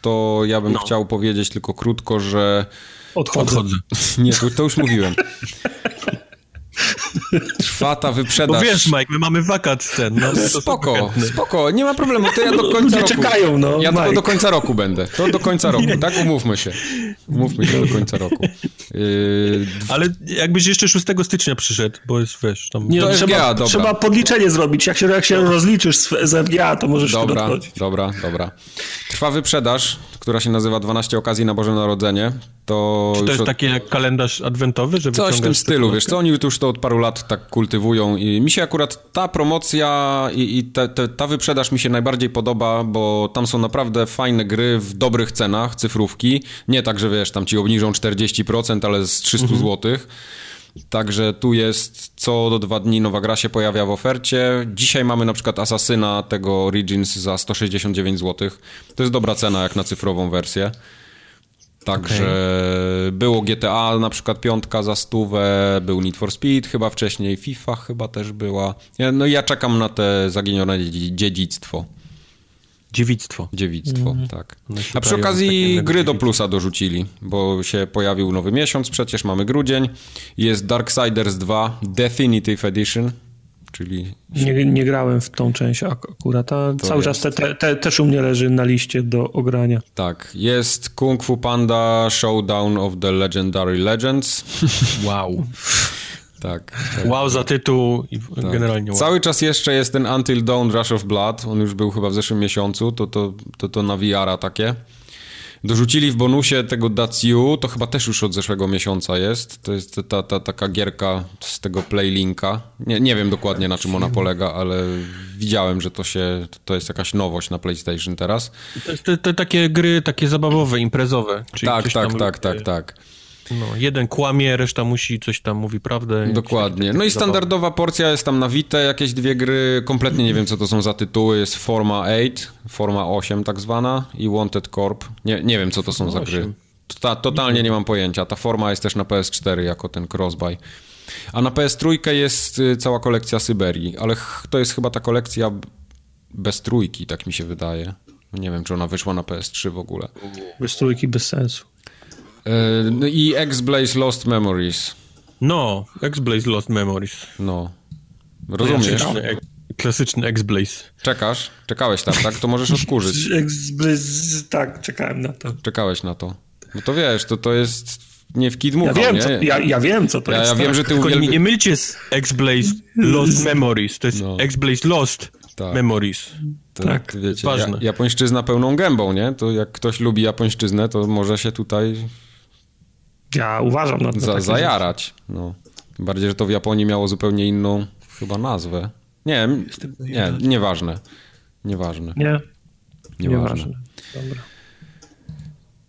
to ja bym no. chciał powiedzieć tylko krótko, że. Odchodzę. Odchodzę. Nie, to, to już mówiłem. Trwa ta wyprzedaż. Bo wiesz, Mike, my mamy wakat ten. No, spoko, spoko, nie ma problemu, to ja do końca roku. czekają, no. Ja tylko do końca roku będę. To do końca roku, nie. tak? Umówmy się. Umówmy się do końca roku. Yy... Ale jakbyś jeszcze 6 stycznia przyszedł, bo jest, wiesz, tam... Nie, to FGA, trzeba, dobra. trzeba podliczenie zrobić. Jak się, jak się rozliczysz z FGA, to możesz Dobra, dobra, dobra. Trwa wyprzedaż, która się nazywa 12 okazji na Boże Narodzenie. To Czy to jest od... taki jak kalendarz adwentowy? Że Coś w tym stylu, wiesz co, oni już to od paru lat tak kultywują i mi się akurat ta promocja i, i te, te, ta wyprzedaż mi się najbardziej podoba, bo tam są naprawdę fajne gry w dobrych cenach, cyfrówki. Nie tak, że wiesz, tam ci obniżą 40%, ale z 300 mhm. zł. Także tu jest co do dwa dni nowa gra się pojawia w ofercie. Dzisiaj mamy na przykład Asasyna tego Origins za 169 zł. To jest dobra cena jak na cyfrową wersję. Także okay. było GTA na przykład piątka za stówę, był Need for Speed chyba wcześniej, FIFA chyba też była. No ja czekam na te zaginione dziedzictwo. Dziewictwo. Dziewictwo, mm. tak. No A przy okazji gry do plusa dorzucili, bo się pojawił nowy miesiąc, przecież mamy grudzień. Jest Darksiders 2 Definitive Edition, czyli... Nie, nie grałem w tą część akurat, a to cały jest. czas te, te, te, też u mnie leży na liście do ogrania. Tak, jest Kung Fu Panda Showdown of the Legendary Legends. Wow. Tak, tak. Wow za tytuł i tak. generalnie wow. Cały czas jeszcze jest ten Until Dawn Rush of Blood, on już był chyba w zeszłym miesiącu, to to, to, to na VR-a takie. Dorzucili w bonusie tego Daciu, to chyba też już od zeszłego miesiąca jest. To jest ta, ta taka gierka z tego Playlinka. Nie, nie wiem dokładnie na czym ona polega, ale widziałem, że to się, to jest jakaś nowość na PlayStation teraz. To, to, to takie gry, takie zabawowe, imprezowe. tak, tak, tak, tak, tak. No, jeden kłamie, reszta musi coś tam mówi prawdę. Dokładnie. No i standardowa porcja jest tam na Vita, jakieś dwie gry, kompletnie nie wiem co to są za tytuły, jest Forma 8, Forma 8 tak zwana i Wanted Corp. Nie, nie wiem co to są za gry. Ta, totalnie nie mam pojęcia. Ta forma jest też na PS4 jako ten crossbuy. A na PS3 jest y, cała kolekcja Syberii, ale to jest chyba ta kolekcja bez trójki, tak mi się wydaje. Nie wiem, czy ona wyszła na PS3 w ogóle. Bez trójki bez sensu. E, no I X-Blaze Lost Memories. No, X-Blaze Lost Memories. No. Rozumiesz? Klasyczny X-Blaze. Czekasz? Czekałeś tam, tak? To możesz odkurzyć. X-Blaze, tak, czekałem na to. Czekałeś na to. No to wiesz, to to jest nie w Kid ja wiem, nie? Co, ja, ja wiem, co to ja, jest. Ja wiem, tak. że ty uwielbiasz... Nie, mylcie z X-Blaze Lost Memories. To jest no. X-Blaze Lost tak. Memories. To, tak, wiecie, ważne. japońszczyzna pełną gębą, nie? To jak ktoś lubi japońszczyznę, to może się tutaj ja uważam na to. Za, zajarać. No. Bardziej, że to w Japonii miało zupełnie inną chyba nazwę. Nie, nie, nieważne. Nieważne. Nie. Nieważne. Dobra.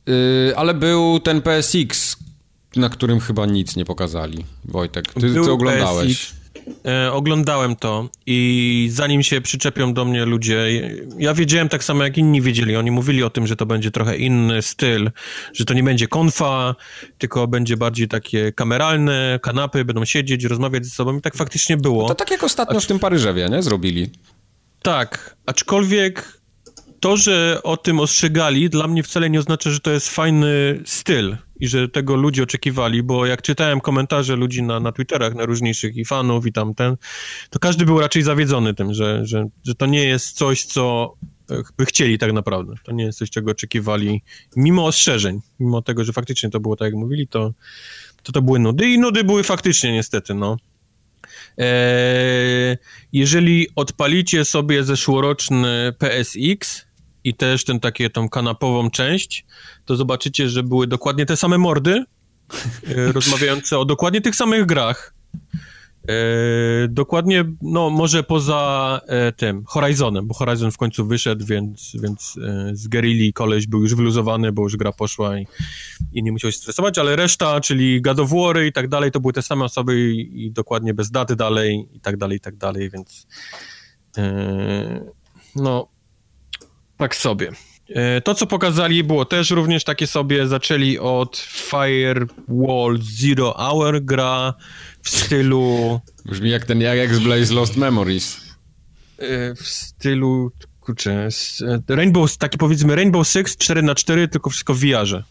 Yy, ale był ten PSX, na którym chyba nic nie pokazali. Wojtek, ty, ty oglądałeś. PSX. E, oglądałem to i zanim się przyczepią do mnie ludzie, ja wiedziałem tak samo jak inni wiedzieli, oni mówili o tym, że to będzie trochę inny styl, że to nie będzie konfa, tylko będzie bardziej takie kameralne, kanapy, będą siedzieć, rozmawiać ze sobą i tak faktycznie było. No to tak jak ostatnio Acz... w tym Paryżewie, nie? Zrobili. Tak, aczkolwiek to, że o tym ostrzegali, dla mnie wcale nie oznacza, że to jest fajny styl i że tego ludzie oczekiwali, bo jak czytałem komentarze ludzi na, na Twitterach, na różniejszych i fanów i tamten, to każdy był raczej zawiedzony tym, że, że, że to nie jest coś, co e, by chcieli tak naprawdę. To nie jest coś, czego oczekiwali, mimo ostrzeżeń, mimo tego, że faktycznie to było tak, jak mówili, to to, to były nudy i nudy były faktycznie niestety, no. Eee, jeżeli odpalicie sobie zeszłoroczny PSX, i też ten takie tą kanapową część, to zobaczycie, że były dokładnie te same mordy, e, rozmawiające o dokładnie tych samych grach. E, dokładnie, no może poza e, tym, Horizonem, bo Horizon w końcu wyszedł, więc, więc e, z Guerrilli koleś był już wyluzowany, bo już gra poszła i, i nie musiał się stresować, ale reszta, czyli War i tak dalej, to były te same osoby i, i dokładnie bez daty dalej i tak dalej, i tak dalej, więc e, no tak sobie. E, to, co pokazali, było też również takie sobie. Zaczęli od Firewall Zero Hour, gra w stylu... Brzmi jak ten jak z Blaze Lost Memories. E, w stylu, kurczę, e, Rainbow, taki powiedzmy Rainbow Six 4 na 4 tylko wszystko w VR-ze.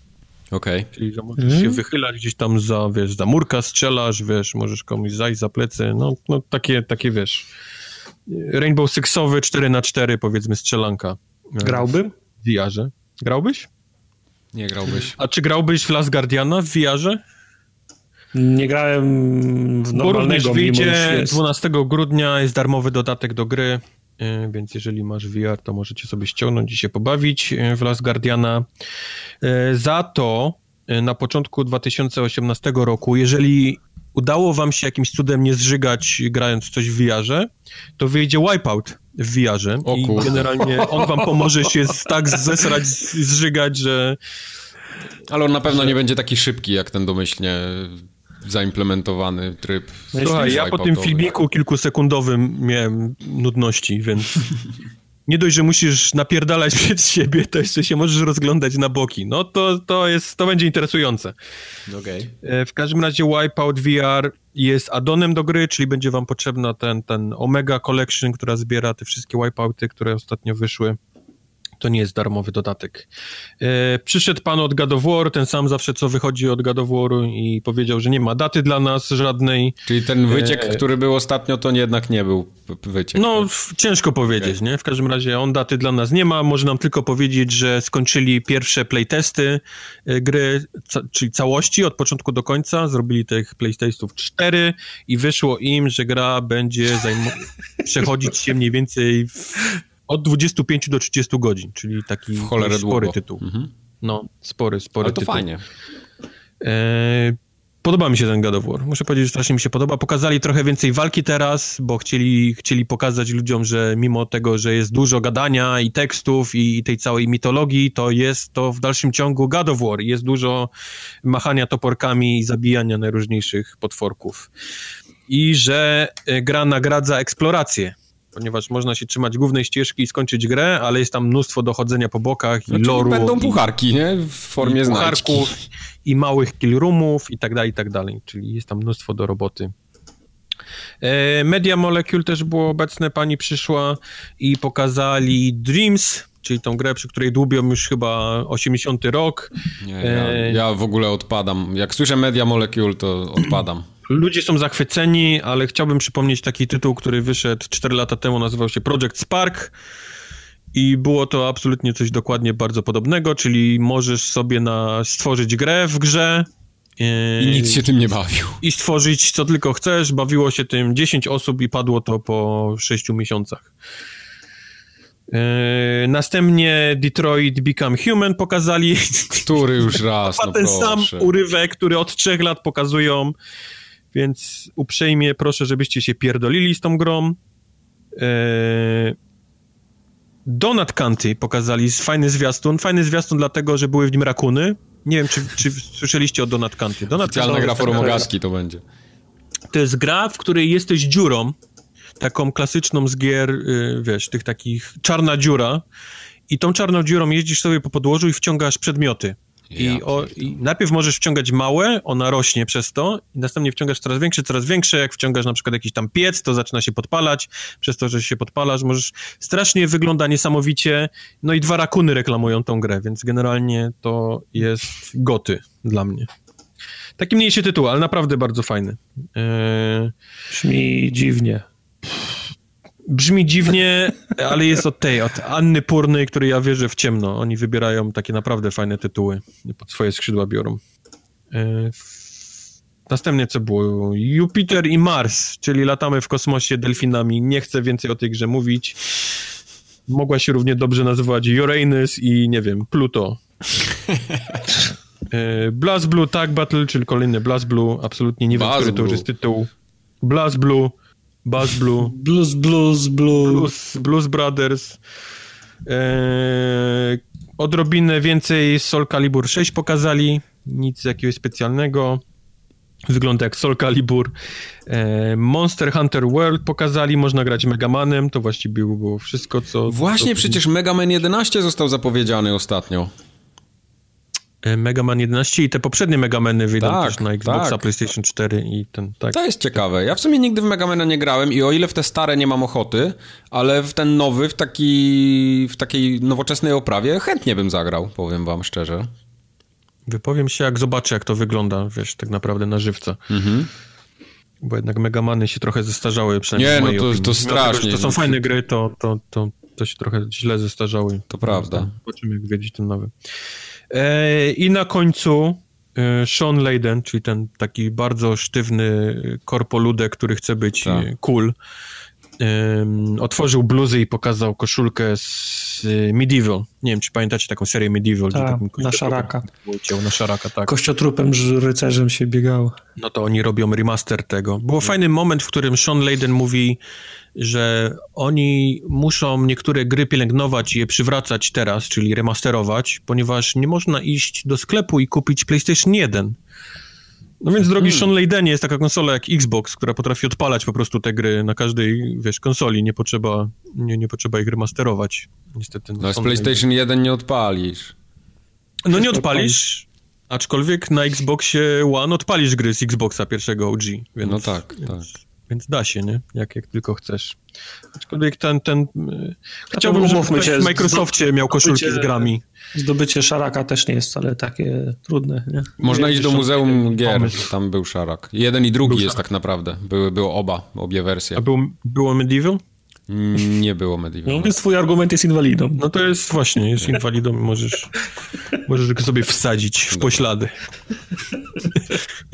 Okej. Okay. Czyli że możesz mm. się wychylać gdzieś tam za, wiesz, za murka strzelasz, wiesz, możesz komuś zajść za plecy, no, no takie, takie, wiesz, Rainbow Sixowy 4 na 4 powiedzmy strzelanka. Grałbym? W VR-ze. Grałbyś? Nie grałbyś. A czy grałbyś w Last Guardiana w VR-ze? Nie grałem w normalnego, Bo wyjdzie 12 grudnia, jest darmowy dodatek do gry, y, więc jeżeli masz VR, to możecie sobie ściągnąć i się pobawić y, w Last Guardiana. Za to na początku 2018 roku, jeżeli udało wam się jakimś cudem nie zżygać grając coś w VR-ze, to wyjdzie Wipeout w VR-ze i generalnie on wam pomoże się tak zesrać, zżygać, że... Ale on na pewno że... nie będzie taki szybki, jak ten domyślnie zaimplementowany tryb. Słuchaj, ja po tym filmiku kilkusekundowym miałem nudności, więc nie dość, że musisz napierdalać przed siebie, to jeszcze się możesz rozglądać na boki. No to, to jest, to będzie interesujące. Okay. E, w każdym razie Wipeout VR jest addonem do gry, czyli będzie wam potrzebna ten, ten Omega Collection, która zbiera te wszystkie Wipeouty, które ostatnio wyszły to nie jest darmowy dodatek. E, przyszedł pan od God of War, ten sam zawsze co wychodzi od God of War i powiedział, że nie ma daty dla nas żadnej. Czyli ten wyciek, e... który był ostatnio, to jednak nie był wyciek. No, tak? ciężko powiedzieć, okay. nie? W każdym razie on daty dla nas nie ma, może nam tylko powiedzieć, że skończyli pierwsze playtesty e, gry, ca czyli całości od początku do końca, zrobili tych playtestów cztery i wyszło im, że gra będzie przechodzić się mniej więcej w od 25 do 30 godzin, czyli taki spory długo. tytuł. Mhm. No, spory, spory Ale to tytuł. fajnie. E, podoba mi się ten God of War. Muszę powiedzieć, że strasznie mi się podoba. Pokazali trochę więcej walki teraz, bo chcieli, chcieli pokazać ludziom, że mimo tego, że jest dużo gadania i tekstów i, i tej całej mitologii, to jest to w dalszym ciągu God of War. Jest dużo machania toporkami i zabijania najróżniejszych potworków. I że e, gra nagradza eksplorację ponieważ można się trzymać głównej ścieżki i skończyć grę, ale jest tam mnóstwo dochodzenia po bokach i znaczy, loru. Będą pucharki, nie? W formie i pucharków i małych killroomów i tak dalej, i tak dalej. Czyli jest tam mnóstwo do roboty. E, Media Molecule też było obecne, pani przyszła i pokazali Dreams, czyli tą grę, przy której dłubią już chyba 80 rok. Nie, ja, e, ja w ogóle odpadam. Jak słyszę Media Molecule, to odpadam. Ludzie są zachwyceni, ale chciałbym przypomnieć taki tytuł, który wyszedł 4 lata temu, nazywał się Project Spark. I było to absolutnie coś dokładnie bardzo podobnego, czyli możesz sobie na, stworzyć grę w grze. I nic się tym nie bawił. I stworzyć co tylko chcesz. Bawiło się tym 10 osób i padło to po 6 miesiącach. Yy, następnie Detroit Become Human pokazali. Który już raz, no ten proszę. sam urywek, który od trzech lat pokazują. Więc uprzejmie proszę, żebyście się pierdolili z tą grą. Eee... Donut County pokazali fajny zwiastun. Fajny zwiastun dlatego, że były w nim rakuny. Nie wiem, czy, czy słyszeliście o Donut County. Donut Oficjalna gra forumogaski to będzie. To jest gra, w której jesteś dziurą, taką klasyczną z gier, y, wiesz, tych takich czarna dziura i tą czarną dziurą jeździsz sobie po podłożu i wciągasz przedmioty. I, o, I, najpierw możesz wciągać małe, ona rośnie przez to, i następnie wciągasz coraz większe, coraz większe. Jak wciągasz na przykład jakiś tam piec, to zaczyna się podpalać. Przez to, że się podpalasz, możesz. Strasznie wygląda niesamowicie. No i dwa rakuny reklamują tą grę, więc generalnie to jest goty dla mnie. Taki mniejszy tytuł, ale naprawdę bardzo fajny. Eee... Brzmi dziwnie. Brzmi dziwnie, ale jest od tej, od Anny Purnej, której ja wierzę w ciemno. Oni wybierają takie naprawdę fajne tytuły. Pod swoje skrzydła biorą. E, następnie co było? Jupiter i Mars, czyli latamy w kosmosie delfinami. Nie chcę więcej o tej grze mówić. Mogła się równie dobrze nazywać Uranus i, nie wiem, Pluto. E, Blast Blue Tag Battle, czyli kolejny Blast Blue. Absolutnie nie wiem, który to już jest tytuł. Blast Blue. Buzz Blue. Blues, Blues, Blue. Blues, Blues Brothers. Eee, odrobinę więcej Soul Calibur 6 pokazali. Nic jakiegoś specjalnego. Wygląda jak Soul Calibur. Eee, Monster Hunter World pokazali, można grać Megamanem, to właściwie było wszystko, co... Właśnie, co... przecież Mega Man 11 został zapowiedziany ostatnio. E, Mega Man 11 i te poprzednie Megameny wyjdą tak, też na Xboxa, tak. PlayStation 4 i ten, tak. To jest ciekawe. Ja w sumie nigdy w Megamena nie grałem i o ile w te stare nie mam ochoty, ale w ten nowy, w, taki, w takiej nowoczesnej oprawie chętnie bym zagrał, powiem wam szczerze. Wypowiem się, jak zobaczę, jak to wygląda, wiesz, tak naprawdę na żywca. Mhm. Bo jednak Megamany się trochę zestarzały, przynajmniej Nie, no to, to strasznie. Tego, to są fajne gry, to, to, to, to się trochę źle zestarzały. To prawda. Zobaczymy, jak wiedzieć ten nowy. E, I na końcu e, Sean Layden, czyli ten taki bardzo sztywny korpoludek, który chce być tak. cool, otworzył bluzy i pokazał koszulkę z Medieval. Nie wiem, czy pamiętacie taką serię Medieval. Tak, na szaraka. Na szaraka, tak. Kościotrupem rycerzem się biegało. No to oni robią remaster tego. Był fajny moment, w którym Sean Layden mówi, że oni muszą niektóre gry pielęgnować i je przywracać teraz, czyli remasterować, ponieważ nie można iść do sklepu i kupić PlayStation 1. No więc, drogi hmm. Sean Leydenie, jest taka konsola jak Xbox, która potrafi odpalać po prostu te gry na każdej, wiesz, konsoli. Nie potrzeba, nie, nie potrzeba ich remasterować. Niestety. No, z PlayStation 1 nie odpalisz. No nie odpalisz, aczkolwiek na Xboxie One odpalisz gry z Xboxa pierwszego OG. Więc, no tak, więc, tak. Więc da się, nie? Jak, jak tylko chcesz. Aczkolwiek ten, ten... E, chciałbym, żeby ktoś w Microsoftie miał koszulki z grami. Zdobycie szaraka też nie jest wcale takie trudne, nie? Można iść do Muzeum Gier, pomysł. tam był szarak. Jeden i drugi był jest szarak. tak naprawdę. Były, były oba, obie wersje. A był, było Medieval? Nie było Medieval. No, więc twój argument jest inwalidą. No to jest właśnie, jest inwalidą możesz, możesz go sobie wsadzić w poślady.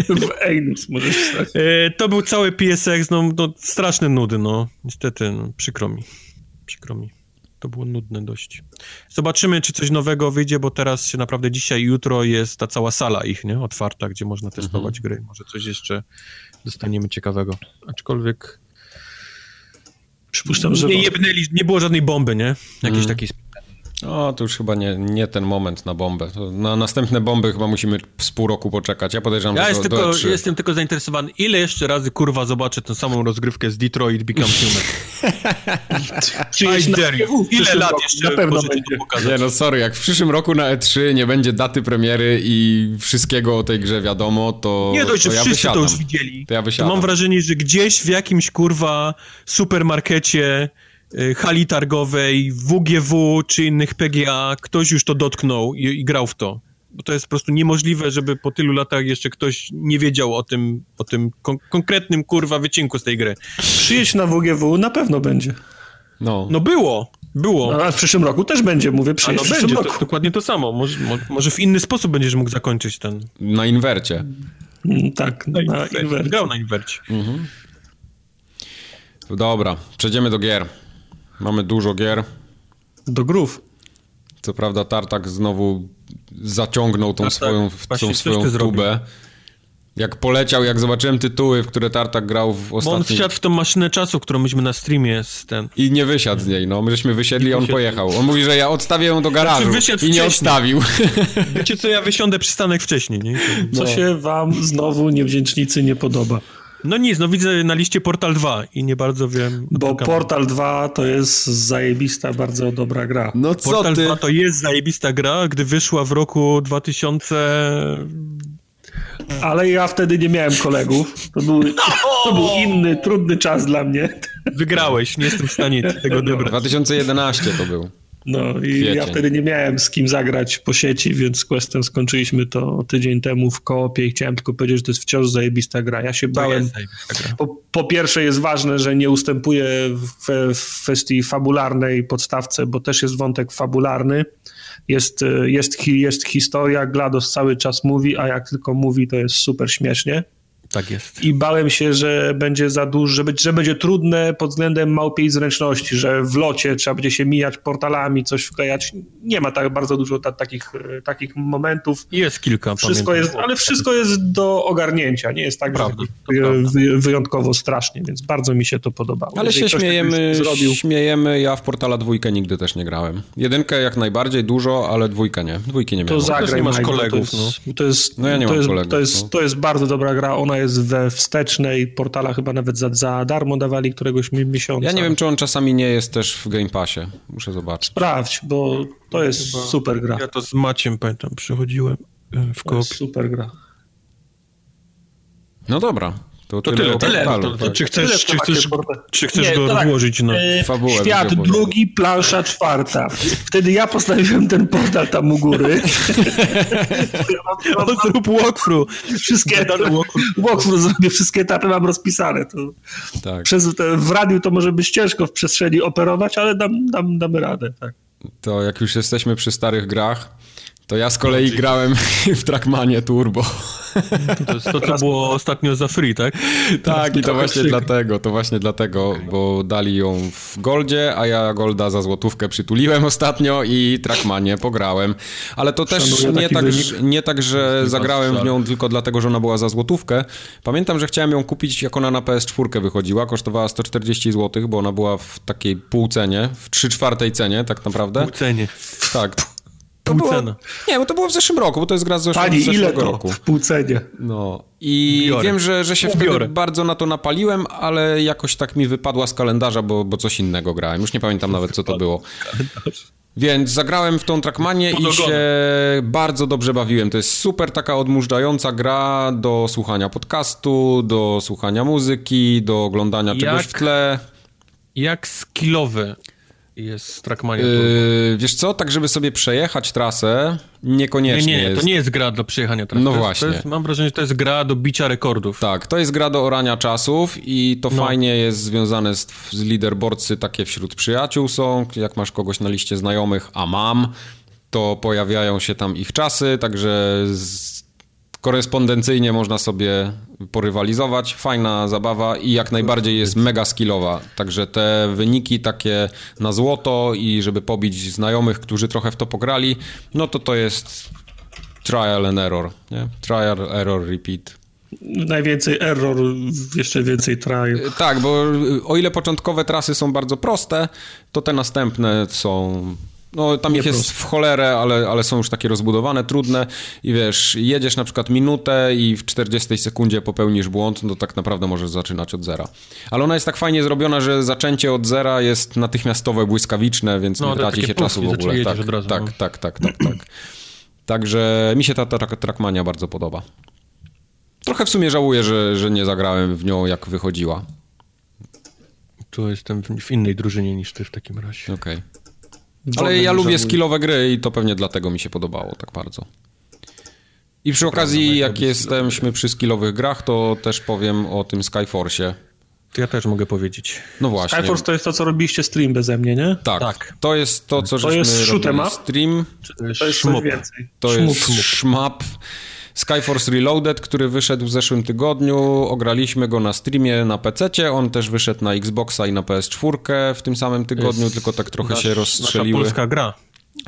w Einus możesz wsadzić. E, to był cały PSX, no, no straszne nudy, no. Niestety, no, przykro mi. Przykro mi. To było nudne dość. Zobaczymy, czy coś nowego wyjdzie, bo teraz się naprawdę dzisiaj, jutro jest ta cała sala ich, nie? Otwarta, gdzie można testować mhm. gry. Może coś jeszcze dostaniemy ciekawego. Aczkolwiek Przypuszczam, że... Nie jebnęli, nie było żadnej bomby, nie? Jakiejś mm. takiej o, to już chyba nie, nie ten moment na bombę. Na następne bomby chyba musimy z pół roku poczekać. Ja podejrzewam, ja że jest do, tylko, do jestem tylko zainteresowany, ile jeszcze razy kurwa zobaczę tę samą rozgrywkę z Detroit Become Human. I dare you. Ile lat jeszcze na pewno będzie. Nie no, sorry, jak w przyszłym roku na E3 nie będzie daty premiery i wszystkiego o tej grze wiadomo, to Nie dość, że ja wszyscy wysiadam. to już widzieli. To ja wysiadam. To mam wrażenie, że gdzieś w jakimś kurwa supermarkecie hali targowej, WGW czy innych PGA, ktoś już to dotknął i, i, grał w to. Bo to jest po prostu niemożliwe, żeby po tylu latach jeszcze ktoś nie wiedział o tym, o tym kon konkretnym kurwa wycinku z tej gry. Przyjedź na WGW, na pewno będzie. No, no było. Było. No, a w przyszłym roku też będzie, mówię, przyjedź no w będzie, roku. To, dokładnie to samo. Może, może, w inny sposób będziesz mógł zakończyć ten... Na inwercie. Mm, tak, na, na inwercie. Grał na inwercie. Mhm. Dobra, przejdziemy do gier. Mamy dużo gier. Do grów. Co prawda Tartak znowu zaciągnął tą swoją, tą swoją tubę. Jak poleciał, jak zobaczyłem tytuły, w które Tartak grał w ostatnim... Bo on wsiadł w tą maszynę czasu, którą myśmy na streamie z ten... I nie wysiadł z niej, no. My żeśmy wysiedli, a on pojechał. On mówi, że ja odstawię ją do garażu znaczy, i nie odstawił. Wiecie co, ja wysiądę przystanek wcześniej, nie? Co no. się wam znowu niewdzięcznicy nie podoba? No nic, no widzę na liście Portal 2 i nie bardzo wiem. Bo Portal 2 to jest zajebista, bardzo dobra gra. No co Portal ty? 2 to jest zajebista gra, gdy wyszła w roku 2000... Ale ja wtedy nie miałem kolegów. To był, no! to był inny, trudny czas dla mnie. Wygrałeś, nie jestem w stanie tego odebrać. 2011 to był. No i Kwiecień. ja wtedy nie miałem z kim zagrać po sieci, więc z Questem skończyliśmy to tydzień temu w koopie i chciałem tylko powiedzieć, że to jest wciąż zajebista gra. Ja się bałem. Po, po, pierwsze jest ważne, że nie ustępuję w, w kwestii fabularnej podstawce, bo też jest wątek fabularny. Jest, jest, jest historia, GLaDOS cały czas mówi, a jak tylko mówi, to jest super śmiesznie. Tak jest. I bałem się, że będzie za dużo, że, że będzie trudne pod względem małpiej zręczności, że w locie trzeba będzie się mijać portalami, coś wklejać. Nie ma tak bardzo dużo ta, takich, e, takich momentów. Jest kilka, wszystko jest, Ale wszystko jest do ogarnięcia. Nie jest tak prawda, wy, wyjątkowo strasznie, więc bardzo mi się to podobało. Ale Jeżeli się śmiejemy, zrobił... śmiejemy. Ja w Portala dwójkę nigdy też nie grałem. Jedynkę jak najbardziej dużo, ale dwójkę nie. Dwójki nie miałem. To zagraj, nie masz kolegów. To jest, no. to jest, no ja nie to mam jest, kolegów. To jest, no. to jest bardzo dobra gra. Ona jest we wstecznej, portala chyba nawet za, za darmo dawali któregoś miesiąca. Ja nie wiem, czy on czasami nie jest też w Game Passie. Muszę zobaczyć. Sprawdź, bo to jest chyba, super gra. Ja to z Maciem pamiętam, przychodziłem e, w koop. super gra. No dobra, to, to tyle, tyle. To, to, czy chcesz, czy chcesz, czy chcesz nie, go tak, rozłożyć na e, fabułę? Świat drugi, plansza czwarta. Wtedy ja postawiłem ten portal tam u góry. no, zrób walkthrough. Wszystkie walkthrough zrobię, wszystkie etapy mam rozpisane. To tak. przez, te, w radiu to może być ciężko w przestrzeni operować, ale dam, dam, damy radę. Tak. To jak już jesteśmy przy starych grach, to ja z kolei grałem w Trackmanie Turbo. To jest to, co było ostatnio za free, tak? Tak, i to właśnie dlatego, to właśnie dlatego, bo dali ją w Goldzie, a ja Golda za złotówkę przytuliłem ostatnio i Trackmanie pograłem. Ale to też nie tak, nie tak, że zagrałem w nią tylko dlatego, że ona była za złotówkę. Pamiętam, że chciałem ją kupić, jak ona na PS4 wychodziła, kosztowała 140 zł, bo ona była w takiej półcenie, w 3 czwartej cenie tak naprawdę. Półcenie. Tak, to było, nie, bo to było w zeszłym roku, bo to jest gra z zeszłego, Pani, zeszłego ile to roku. w półcenie? No i Biorę. wiem, że, że się Biorę. wtedy bardzo na to napaliłem, ale jakoś tak mi wypadła z kalendarza, bo, bo coś innego grałem. Już nie pamiętam nawet, co to było. Więc zagrałem w tą Trackmanię i się bardzo dobrze bawiłem. To jest super taka odmurzająca gra do słuchania podcastu, do słuchania muzyki, do oglądania jak, czegoś w tle. Jak skillowy jest Trackmania yy, Wiesz co, tak żeby sobie przejechać trasę, niekoniecznie Nie, nie, jest... to nie jest gra do przejechania trasy. No to właśnie. Jest, mam wrażenie, że to jest gra do bicia rekordów. Tak, to jest gra do orania czasów i to no. fajnie jest związane z, z takie wśród przyjaciół są, jak masz kogoś na liście znajomych, a mam, to pojawiają się tam ich czasy, także z korespondencyjnie można sobie porywalizować. Fajna zabawa i jak najbardziej jest mega skillowa. Także te wyniki takie na złoto i żeby pobić znajomych, którzy trochę w to pograli, no to to jest trial and error. Nie? Trial, error, repeat. Najwięcej error, jeszcze więcej trial. Tak, bo o ile początkowe trasy są bardzo proste, to te następne są no, tam ich jest w cholerę, ale, ale są już takie rozbudowane, trudne i wiesz, jedziesz na przykład minutę i w 40 sekundzie popełnisz błąd, no tak naprawdę możesz zaczynać od zera. Ale ona jest tak fajnie zrobiona, że zaczęcie od zera jest natychmiastowe, błyskawiczne, więc no, nie traci się czasu w ogóle. Tak, razu, tak, no. tak, tak, tak, tak, Także mi się ta, ta, ta Trackmania bardzo podoba. Trochę w sumie żałuję, że, że nie zagrałem w nią jak wychodziła. Tu jestem w innej drużynie niż ty w takim razie. Okej. Okay. Ale ja lubię skillowe gry i to pewnie dlatego mi się podobało tak bardzo. I przy okazji, jak jesteśmy przy skillowych grach, to też powiem o tym Skyforce'ie. To ja też mogę powiedzieć. No właśnie. Skyforce to jest to, co robiliście stream beze mnie, nie? Tak. tak. To jest to, co to żeśmy jest robili stream. Czy to jest, to jest szmup. więcej? To jest szmap. Skyforce Reloaded, który wyszedł w zeszłym tygodniu, ograliśmy go na streamie na PC, on też wyszedł na Xboxa i na PS4 w tym samym tygodniu, jest tylko tak trochę nasz, się rozstrzeliły. Polska gra.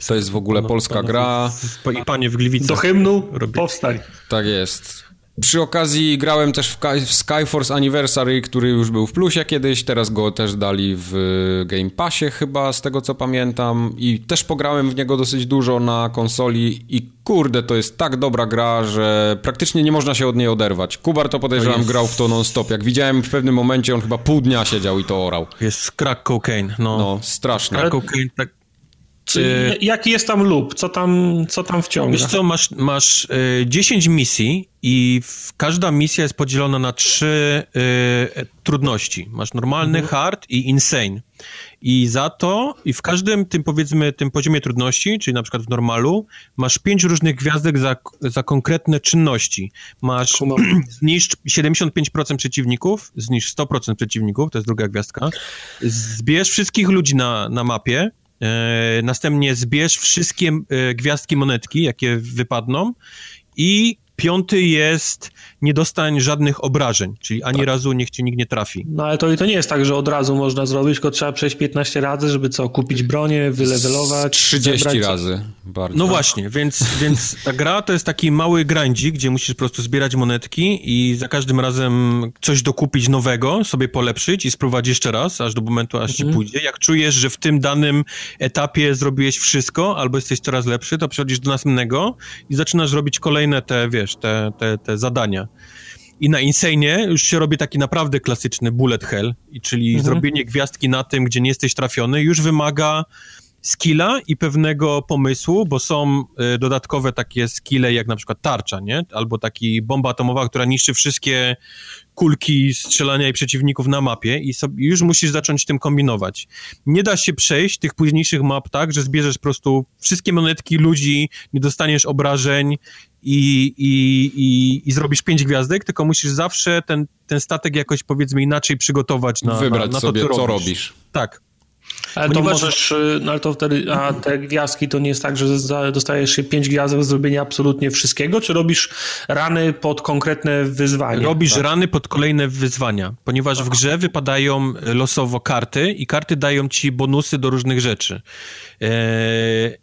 To jest w ogóle no, polska gra. I panie w Gliwicy. Do hymnu robi. powstań. Tak jest. Przy okazji grałem też w, Skyforce Anniversary, który już był w plusie kiedyś, teraz go też dali w Game Passie chyba, z tego co pamiętam. I też pograłem w niego dosyć dużo na konsoli i kurde, to jest tak dobra gra, że praktycznie nie można się od niej oderwać. Kubar to podejrzewam jest... grał w to non-stop. Jak widziałem w pewnym momencie, on chyba pół dnia siedział i to orał. Jest crack cocaine, no. No, strasznie. Crack cocaine, tak czy, jaki jest tam lub? Co tam, co tam wciąga? Wiesz co, masz, masz y, 10 misji i każda misja jest podzielona na trzy y, trudności. Masz normalny, mhm. hard i insane. I za to, i w każdym tym, powiedzmy, tym poziomie trudności, czyli na przykład w normalu, masz pięć różnych gwiazdek za, za konkretne czynności. Masz zniszcz 75% przeciwników, zniszcz 100% przeciwników, to jest druga gwiazdka. Zbierz wszystkich ludzi na, na mapie, następnie zbierz wszystkie e, gwiazdki monetki, jakie wypadną. I Piąty jest nie dostań żadnych obrażeń, czyli ani tak. razu niech cię nikt nie trafi. No ale to, to nie jest tak, że od razu można zrobić, tylko trzeba przejść 15 razy, żeby co, kupić bronię, wylewelować. 30 razy. Bardzo. No właśnie, więc, więc ta gra to jest taki mały grindzik, gdzie musisz po prostu zbierać monetki i za każdym razem coś dokupić nowego, sobie polepszyć i spróbować jeszcze raz, aż do momentu, aż mhm. ci pójdzie. Jak czujesz, że w tym danym etapie zrobiłeś wszystko, albo jesteś coraz lepszy, to przechodzisz do następnego i zaczynasz robić kolejne te, wiesz, wiesz, te, te, te zadania. I na Insane już się robi taki naprawdę klasyczny bullet hell, czyli mhm. zrobienie gwiazdki na tym, gdzie nie jesteś trafiony, już wymaga skilla i pewnego pomysłu, bo są y, dodatkowe takie skille jak na przykład tarcza, nie? Albo taki bomba atomowa, która niszczy wszystkie kulki strzelania i przeciwników na mapie i sobie, już musisz zacząć tym kombinować. Nie da się przejść tych późniejszych map tak, że zbierzesz po prostu wszystkie monetki ludzi, nie dostaniesz obrażeń i, i, i, i zrobisz pięć gwiazdek, tylko musisz zawsze ten, ten statek jakoś powiedzmy inaczej przygotować na, Wybrać na, na to, sobie, co, co robisz. Tak. Ale to możesz, y, no ale to wtedy, a te gwiazdki to nie jest tak, że dostajesz się pięć gwiazdek zrobienia absolutnie wszystkiego, czy robisz rany pod konkretne wyzwanie? Robisz tak? rany pod kolejne wyzwania, ponieważ Aha. w grze wypadają losowo karty i karty dają ci bonusy do różnych rzeczy. Eee,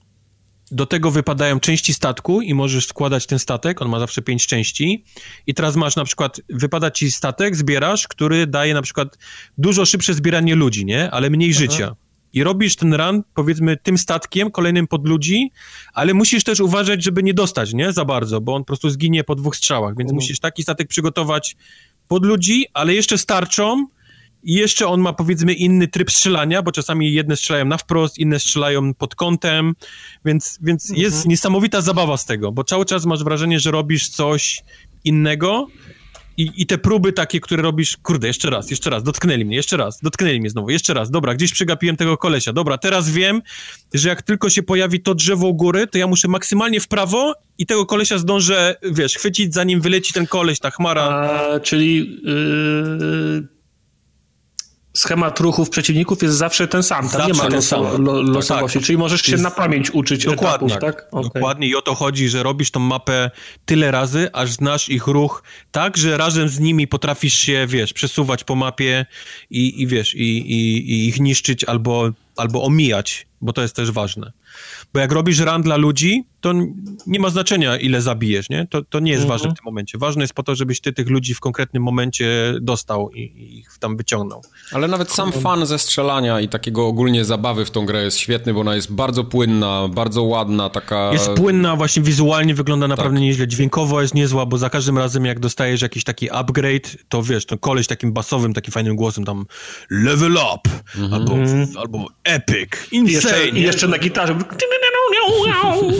do tego wypadają części statku i możesz składać ten statek, on ma zawsze pięć części i teraz masz na przykład, wypada ci statek, zbierasz, który daje na przykład dużo szybsze zbieranie ludzi, nie? Ale mniej Aha. życia. I robisz ten run, powiedzmy, tym statkiem, kolejnym pod ludzi, ale musisz też uważać, żeby nie dostać, nie? Za bardzo, bo on po prostu zginie po dwóch strzałach, więc musisz taki statek przygotować pod ludzi, ale jeszcze starczą, i jeszcze on ma powiedzmy inny tryb strzelania, bo czasami jedne strzelają na wprost, inne strzelają pod kątem, więc, więc mhm. jest niesamowita zabawa z tego, bo cały czas masz wrażenie, że robisz coś innego i, i te próby takie, które robisz, kurde, jeszcze raz, jeszcze raz, dotknęli mnie, jeszcze raz, dotknęli mnie znowu, jeszcze raz, dobra, gdzieś przegapiłem tego kolesia, dobra, teraz wiem, że jak tylko się pojawi to drzewo u góry, to ja muszę maksymalnie w prawo i tego kolesia zdążę, wiesz, chwycić zanim wyleci ten koleś, ta chmara. A, czyli... Yy schemat ruchów przeciwników jest zawsze ten sam. Tam zawsze nie ma losowo, lo, losowości, tak, tak. czyli możesz się jest... na pamięć uczyć Dokładnie, etapów, tak? Okay. Dokładnie i o to chodzi, że robisz tą mapę tyle razy, aż znasz ich ruch tak, że razem z nimi potrafisz się, wiesz, przesuwać po mapie i, i wiesz, i, i, i ich niszczyć albo, albo omijać, bo to jest też ważne. Bo jak robisz run dla ludzi, to nie ma znaczenia, ile zabijesz, nie? To, to nie jest mhm. ważne w tym momencie. Ważne jest po to, żebyś ty tych ludzi w konkretnym momencie dostał i, i ich tam wyciągnął. Ale nawet sam fan ze strzelania i takiego ogólnie zabawy w tą grę jest świetny, bo ona jest bardzo płynna, bardzo ładna, taka... Jest płynna, właśnie wizualnie wygląda naprawdę tak. nieźle. Dźwiękowo jest niezła, bo za każdym razem jak dostajesz jakiś taki upgrade, to wiesz, to koleś takim basowym, takim fajnym głosem tam level up, mhm. albo, albo epic, insane. I jeszcze, i jeszcze na gitarze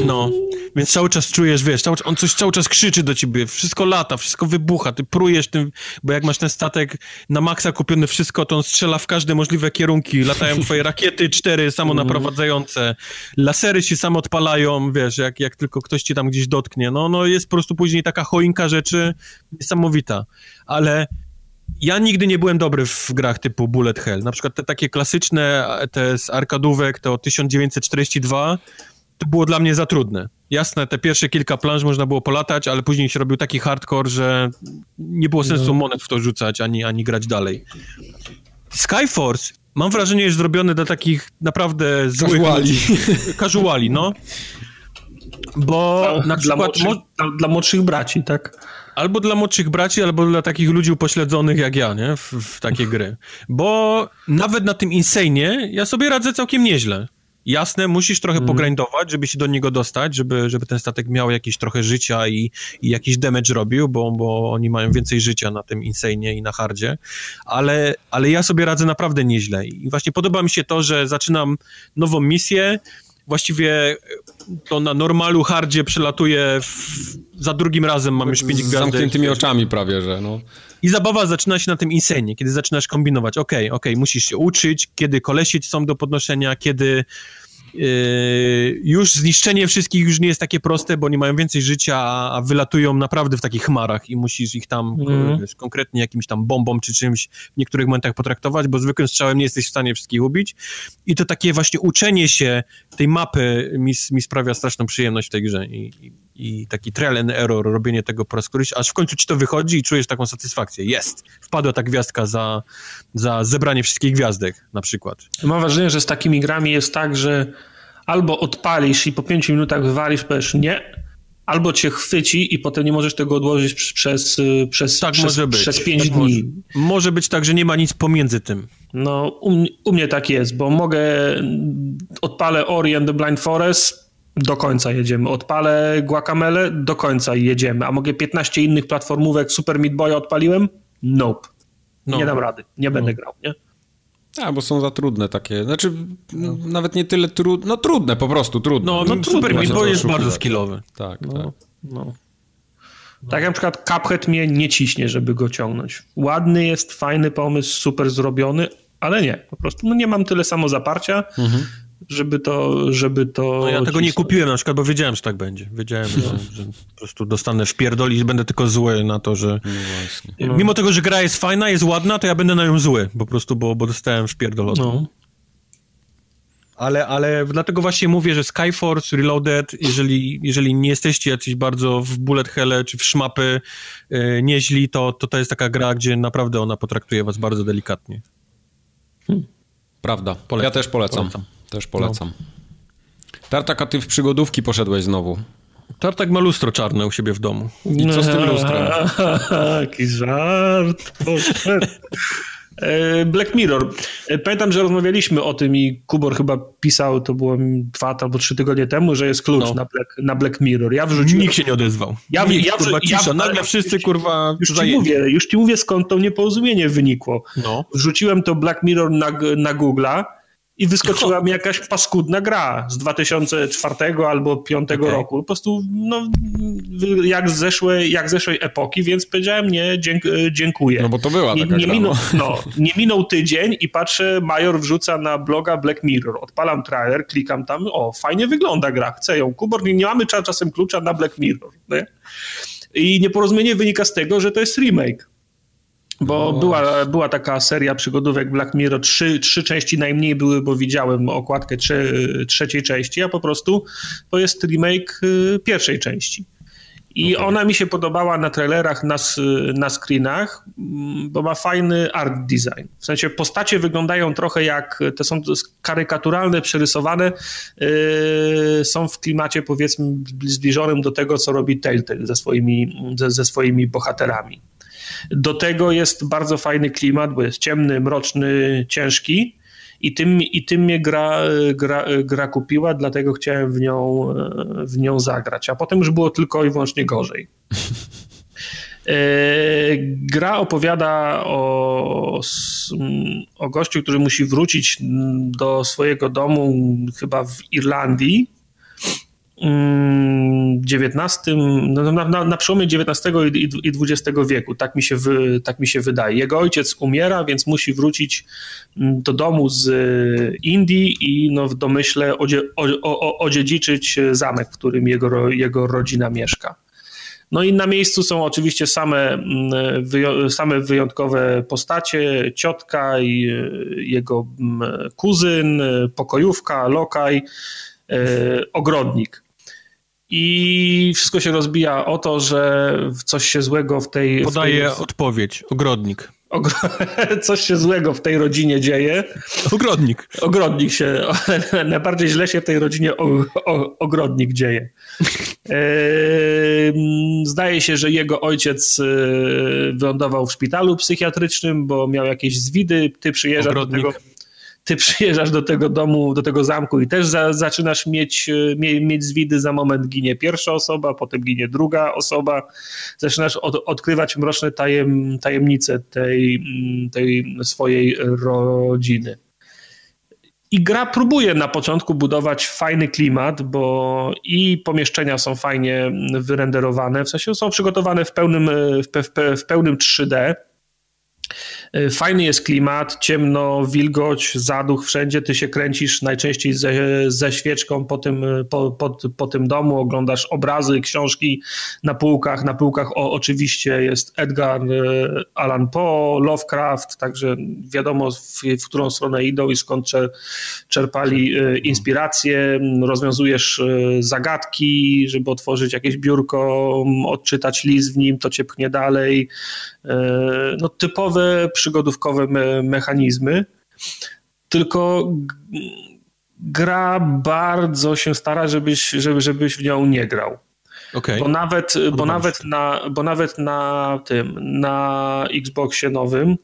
no, więc cały czas czujesz, wiesz, cały, on coś cały czas krzyczy do ciebie, wszystko lata, wszystko wybucha, ty prujesz tym, bo jak masz ten statek na maksa kupiony wszystko, to on strzela w każde możliwe kierunki, latają twoje rakiety cztery samonaprowadzające, lasery się sam odpalają, wiesz, jak, jak tylko ktoś ci tam gdzieś dotknie, no, no jest po prostu później taka choinka rzeczy niesamowita, ale ja nigdy nie byłem dobry w grach typu Bullet Hell. Na przykład te takie klasyczne, te z arkadówek, to 1942, to było dla mnie za trudne. Jasne, te pierwsze kilka planż można było polatać, ale później się robił taki hardcore, że nie było sensu no. monet w to rzucać, ani, ani grać dalej. Skyforce mam wrażenie, jest zrobiony dla takich naprawdę złych... Casuali. Casuali, no. Bo dla, na przykład... Dla młodszych, dla, dla młodszych braci, tak? Albo dla młodszych braci, albo dla takich ludzi upośledzonych jak ja, nie? W, w takie gry. Bo nawet na tym Insane ja sobie radzę całkiem nieźle. Jasne, musisz trochę mm. pogrindować, żeby się do niego dostać, żeby, żeby ten statek miał jakieś trochę życia i, i jakiś damage robił, bo, bo oni mają więcej życia na tym Insane i na hardzie, ale, ale ja sobie radzę naprawdę nieźle i właśnie podoba mi się to, że zaczynam nową misję, właściwie to na normalu hardzie przelatuje w, za drugim razem mam już pięć gwiazdek. Z zamkniętymi oczami prawie, że no. I zabawa zaczyna się na tym insenie, kiedy zaczynasz kombinować, okej, okay, okej, okay, musisz się uczyć, kiedy kolesić są do podnoszenia, kiedy już zniszczenie wszystkich już nie jest takie proste, bo nie mają więcej życia, a, wylatują naprawdę w takich chmarach i musisz ich tam mm. wiesz, konkretnie jakimś tam bombą czy czymś w niektórych momentach potraktować, bo zwykłym strzałem nie jesteś w stanie wszystkich ubić. I to takie właśnie uczenie się tej mapy mi, mi sprawia straszną przyjemność w tej grze. I, i, i taki trial and error, robienie tego po raz któryś, aż w końcu ci to wychodzi i czujesz taką satysfakcję. Jest! Wpadła ta gwiazdka za, za zebranie wszystkich gwiazdek, na przykład. Mam wrażenie, że z takimi grami jest tak, że albo odpalisz i po pięciu minutach wywalisz, powiesz nie, albo cię chwyci i potem nie możesz tego odłożyć przez, przez, tak przez, może być. przez pięć tak dni. Może. może. być tak, że nie ma nic pomiędzy tym. No, u, u mnie tak jest, bo mogę, odpalę Ori and the Blind Forest, do końca jedziemy. Odpalę Guacamele, do końca jedziemy. A mogę 15 innych platformówek Super Meat Boy odpaliłem? Nope. No. Nie dam rady, nie będę no. grał, nie? A, bo są za trudne takie. Znaczy, no. nawet nie tyle trudne, no trudne, po prostu trudne. No, no Super Meat Boy jest bardzo skillowy. Tak, no, tak. No. Tak jak na przykład Cuphead mnie nie ciśnie, żeby go ciągnąć. Ładny jest, fajny pomysł, super zrobiony, ale nie. Po prostu no nie mam tyle samo zaparcia, mhm żeby to, żeby to... No ja tego nie kupiłem na przykład, bo wiedziałem, że tak będzie. Wiedziałem, że, no. że po prostu dostanę wpierdoli i będę tylko zły na to, że... No no. Mimo tego, że gra jest fajna, jest ładna, to ja będę na nią zły, po prostu, bo, bo dostałem wpierdol od no. Ale, ale dlatego właśnie mówię, że Skyforce, Reloaded, jeżeli, jeżeli nie jesteście jacyś bardzo w bullet helle czy w szmapy yy, nieźli, to, to to jest taka gra, gdzie naprawdę ona potraktuje was bardzo delikatnie. Hmm. Prawda. Polecam. Ja też polecam. polecam. Też polecam. No. Tartak, a ty w przygodówki poszedłeś znowu. Tartak ma lustro czarne u siebie w domu. I co z tym lustrem? Jaki żart. E, Black Mirror. E, pamiętam, że rozmawialiśmy o tym i Kubor chyba pisał, to było dwa albo trzy tygodnie temu, że jest klucz no. na, Black, na Black Mirror. Ja wrzuciłem... Nikt się nie odezwał. Ja, Nikt, ja, kurwa, cisza. Ja, Nagle wszyscy, kurwa, już ci, mówię, już ci mówię, skąd to nieporozumienie wynikło. No. Wrzuciłem to Black Mirror na, na Google'a i wyskoczyła mi jakaś paskudna gra z 2004 albo 2005 okay. roku. Po prostu no, jak, z zeszłej, jak zeszłej epoki, więc powiedziałem nie, dzięk, dziękuję. No bo to była taka nie, nie minął, no. no. nie minął tydzień i patrzę, Major wrzuca na bloga Black Mirror. Odpalam trailer, klikam tam, o, fajnie wygląda gra, chcę ją. Kubor, nie, nie mamy czasem klucza na Black Mirror. Nie? I nieporozumienie wynika z tego, że to jest remake. Bo no. była, była taka seria przygodówek Black Mirror, trzy, trzy części najmniej były, bo widziałem okładkę trze, trzeciej części, a po prostu to jest remake y, pierwszej części. I okay. ona mi się podobała na trailerach, na, na screenach, mm, bo ma fajny art design. W sensie postacie wyglądają trochę jak, te są karykaturalne, przerysowane, yy, są w klimacie powiedzmy zbliżonym do tego, co robi Telltale ze swoimi, ze, ze swoimi bohaterami. Do tego jest bardzo fajny klimat, bo jest ciemny, mroczny, ciężki. I tym, i tym mnie gra, gra, gra kupiła, dlatego chciałem w nią, w nią zagrać. A potem już było tylko i wyłącznie gorzej. E, gra opowiada o, o gościu, który musi wrócić do swojego domu, chyba w Irlandii, XIX, no, na, na, na przełomie XIX i XX wieku, tak mi, się wy, tak mi się wydaje. Jego ojciec umiera, więc musi wrócić mm, do domu z e, Indii i no, w domyśle odzie, o, o, odziedziczyć zamek, w którym jego, jego rodzina mieszka. No i na miejscu są oczywiście same, mm, same wyjątkowe postacie, ciotka i e, jego mm, kuzyn, pokojówka, lokaj, e, ogrodnik. I wszystko się rozbija o to, że coś się złego w tej. Podaje w tej... odpowiedź, ogrodnik. coś się złego w tej rodzinie dzieje. Ogrodnik. Ogrodnik się, najbardziej źle się w tej rodzinie o, o, ogrodnik dzieje. Zdaje się, że jego ojciec e, wylądował w szpitalu psychiatrycznym, bo miał jakieś zwidy. Ty przyjeżdżasz do tego ty przyjeżdżasz do tego domu, do tego zamku i też za, zaczynasz mieć, e, mie, mieć zwidy, za moment ginie pierwsza osoba, potem ginie druga osoba, zaczynasz od, odkrywać mroczne tajem, tajemnice tej, mm, tej swojej rodziny. I gra próbuje na początku budować fajny klimat, bo i pomieszczenia są fajnie wyrenderowane, w sensie są przygotowane w pełnym, w, w, w pełnym 3D Y, fajny jest klimat, ciemno, wilgoć, zaduch wszędzie. Ty się kręcisz najczęściej ze, ze świeczką po tym, po, po, po tym domu, oglądasz obrazy, książki na półkach. Na półkach o, oczywiście jest Edgar y, Allan Poe, Lovecraft, także wiadomo w, w którą stronę idą i skąd czerpali y, inspiracje. Rozwiązujesz zagadki, żeby otworzyć jakieś biurko, odczytać list w nim, to cię pchnie dalej. No typowe przygodówkowe me mechanizmy, tylko gra bardzo się stara, żebyś, żeby, żebyś w nią nie grał. Okay. Bo, nawet, bo, nawet na, bo nawet na tym, na Xboxie nowym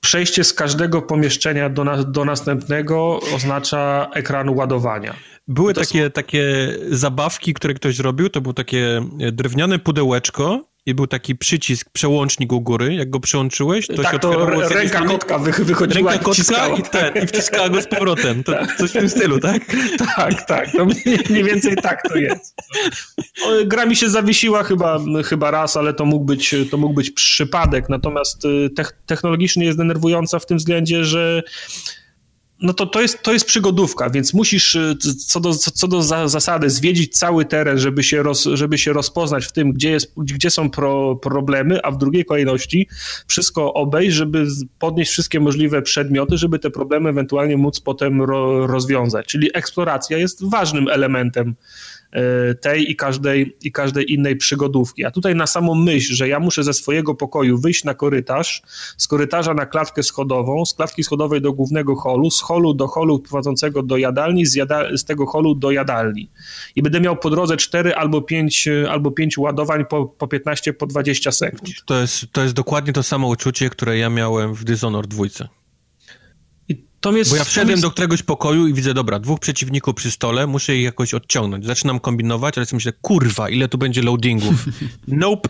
przejście z każdego pomieszczenia do, na, do następnego oznacza ekran ładowania. Były takie, takie zabawki, które ktoś zrobił, to było takie drewniane pudełeczko i był taki przycisk, przełącznik u góry, jak go przyłączyłeś, to tak, się otwierało... To ręka kotka wychodziła ręka kotka i, ten, i wciskała go z powrotem. To tak. coś w tym stylu, tak? Tak, tak. To mniej więcej tak to jest. Gra mi się zawiesiła chyba, chyba raz, ale to mógł być, to mógł być przypadek. Natomiast y, technologicznie jest denerwująca w tym względzie, że no to, to, jest, to jest przygodówka, więc musisz y, co do, co do zasady zwiedzić cały teren, żeby się, roz, żeby się rozpoznać w tym, gdzie, jest, gdzie są pro, problemy, a w drugiej kolejności wszystko obejść, żeby podnieść wszystkie możliwe przedmioty, żeby te problemy ewentualnie móc potem ro, rozwiązać. Czyli eksploracja jest ważnym elementem tej i każdej, i każdej innej przygodówki. A tutaj na samą myśl, że ja muszę ze swojego pokoju wyjść na korytarz, z korytarza na klatkę schodową, z klatki schodowej do głównego holu, z holu do holu prowadzącego do jadalni, z, jada, z tego holu do jadalni. I będę miał po drodze 4 albo 5, albo 5 ładowań po, po 15, po 20 sekund. To jest, to jest dokładnie to samo uczucie, które ja miałem w Dishonored 2. Jest, Bo ja wszedłem jest... do któregoś pokoju i widzę, dobra, dwóch przeciwników przy stole, muszę ich jakoś odciągnąć. Zaczynam kombinować, ale sobie myślę, kurwa, ile tu będzie loadingów. nope.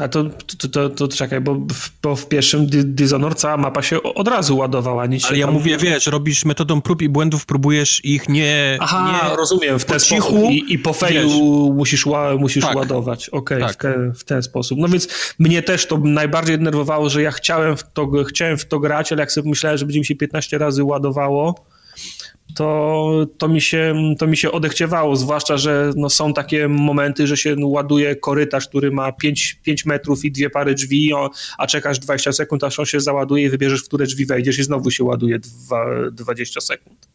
A to, to, to, to, czekaj, bo w, bo w pierwszym Dishonored cała mapa się od razu ładowała. Nic Ale ja tam... mówię, wiesz, robisz metodą prób i błędów, próbujesz ich nie... Aha, nie... rozumiem, w ten cichu, sposób. I, i po fejlu musisz, musisz tak. ładować. Okej, okay, tak. w, w, ten sposób. No więc mnie też to najbardziej denerwowało, że ja chciałem w to, chciałem w to grać, ale jak sobie myślałem, że będzie mi się 15 razy ładowało, to, to, mi się, to mi się odechciewało, zwłaszcza, że no, są takie momenty, że się ładuje korytarz, który ma 5, 5 metrów i dwie pary drzwi, a czekasz 20 sekund, aż on się załaduje i wybierzesz, w które drzwi wejdziesz i znowu się ładuje 20 sekund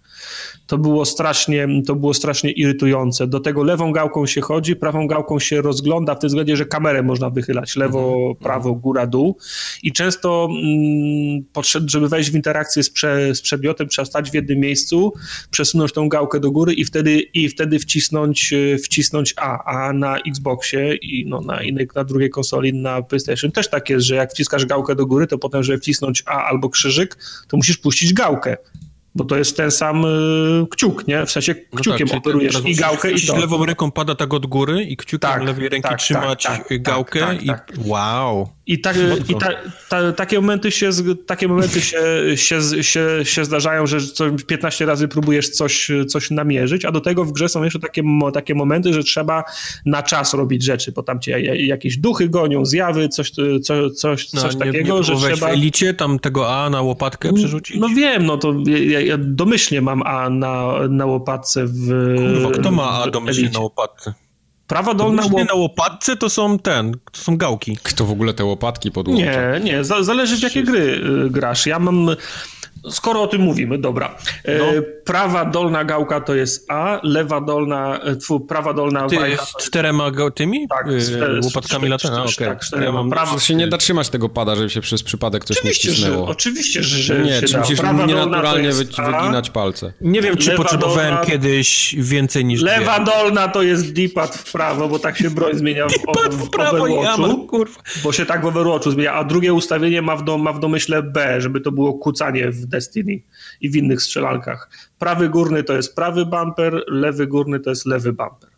to było strasznie, to było strasznie irytujące. Do tego lewą gałką się chodzi, prawą gałką się rozgląda, w tym względzie, że kamerę można wychylać. Lewo, mhm. prawo, góra, dół. I często mm, żeby wejść w interakcję z, prze, z przedmiotem, trzeba stać w jednym miejscu, przesunąć tą gałkę do góry i wtedy, i wtedy wcisnąć, wcisnąć A, a na Xboxie i no, na, innej, na drugiej konsoli, na PlayStation. Też tak jest, że jak wciskasz gałkę do góry, to potem, żeby wcisnąć A albo krzyżyk, to musisz puścić gałkę bo to jest ten sam y, kciuk, nie? W sensie kciukiem no tak, operujesz i gałkę i to. lewą ręką pada tak od góry i kciukiem tak, lewej ręki tak, trzymać tak, tak, gałkę tak, i wow. I, tak, i ta, ta, takie momenty, się, takie momenty się, się, się, się zdarzają, że 15 razy próbujesz coś, coś namierzyć, a do tego w grze są jeszcze takie, takie momenty, że trzeba na czas robić rzeczy, bo tam cię jakieś duchy gonią, zjawy, coś, coś, coś, no, coś takiego, nie że trzeba... w elicie tam tego A na łopatkę przerzucić? No wiem, no to ja, ja domyślnie mam A na, na łopatce w Kurwa, kto ma A domyślnie na łopatce? Prawa dolna łop... na łopatce to są ten, to są gałki. Kto w ogóle te łopatki podłącza? Nie, nie, zależy w jakie gry y, grasz. Ja mam Skoro o tym mówimy, dobra. E, no. Prawa dolna gałka to jest A, lewa dolna, e, tfu, prawa dolna Ty, z czterema tymi? Tak, z, e, łopatkami latania, okej. Okay. Tak, ja mam, prawa. się nie da trzymać tego pada, żeby się przez przypadek coś oczywiście, nie wcisnęło. Że, oczywiście, że, Nie, czy musisz nienaturalnie wyginać palce. Nie wiem, czy lewa potrzebowałem dolna, kiedyś więcej niż Lewa dwie. dolna to jest D-pad w prawo, bo tak się broń zmienia w, w, w prawo, ja mam, kurwa. Bo się tak w Overwatchu zmienia, a drugie ustawienie ma w, do, ma w domyśle B, żeby to było kucanie w Destiny i w innych strzelankach. Prawy górny to jest prawy bumper, lewy górny to jest lewy bumper.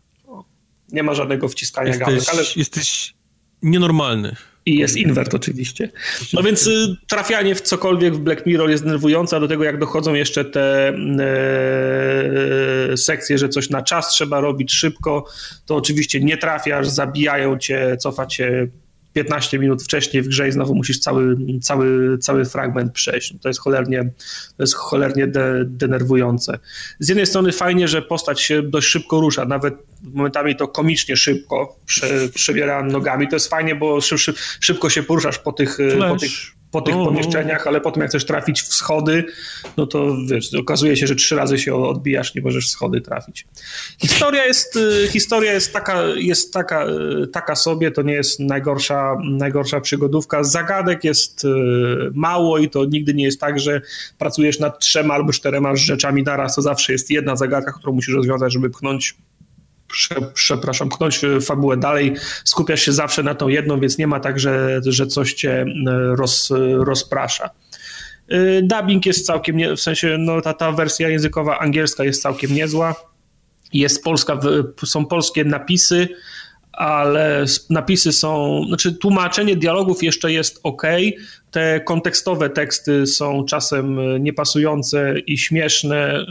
Nie ma żadnego wciskania jesteś, gałek, ale... Jesteś nienormalny. I jest invert oczywiście. No więc y, trafianie w cokolwiek w Black Mirror jest denerwujące, a do tego jak dochodzą jeszcze te e, sekcje, że coś na czas trzeba robić szybko, to oczywiście nie trafiasz, zabijają cię, cofa cię 15 minut wcześniej w grze i znowu musisz cały, cały, cały fragment przejść. To jest cholernie, to jest cholernie de, denerwujące. Z jednej strony fajnie, że postać się dość szybko rusza, nawet momentami to komicznie szybko prze, przebiera nogami. To jest fajnie, bo szyb, szybko się poruszasz po tych, po tych po tych pomieszczeniach, ale potem jak chcesz trafić w schody, no to wiesz, okazuje się, że trzy razy się odbijasz, nie możesz w schody trafić. Historia jest, y, historia jest taka, jest taka, y, taka sobie, to nie jest najgorsza, najgorsza przygodówka. Zagadek jest y, mało i to nigdy nie jest tak, że pracujesz nad trzema albo czterema rzeczami naraz, to zawsze jest jedna zagadka, którą musisz rozwiązać, żeby pchnąć przepraszam, pchnąć fabułę dalej, skupiasz się zawsze na tą jedną, więc nie ma tak, że, że coś cię e, roz, rozprasza. E, dubbing jest całkiem, nie, w sensie no, ta, ta wersja językowa angielska jest całkiem niezła. Jest polska, są polskie napisy, ale napisy są, znaczy tłumaczenie dialogów jeszcze jest ok. Te kontekstowe teksty są czasem e, niepasujące i śmieszne, e,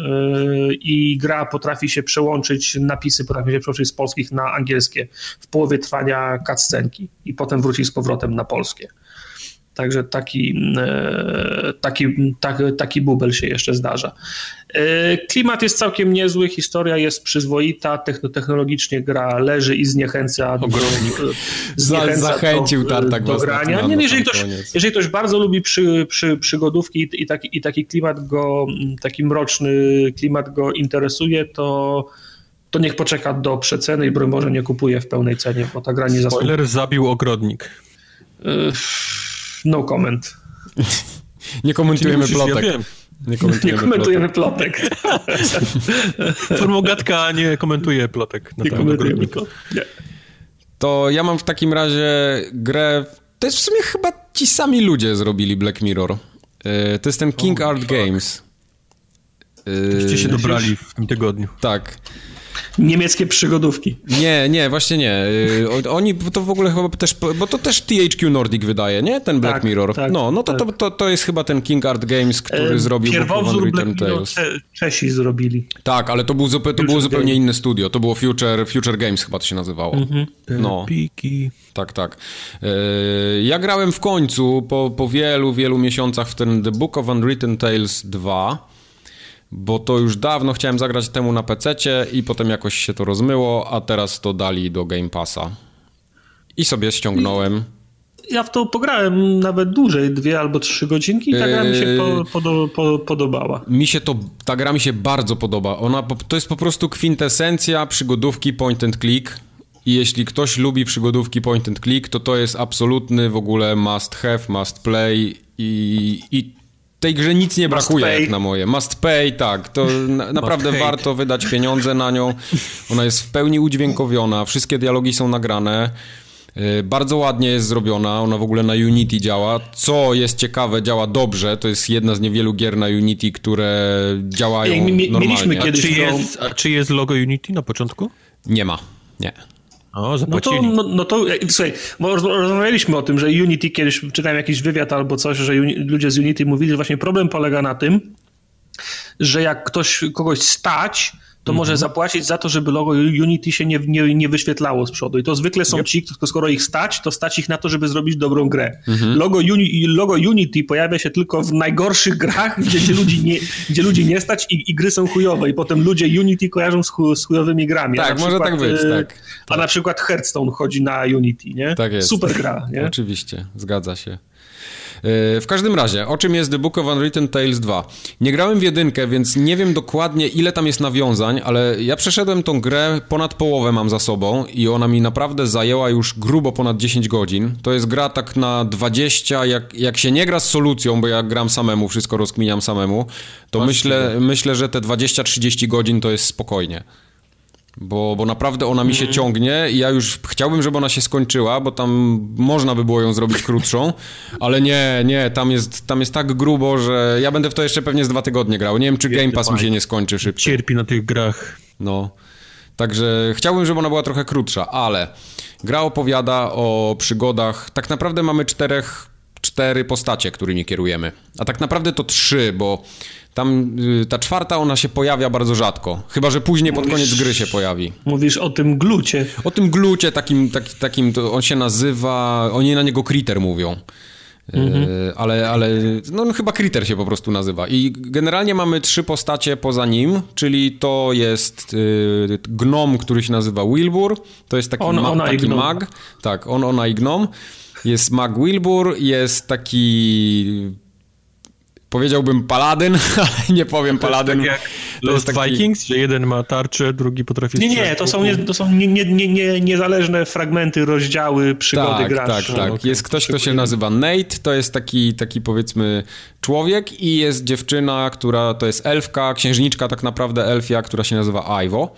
i gra potrafi się przełączyć, napisy potrafi się przełączyć z polskich na angielskie w połowie trwania cutscenki i potem wrócić z powrotem na polskie. Także taki, e, taki, taki, taki bubel się jeszcze zdarza. E, klimat jest całkiem niezły, historia jest przyzwoita, technologicznie gra leży i zniechęca do, zniechęca Zachęcił do, do, do grania. Nie, jeżeli, ktoś, jeżeli ktoś bardzo lubi przy, przy, przygodówki i, i, taki, i taki klimat go, taki mroczny klimat go interesuje, to to niech poczeka do przeceny i broń Boże nie kupuje w pełnej cenie, bo ta gra nie zasługuje. Spoiler zabił ogrodnik. E, no comment. nie komentujemy plotek. Ja nie komentujemy, nie komentujemy plotek. Formogatka nie komentuje plotek. Na nie komentujemy plotek. To ja mam w takim razie grę... To jest w sumie chyba ci sami ludzie zrobili Black Mirror. E, to jest ten King oh, Art fuck. Games. Toście się dobrali w tym tygodniu. Tak niemieckie przygodówki. Nie, nie, właśnie nie. Y, oni to w ogóle chyba też, bo to też THQ Nordic wydaje, nie? Ten Black tak, Mirror. Tak, no, no to, tak. to, to, to jest chyba ten King Art Games, który e, zrobił Pierwowzór Black Mirror Czesi zrobili. Tak, ale to, był, to było zupełnie inne studio. To było Future, Future Games chyba to się nazywało. Mhm. No. Piki. Tak, tak. E, ja grałem w końcu po, po wielu, wielu miesiącach w ten The Book of Unwritten Tales 2 bo to już dawno chciałem zagrać temu na PC i potem jakoś się to rozmyło, a teraz to dali do Game Passa. I sobie ściągnąłem. Ja w to pograłem nawet dłużej, dwie albo trzy godzinki i ta gra mi się po, po, po, podobała. Mi się to, ta gra mi się bardzo podoba. Ona, to jest po prostu kwintesencja przygodówki point and click. I jeśli ktoś lubi przygodówki point and click, to to jest absolutny w ogóle must have, must play i, i tej grze nic nie brakuje, jak na moje. Must pay, tak. To na, naprawdę warto wydać pieniądze na nią. Ona jest w pełni udźwiękowiona, wszystkie dialogi są nagrane. Y, bardzo ładnie jest zrobiona, ona w ogóle na Unity działa. Co jest ciekawe, działa dobrze. To jest jedna z niewielu gier na Unity, które działają Ej, mi, normalnie. Mieliśmy kiedyś a czy, jest, a czy jest logo Unity na początku? Nie ma, nie. O, zapłacili. No to, no, no to słuchaj, bo rozmawialiśmy o tym, że Unity, kiedyś czytałem jakiś wywiad albo coś, że ludzie z Unity mówili, że właśnie problem polega na tym, że jak ktoś kogoś stać, to może mhm. zapłacić za to, żeby logo Unity się nie, nie, nie wyświetlało z przodu. I to zwykle są yep. ci, skoro ich stać, to stać ich na to, żeby zrobić dobrą grę. Mhm. Logo, Uni, logo Unity pojawia się tylko w najgorszych grach, gdzie, gdzie, ludzi, nie, gdzie ludzi nie stać i, i gry są chujowe. I potem ludzie Unity kojarzą z, z chujowymi grami. Tak, może tak być, e, tak. A na przykład Hearthstone chodzi na Unity, nie? Tak jest. Super gra, nie? Oczywiście, zgadza się. W każdym razie, o czym jest The Book of Unwritten Tales 2? Nie grałem w jedynkę, więc nie wiem dokładnie ile tam jest nawiązań, ale ja przeszedłem tą grę, ponad połowę mam za sobą i ona mi naprawdę zajęła już grubo ponad 10 godzin. To jest gra tak na 20, jak, jak się nie gra z solucją, bo ja gram samemu, wszystko rozkminiam samemu, to myślę, myślę, że te 20-30 godzin to jest spokojnie. Bo, bo naprawdę ona mi się mm. ciągnie i ja już chciałbym, żeby ona się skończyła, bo tam można by było ją zrobić krótszą, ale nie, nie, tam jest, tam jest tak grubo, że ja będę w to jeszcze pewnie z dwa tygodnie grał. Nie wiem, czy Game Pass mi się nie skończy szybko. Cierpi na tych grach. No, także chciałbym, żeby ona była trochę krótsza, ale gra opowiada o przygodach, tak naprawdę mamy czterech, cztery postacie, którymi kierujemy, a tak naprawdę to trzy, bo tam y, ta czwarta, ona się pojawia bardzo rzadko. Chyba, że później pod koniec gry się pojawi. Mówisz o tym glucie. O tym glucie takim, tak, takim on się nazywa, oni na niego Kriter mówią. Mhm. Y, ale, ale no, no, chyba Kriter się po prostu nazywa. I generalnie mamy trzy postacie poza nim, czyli to jest y, gnom, który się nazywa Wilbur, to jest taki, on, ma, taki mag. Tak, on, ona i gnom. Jest mag Wilbur, jest taki Powiedziałbym paladyn, ale nie powiem paladyn. Tak to jest taki... Vikings, że jeden ma tarczę, drugi potrafi Nie, nie, to są, nie, to są nie, nie, nie, niezależne fragmenty, rozdziały, przygody tak, gracza. Tak, tak, okay. Jest ktoś, kto się nazywa Nate, to jest taki, taki powiedzmy człowiek i jest dziewczyna, która to jest elfka, księżniczka tak naprawdę elfia, która się nazywa Ivo.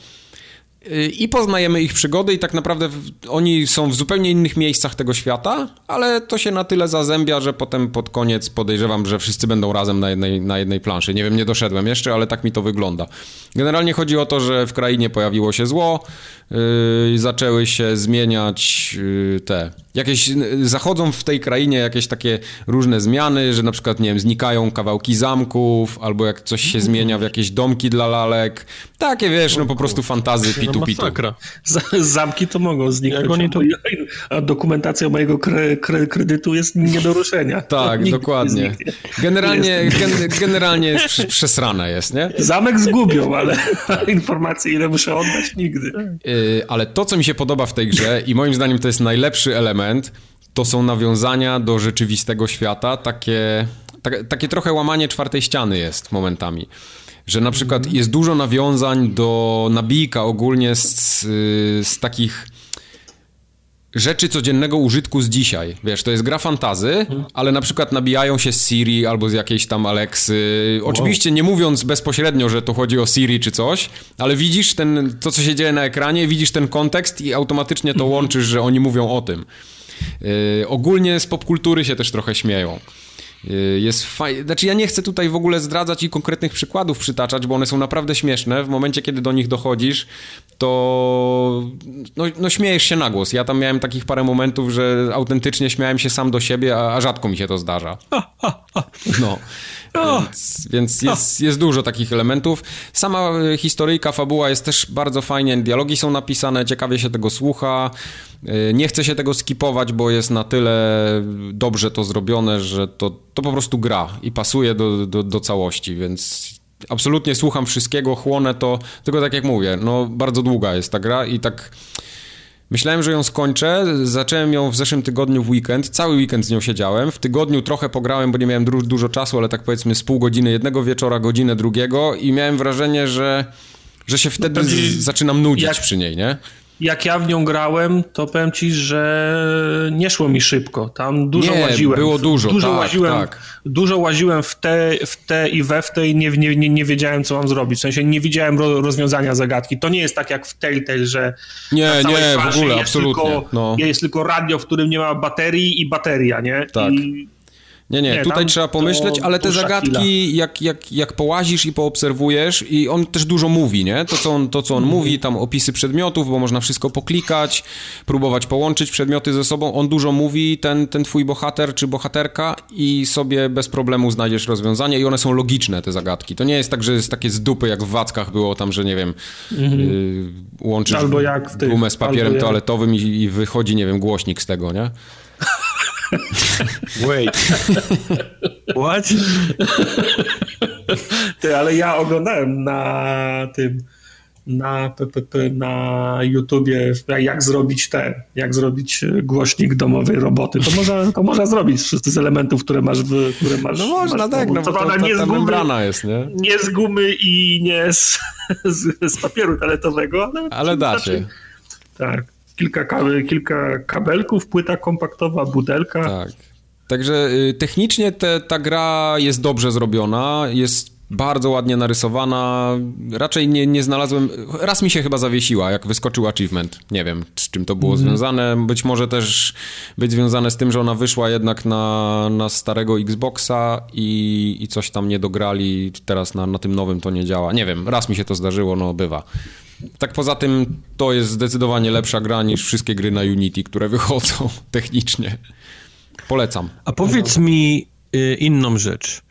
I poznajemy ich przygody, i tak naprawdę oni są w zupełnie innych miejscach tego świata, ale to się na tyle zazębia, że potem pod koniec podejrzewam, że wszyscy będą razem na jednej, na jednej planszy. Nie wiem, nie doszedłem jeszcze, ale tak mi to wygląda. Generalnie chodzi o to, że w krainie pojawiło się zło, yy, zaczęły się zmieniać yy, te. Jakieś zachodzą w tej krainie jakieś takie różne zmiany, że na przykład, nie wiem, znikają kawałki zamków, albo jak coś się zmienia w jakieś domki dla lalek. Takie wiesz, no po prostu fantazy pitu pitu. Zamki to mogą zniknąć. To... A dokumentacja mojego kre, kre, kredytu jest nie do ruszenia. Tak, dokładnie. Generalnie, gen, generalnie jest przesrane jest, nie? Zamek zgubią, ale informacje, ile muszę oddać, nigdy. Yy, ale to, co mi się podoba w tej grze i moim zdaniem to jest najlepszy element, to są nawiązania do rzeczywistego świata, takie, tak, takie trochę łamanie czwartej ściany jest momentami. Że na przykład mhm. jest dużo nawiązań do nabijka ogólnie z, z takich rzeczy codziennego użytku z dzisiaj. Wiesz, to jest gra fantazy, mhm. ale na przykład nabijają się z Siri albo z jakiejś tam Alexy. Oczywiście nie mówiąc bezpośrednio, że to chodzi o Siri czy coś, ale widzisz ten, to, co się dzieje na ekranie, widzisz ten kontekst i automatycznie to mhm. łączysz, że oni mówią o tym. Yy, ogólnie z popkultury się też trochę śmieją. Y, jest fajnie. Znaczy, ja nie chcę tutaj w ogóle zdradzać i konkretnych przykładów przytaczać, bo one są naprawdę śmieszne. W momencie, kiedy do nich dochodzisz, to no, no śmiejesz się na głos. Ja tam miałem takich parę momentów, że autentycznie śmiałem się sam do siebie, a, a rzadko mi się to zdarza. No. Więc, więc jest, jest dużo takich elementów. Sama y, historyjka, fabuła jest też bardzo fajnie, dialogi są napisane, ciekawie się tego słucha. Y, nie chcę się tego skipować, bo jest na tyle dobrze to zrobione, że to, to po prostu gra i pasuje do, do, do całości, więc absolutnie słucham wszystkiego, chłonę to, tylko tak jak mówię, no bardzo długa jest ta gra i tak Myślałem, że ją skończę. Zacząłem ją w zeszłym tygodniu w weekend. Cały weekend z nią siedziałem. W tygodniu trochę pograłem, bo nie miałem du dużo czasu, ale tak powiedzmy z pół godziny jednego wieczora, godzinę drugiego i miałem wrażenie, że, że się wtedy no zaczynam nudzić jak, przy niej, nie? Jak ja w nią grałem, to powiem ci, że nie szło mi szybko. Tam dużo nie, łaziłem. było dużo, dużo tak, łaziłem, tak. Dużo łaziłem w te, w te i we w te i nie, nie, nie, nie wiedziałem, co mam zrobić. W sensie nie widziałem ro, rozwiązania zagadki. To nie jest tak jak w Telltale, że nie, nie, w ogóle, jest absolutnie. Tylko, no. Jest tylko radio, w którym nie ma baterii i bateria, nie? Tak. I nie, nie, nie tutaj trzeba pomyśleć, ale te zagadki, jak, jak, jak połazisz i poobserwujesz, i on też dużo mówi, nie? To, co on, to, co on mm. mówi, tam opisy przedmiotów, bo można wszystko poklikać, próbować połączyć przedmioty ze sobą. On dużo mówi, ten, ten twój bohater czy bohaterka, i sobie bez problemu znajdziesz rozwiązanie, i one są logiczne, te zagadki. To nie jest tak, że jest takie z dupy, jak w Wackach było tam, że nie wiem, mm. yy, łączysz albo jak gumę z papierem toaletowym i, i wychodzi, nie wiem, głośnik z tego, nie? Wait. What? Ty, ale ja oglądałem na tym na, na YouTubie, jak zrobić ten, jak zrobić głośnik domowej roboty. To można, to można zrobić z elementów, które masz w, które masz. No można, masz tak, no bo to, to, nie ta, ta membrana jest, nie? Nie z gumy i nie z, z, z papieru toaletowego, ale, ale da się. Tak. Kilka, kilka kabelków, płyta kompaktowa, butelka. Tak. Także y, technicznie te, ta gra jest dobrze zrobiona, jest bardzo ładnie narysowana. Raczej nie, nie znalazłem. Raz mi się chyba zawiesiła, jak wyskoczył achievement. Nie wiem, z czym to było mm. związane. Być może też być związane z tym, że ona wyszła jednak na, na starego Xboxa i, i coś tam nie dograli. Teraz na, na tym nowym to nie działa. Nie wiem, raz mi się to zdarzyło, no bywa. Tak poza tym, to jest zdecydowanie lepsza gra niż wszystkie gry na Unity, które wychodzą technicznie. Polecam. A powiedz mi y, inną rzecz.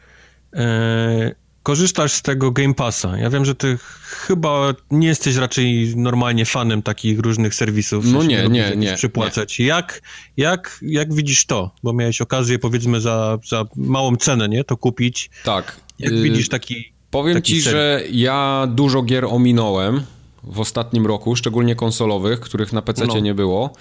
E, korzystasz z tego Game Passa. Ja wiem, że ty chyba nie jesteś raczej normalnie fanem takich różnych serwisów. No nie, nie, nie. Przypłacać. Nie. Jak, jak, jak widzisz to? Bo miałeś okazję, powiedzmy, za, za małą cenę, nie? To kupić. Tak. Jak y widzisz taki Powiem taki ci, że ja dużo gier ominąłem w ostatnim roku, szczególnie konsolowych, których na PC no. nie było.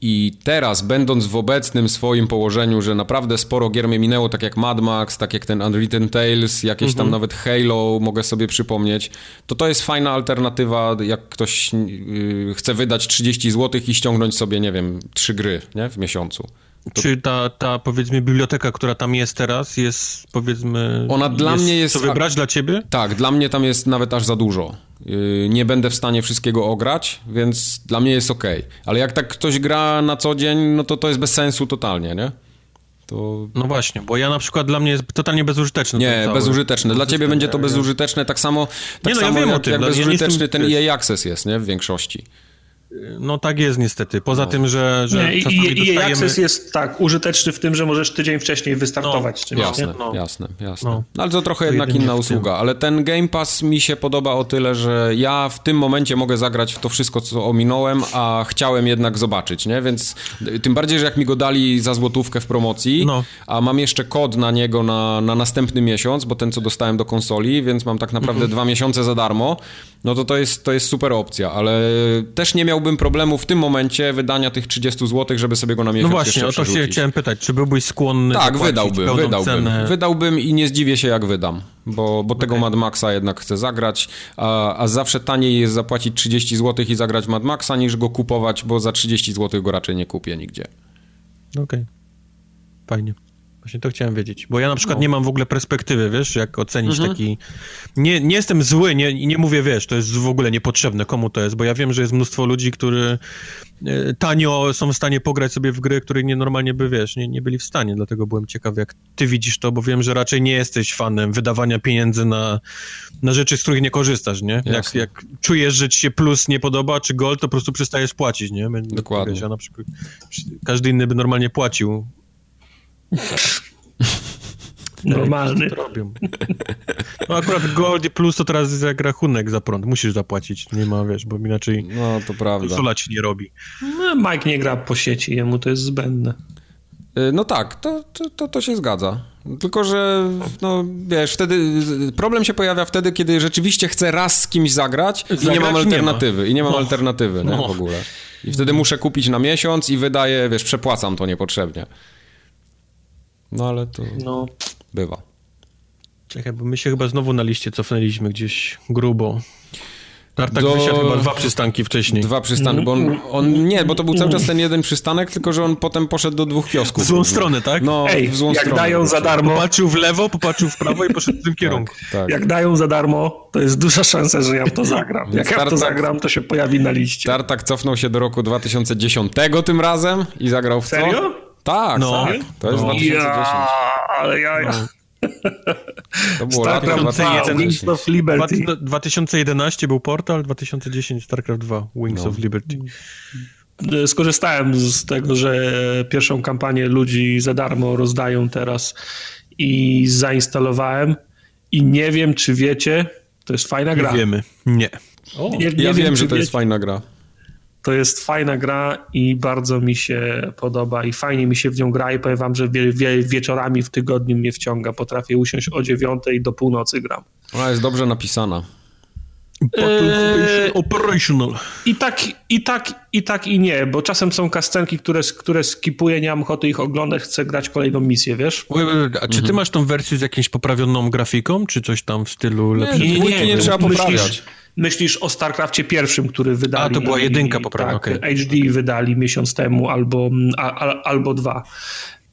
I teraz, będąc w obecnym swoim położeniu, że naprawdę sporo gier mnie minęło, tak jak Mad Max, tak jak ten Unwritten Tales, jakieś mhm. tam nawet Halo mogę sobie przypomnieć, to to jest fajna alternatywa, jak ktoś yy, chce wydać 30 zł i ściągnąć sobie, nie wiem, trzy gry nie? w miesiącu. To... Czy ta, ta, powiedzmy, biblioteka, która tam jest teraz, jest, powiedzmy... Ona dla jest, mnie jest... Co wybrać dla ciebie? Tak, dla mnie tam jest nawet aż za dużo. Yy, nie będę w stanie wszystkiego ograć, więc dla mnie jest ok. Ale jak tak ktoś gra na co dzień, no to to jest bez sensu totalnie, nie? To... No właśnie, bo ja na przykład dla mnie jest totalnie bezużyteczne. Nie, bezużyteczne. Dla ciebie będzie to bezużyteczne tak samo, tak nie, no, samo ja jak, jak bezużyteczny ja ten EA Access jest, nie? W większości. No tak jest niestety. Poza no. tym, że, że nie, czasami i, dostajemy... i Access jest tak użyteczny w tym, że możesz tydzień wcześniej wystartować. No, czymś, jasne, no. jasne, jasne. No. no. ale to trochę to jednak inna usługa. Ale ten Game Pass mi się podoba o tyle, że ja w tym momencie mogę zagrać w to wszystko, co ominąłem, a chciałem jednak zobaczyć, nie? Więc tym bardziej, że jak mi go dali za złotówkę w promocji, no. a mam jeszcze kod na niego na, na następny miesiąc, bo ten, co dostałem do konsoli, więc mam tak naprawdę mhm. dwa miesiące za darmo, no to to jest, to jest super opcja, ale też nie miałbym problemu w tym momencie wydania tych 30 zł, żeby sobie go na miesiąc No właśnie, o to się chciałem pytać, czy byłbyś skłonny Tak, wydałbym, wydałbym. Cenę? Wydałbym i nie zdziwię się jak wydam, bo, bo tego okay. Mad Maxa jednak chcę zagrać, a, a zawsze taniej jest zapłacić 30 zł i zagrać Mad Maxa, niż go kupować, bo za 30 zł go raczej nie kupię nigdzie. Okej, okay. fajnie. Właśnie to chciałem wiedzieć, bo ja na przykład no. nie mam w ogóle perspektywy, wiesz, jak ocenić mhm. taki... Nie, nie jestem zły, nie, nie mówię, wiesz, to jest w ogóle niepotrzebne, komu to jest, bo ja wiem, że jest mnóstwo ludzi, którzy e, tanio są w stanie pograć sobie w gry, które nie normalnie by, wiesz, nie, nie byli w stanie, dlatego byłem ciekawy, jak ty widzisz to, bo wiem, że raczej nie jesteś fanem wydawania pieniędzy na, na rzeczy, z których nie korzystasz, nie? Jak, jak czujesz, że ci się plus nie podoba, czy gold, to po prostu przestajesz płacić, nie? Dokładnie. Wiesz, ja na przykład, każdy inny by normalnie płacił Normalny. No akurat Gold Plus to teraz jest jak rachunek za prąd. Musisz zapłacić, nie ma, wiesz, bo inaczej no, to prawda. konsola ci nie robi. No, Mike nie gra po sieci, jemu to jest zbędne. Y, no tak, to, to, to, to się zgadza. Tylko, że no wiesz, wtedy problem się pojawia wtedy, kiedy rzeczywiście chcę raz z kimś zagrać i zagrać nie mam alternatywy. Nie ma. I nie mam no. alternatywy no. Nie, w ogóle. I wtedy muszę kupić na miesiąc i wydaję, wiesz, przepłacam to niepotrzebnie. No ale to no. bywa. Czekaj, bo my się chyba znowu na liście cofnęliśmy gdzieś grubo. Tartak do... wysiadł chyba dwa przystanki wcześniej. Dwa przystanki, bo on, on, Nie, bo to był cały czas ten jeden przystanek, tylko że on potem poszedł do dwóch kiosków. W złą stronę, tak? No, Ej, w złą jak stronę. dają za darmo... Popatrzył w lewo, popatrzył w prawo i poszedł w tym tak, kierunku. Tak, tak. Jak dają za darmo, to jest duża szansa, że ja w to zagram. Jak ja w to zagram, to się pojawi na liście. Tartak cofnął się do roku 2010 tym razem i zagrał w co? Serio? Tak, no. tak. To jest no. 2010. Ja, ale ja... ja. No. To było StarCraft 2, Wings of Liberty. 2011 był portal, 2010 StarCraft 2, Wings no. of Liberty. Skorzystałem z tego, że pierwszą kampanię ludzi za darmo rozdają teraz i zainstalowałem i nie wiem, czy wiecie, to jest fajna gra. Nie wiemy, nie. O, nie, nie ja wiem, wiem że to wiecie. jest fajna gra. To jest fajna gra i bardzo mi się podoba i fajnie mi się w nią gra i powiem wam, że wie, wie, wieczorami w tygodniu mnie wciąga. Potrafię usiąść o dziewiątej do północy gram. Ona jest dobrze napisana. Eee, operational. I tak, i tak, i tak, i nie, bo czasem są kascenki, które, które skipuję, nie mam ochoty ich oglądać, chcę grać kolejną misję, wiesz? A czy ty masz tą wersję z jakąś poprawioną grafiką, czy coś tam w stylu lepszego? Nie, nie, nie, nie trzeba poprawiać. Myślisz, o StarCraftie pierwszym, który wydali. A, to była jedynka poprawiona, tak, okay. HD wydali miesiąc temu albo, a, a, albo dwa.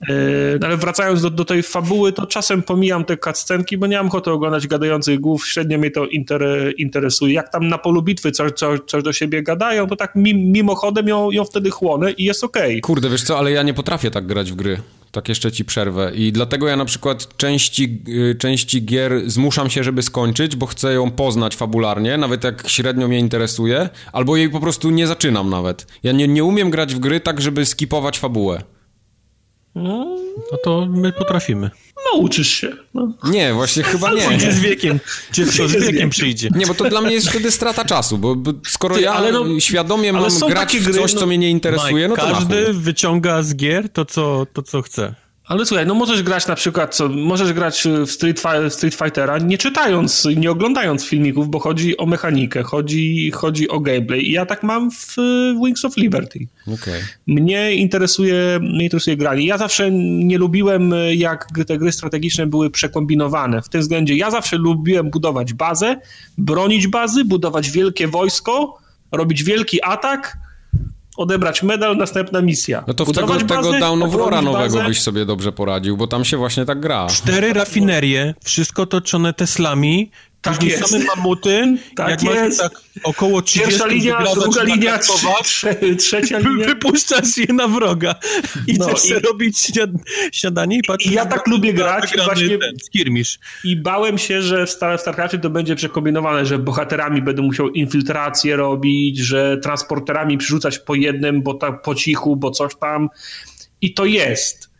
E, no ale wracając do, do, tej fabuły, to czasem pomijam te cutscenki, bo nie mam ochoty oglądać gadających głów, średnio mnie to inter, interesuje. Jak tam na polu bitwy coś, coś, coś do siebie gadają, to tak mimochodem ją, ją wtedy chłonę i jest okej. Okay. Kurde, wiesz co, ale ja nie potrafię tak grać w gry. Tak jeszcze ci przerwę. I dlatego ja na przykład części, y, części gier zmuszam się, żeby skończyć, bo chcę ją poznać fabularnie, nawet jak średnio mnie interesuje, albo jej po prostu nie zaczynam nawet. Ja nie, nie umiem grać w gry tak, żeby skipować fabułę. No, no to my potrafimy. No, uczysz się. No. Nie, właśnie chyba nie. Przyjdzie z wiekiem. Dziecko z wiekiem przyjdzie. Nie, bo to dla mnie jest wtedy strata czasu, bo, skoro Ty, ja no, świadomie mam grać w coś, gry, no, co mnie nie interesuje, no to Każdy wyciąga z gier to co, to, co chce. Ale słuchaj, no możesz grać na przykład, co, możesz grać w Street, Street Fightera nie czytając, nie oglądając filmików, bo chodzi o mechanikę, chodzi, chodzi o gameplay i ja tak mam w Wings of Liberty. Okay. Mnie interesuje, mnie interesuje granie. Ja zawsze nie lubiłem, jak te gry strategiczne były przekombinowane. W tym względzie ja zawsze lubiłem budować bazę, bronić bazy, budować wielkie wojsko, robić wielki atak, odebrać medal, następna misja. No to w tego, tego Down of War'a nowego byś sobie dobrze poradził, bo tam się właśnie tak gra. Cztery rafinerie, wszystko toczone Teslami, tak Później jest. same mamuty, tak jak jest. tak około 30 Pierwsza linia, druga linia, trzecia linia. Wypuszczasz je na wroga i no chcesz i... robić śniad śniadanie i patrzysz... I ja tak lubię grać właśnie skirmisz. I bałem się, że w, Star StarCraftie to będzie przekombinowane, że bohaterami będę musiał infiltrację robić, że transporterami przyrzucać po jednym, bo tak po cichu, bo coś tam. I to jest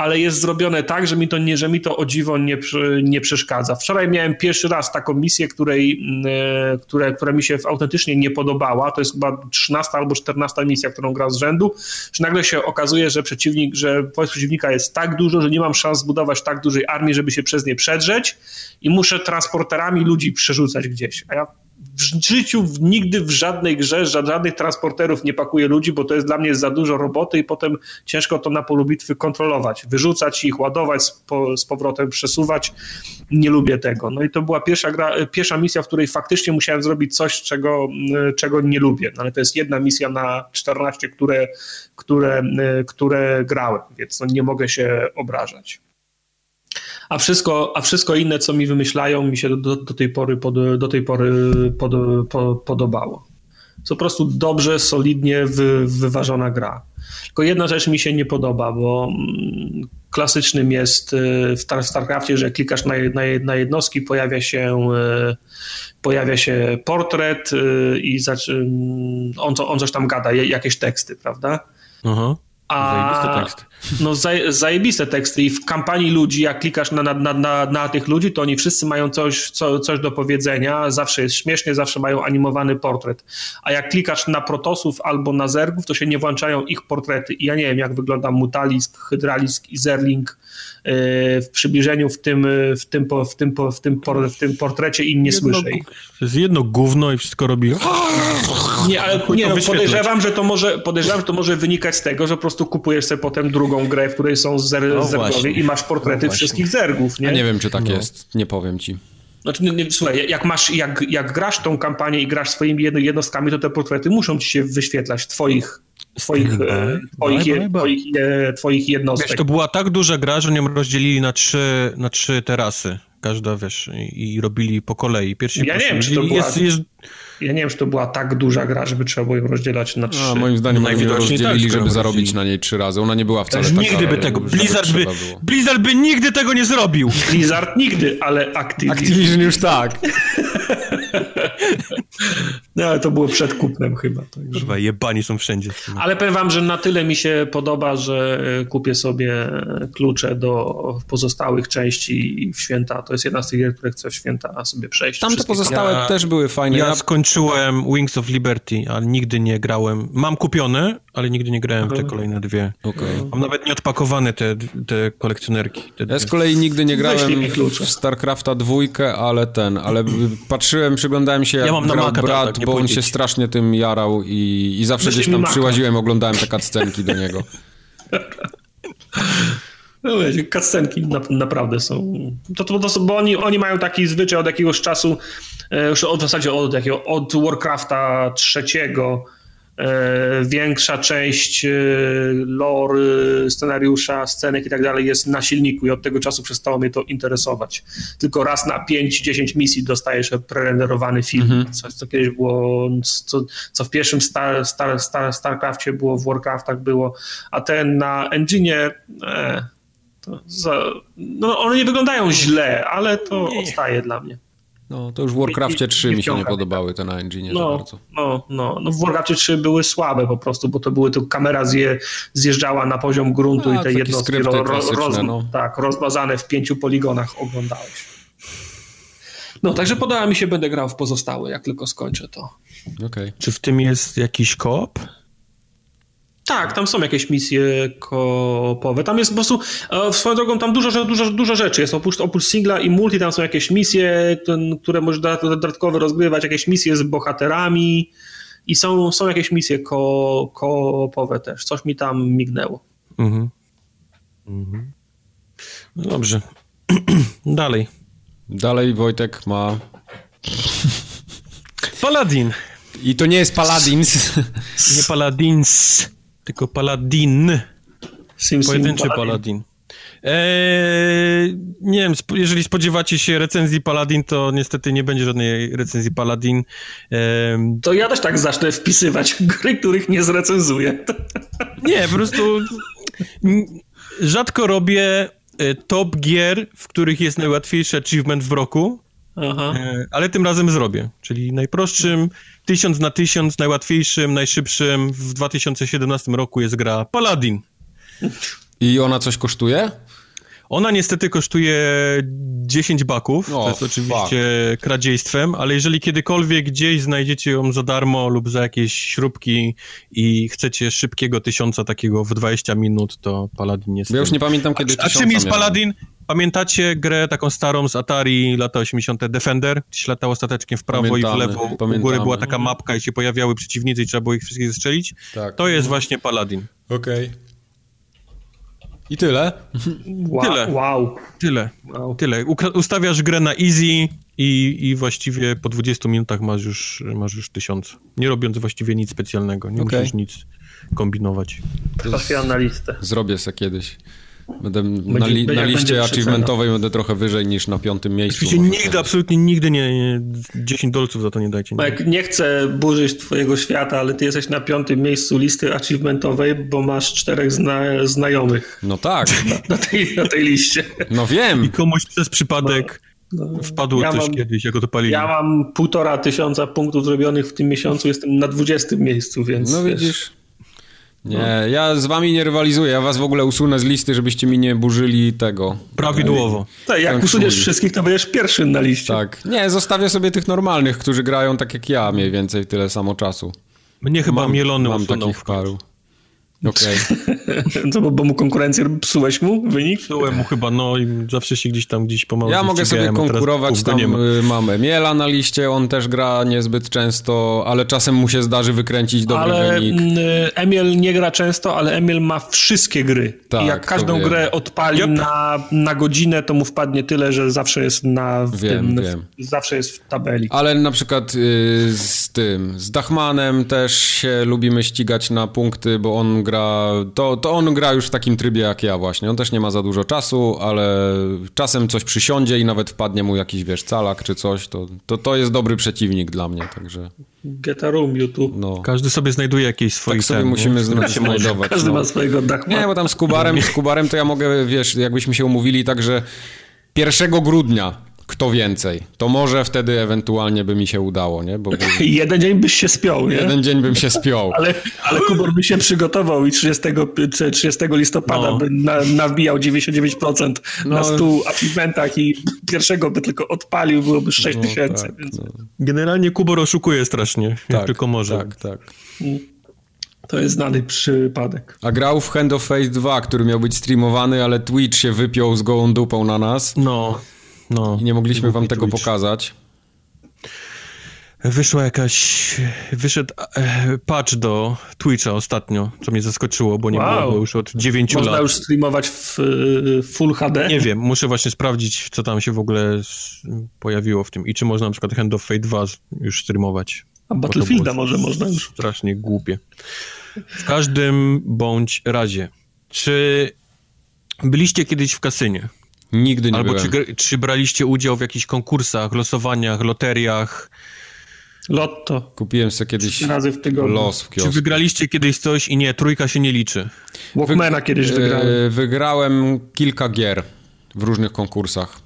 ale jest zrobione tak, że mi to, nie, że mi to o dziwo nie, nie przeszkadza. Wczoraj miałem pierwszy raz taką misję, której, e, które, która mi się autentycznie nie podobała. To jest chyba 13 albo 14 misja, którą gram z rzędu, że nagle się okazuje, że przeciwnik, że wojsk przeciwnika jest tak dużo, że nie mam szans zbudować tak dużej armii, żeby się przez nie przedrzeć i muszę transporterami ludzi przerzucać gdzieś. A ja w życiu nigdy w żadnej grze żadnych transporterów nie pakuję ludzi, bo to jest dla mnie za dużo roboty i potem ciężko to na polu bitwy kontrolować, wyrzucać ich, ładować, z, po, z powrotem przesuwać. Nie lubię tego. No i to była pierwsza, gra, pierwsza misja, w której faktycznie musiałem zrobić coś, czego, czego nie lubię. No ale to jest jedna misja na 14, które, które, które grałem, więc no nie mogę się obrażać a wszystko, a wszystko inne, co mi wymyślają, mi się do, do tej pory, pod, do tej pory pod, pod, podobało. To po prostu dobrze, solidnie wy, wyważona gra. Tylko jedna rzecz mi się nie podoba, bo mm, klasycznym jest y, w StarCraftie, że klikasz na, na, na jednostki, pojawia się, y, pojawia się portret y, i mm, on, on coś tam gada, jakieś teksty, prawda? Aha. A, zajebiste teksty. No zajebiste teksty i w kampanii ludzi, jak klikasz na, na, na, na tych ludzi, to oni wszyscy mają coś, co, coś do powiedzenia, zawsze jest śmiesznie, zawsze mają animowany portret. A jak klikasz na protosów albo na zergów, to się nie włączają ich portrety. I ja nie wiem, jak wygląda Mutalisk, Hydralisk i Zerling w przybliżeniu w tym, w tym, w tym, w tym, w tym portrecie i nie słyszę ich. To jest jedno gówno i wszystko robi... Nie, ale nie, no, podejrzewam, że to może, podejrzewam, że to może wynikać z tego, że po prostu kupujesz sobie potem drugą grę, w której są zer, no zergowie i masz portrety no wszystkich zergów, nie? Ja nie wiem, czy tak no. jest, nie powiem ci. Znaczy, nie, nie, słuchaj, jak masz, jak, jak grasz tą kampanię i grasz swoimi jednostkami, to te portrety muszą ci się wyświetlać, twoich twoich, e, twoich, twoich, twoich jednostek. Wiesz, to była tak duża gra, że ją rozdzielili na trzy, na trzy terasy. Każda, wiesz, i, i robili po kolei. Pierwszy ja nie wiem, czy to była... Jest, jest... Ja nie wiem, czy to była tak duża gra, żeby trzeba było ją rozdzielać na trzy. A, moim zdaniem no, ją rozdzielili, tak, żeby zarobić na niej trzy razy. Ona nie była wcale taka... Nigdy by tego... Blizzard by, Blizzard by nigdy tego nie zrobił. Blizzard nigdy, ale Activision... Activision już tak. No, ale to było przed kupnem chyba. Także. Kurwa, jebani są wszędzie. Ale powiem wam, że na tyle mi się podoba, że kupię sobie klucze do pozostałych części w święta To jest jedna z tych gier, które chcę w święta sobie przejść. Tam te pozostałe ja, też były fajne. Ja, ja skończyłem Wings of Liberty, ale nigdy nie grałem. Mam kupione, ale nigdy nie grałem w te kolejne dwie. Okay. Mam nawet nieodpakowane te, te kolekcjonerki. Te ja z kolei nigdy nie grałem w StarCrafta dwójkę, ale ten, ale patrzyłem, przyglądałem się jak ja mam grał brat, tak, bo on się strasznie tym jarał i, i zawsze gdzieś tam przyłaziłem, oglądałem te cutscenki do niego. No wiecie, cutscenki na, naprawdę są. To, to, to, bo oni, oni mają taki zwyczaj od jakiegoś czasu, e, już od, w zasadzie od, jakiego, od Warcrafta trzeciego, E, większa część e, lore, scenariusza, scenek i tak dalej jest na silniku i od tego czasu przestało mnie to interesować. Tylko raz na 5-10 misji dostajesz prerenderowany film, mhm. coś co kiedyś było, co, co w pierwszym Star, Star, Star, StarCraftie było, w Warcraftach było, a ten na engine e, za, no one nie wyglądają źle, ale to nie. odstaje dla mnie. No, to już w Warcraftie 3 mi się nie podobały te na engine no, bardzo. No, no, no w Warcraftie 3 były słabe po prostu, bo to były, to kamera zje, zjeżdżała na poziom gruntu A, i te jednostki ro, roz, no. tak, rozmazane w pięciu poligonach oglądałeś. No, także podoba mi się, będę grał w pozostałe, jak tylko skończę to. Okay. Czy w tym jest jakiś koop? Tak, tam są jakieś misje koopowe. Tam jest po prostu, e, swoją drogą, tam dużo, dużo, dużo rzeczy jest. Oprócz, oprócz singla i multi, tam są jakieś misje, które możesz dodatkowo rozgrywać, jakieś misje z bohaterami i są, są jakieś misje ko, koopowe też. Coś mi tam mignęło. Mhm. Mhm. No dobrze. Dalej. Dalej Wojtek ma... Paladin. I to nie jest Paladins. Nie Paladins tylko Paladin. Sim, Pojedynczy Paladin. Paladin. Eee, nie wiem, jeżeli spodziewacie się recenzji Paladin, to niestety nie będzie żadnej recenzji Paladin. Eee, to ja też tak zacznę wpisywać gry, których nie zrecenzuję. Nie, po prostu rzadko robię e, top gier, w których jest najłatwiejszy achievement w roku, Aha. E, ale tym razem zrobię. Czyli najprostszym, tysiąc na tysiąc, najłatwiejszym, najszybszym w 2017 roku jest gra Paladin. I ona coś kosztuje? Ona niestety kosztuje 10 baków, to jest oczywiście fuck. kradziejstwem, ale jeżeli kiedykolwiek gdzieś znajdziecie ją za darmo lub za jakieś śrubki i chcecie szybkiego tysiąca takiego w 20 minut, to Paladin jest... Ja już nie pamiętam, kiedy A, a czym jest Paladin? Pamiętacie grę taką starą z Atari lata 80. Defender? Gdzieś latało stateczkiem w prawo Pamiętamy, i w lewo. Pamiętamy. U góry była taka mapka i się pojawiały przeciwnicy i trzeba było ich wszystkich zestrzelić? Tak. To jest właśnie Paladin. Okej. Okay. I tyle? Wow. Tyle. Wow. Tyle. Wow. Tyle. ustawiasz grę na easy i, i właściwie po 20 minutach masz już, masz już tysiąc. Nie robiąc właściwie nic specjalnego. Nie okay. musisz nic kombinować. Trafiam na listę. Zrobię se kiedyś. Będę będzie, na, li, na liście achievementowej będę trochę wyżej niż na piątym miejscu. Oczywiście nigdy, absolutnie nigdy nie, nie 10 dolców za to nie dajcie. Nie. Nie chcę burzyć twojego świata, ale ty jesteś na piątym miejscu listy achievementowej, bo masz czterech zna znajomych. No tak. Na, na, tej, na tej liście. No wiem. I komuś przez przypadek no, no, wpadło ja coś mam, kiedyś, jak go to palili. Ja mam półtora tysiąca punktów zrobionych w tym miesiącu, jestem na dwudziestym miejscu, więc... No wiesz, widzisz... Nie, no. ja z wami nie rywalizuję, ja was w ogóle usunę z listy, żebyście mi nie burzyli tego. Prawidłowo. Tak, jak usuniesz wszystkich, to będziesz pierwszy na liście. Tak. Nie, zostawię sobie tych normalnych, którzy grają tak jak ja, mniej więcej tyle samo czasu. Mnie chyba mam, mielony Mam takich paru. Okej. Okay. Co, bo, bo mu konkurencję psułeś mu wynik? Psułem mu chyba, no i zawsze się gdzieś tam gdzieś pomału Ja mogę sobie konkurować, tam ma. Y, mamy Miela na liście, on też gra niezbyt często, ale czasem mu się zdarzy wykręcić dobry ale wynik. Y, Emil nie gra często, ale Emil ma wszystkie gry. Tak, I jak każdą grę odpali yep. na, na godzinę, to mu wpadnie tyle, że zawsze jest na w wiem, tym, wiem. W, zawsze jest w tabeli. Ale na przykład y, z tym, z Dachmanem też się lubimy ścigać na punkty, bo on gra, to, to on gra już w takim trybie jak ja właśnie. On też nie ma za dużo czasu, ale czasem coś przysiądzie i nawet wpadnie mu jakiś, wiesz, calak czy coś, to, to, to jest dobry przeciwnik dla mnie, także... Get a room, YouTube. No. Każdy sobie znajduje jakieś swoje Tak sobie ten, musimy się znajdować. Każdy no. ma swojego Dachmana. Nie, bo tam z Kubarem, z Kubarem to ja mogę, wiesz, jakbyśmy się umówili tak, że 1 grudnia kto więcej. To może wtedy ewentualnie by mi się udało, nie? Bo, bo... Jeden dzień byś się spiął, nie? Jeden dzień bym się spiął. ale, ale Kubor by się przygotował i 30, 30 listopada no. by na, nawbijał 99% no. na 100 achievementach i pierwszego by tylko odpalił, byłoby 6 no, tysięcy. Tak, więc... no. Generalnie Kubor oszukuje strasznie, tak, tylko może. Tak, tak. To jest znany przypadek. A grał w Hand of Fate 2, który miał być streamowany, ale Twitch się wypiął z gołą dupą na nas. No. No, I nie mogliśmy wam tego Twitch. pokazać. Wyszła jakaś. Wyszedł e, patch do Twitcha ostatnio, co mnie zaskoczyło, bo nie wow. było już od 9 Można lat. Można już streamować w Full HD? Nie wiem, muszę właśnie sprawdzić, co tam się w ogóle pojawiło w tym i czy można na przykład Hand of Fate 2 już streamować. A Battlefielda może można już. Strasznie głupie. W każdym bądź razie, czy byliście kiedyś w kasynie? Nigdy nie Albo byłem. Czy, czy braliście udział w jakichś konkursach, losowaniach, loteriach? Lotto. Kupiłem sobie kiedyś razy w tygodniu. los w kiosku. Czy wygraliście kiedyś coś i nie, trójka się nie liczy? Walkmana kiedyś wygrałem. Yy, wygrałem kilka gier w różnych konkursach.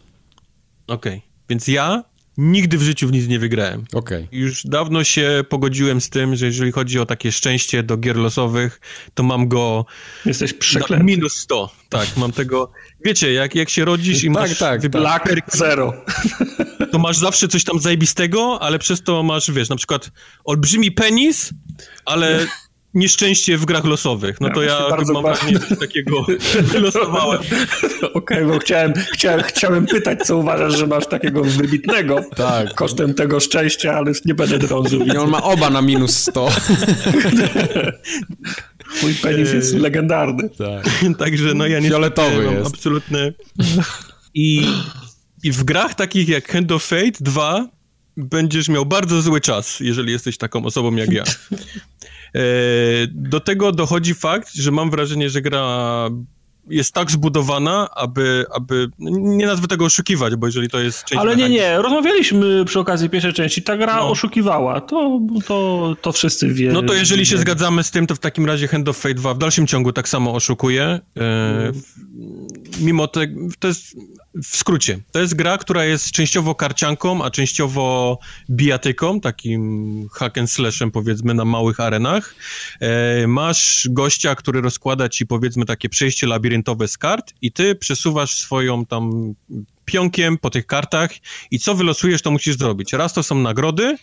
Okej, okay. więc ja nigdy w życiu w nic nie wygrałem. Okay. Już dawno się pogodziłem z tym, że jeżeli chodzi o takie szczęście do gier losowych, to mam go... Jesteś przeklęty. Minus 100, tak, mam tego... Wiecie, jak, jak się rodzisz i tak, masz... Tak, Black zero. To masz zawsze coś tam zajebistego, ale przez to masz, wiesz, na przykład olbrzymi penis, ale nieszczęście w grach losowych. No to ja, ja bardzo mam coś takiego wylosowałem. Okej, okay, bo chciałem, chciałem, chciałem pytać, co uważasz, że masz takiego wybitnego tak. kosztem tego szczęścia, ale już nie będę drążył. I on ma oba na minus 100. Mój penis jest legendarny. Tak. Także no ja nie Fioletowy jest. absolutny. I, I w grach takich jak Hand of Fate 2 będziesz miał bardzo zły czas, jeżeli jesteś taką osobą jak ja. E, do tego dochodzi fakt, że mam wrażenie, że gra jest tak zbudowana, aby, aby nie nazwę tego oszukiwać, bo jeżeli to jest część... Ale nie, nie, rozmawialiśmy przy okazji pierwszej części, ta gra no. oszukiwała, to, to, to wszyscy wiedzą. No to jeżeli się zgadzamy z tym, to w takim razie Hand of Fate 2 w dalszym ciągu tak samo oszukuje, e, mimo tego, to jest w skrócie, to jest gra, która jest częściowo karcianką, a częściowo bijatyką, takim hack and slashem powiedzmy na małych arenach. E, masz gościa, który rozkłada ci powiedzmy takie przejście labiryntowe z kart i ty przesuwasz swoją tam pionkiem po tych kartach i co wylosujesz, to musisz zrobić. Raz to są nagrody,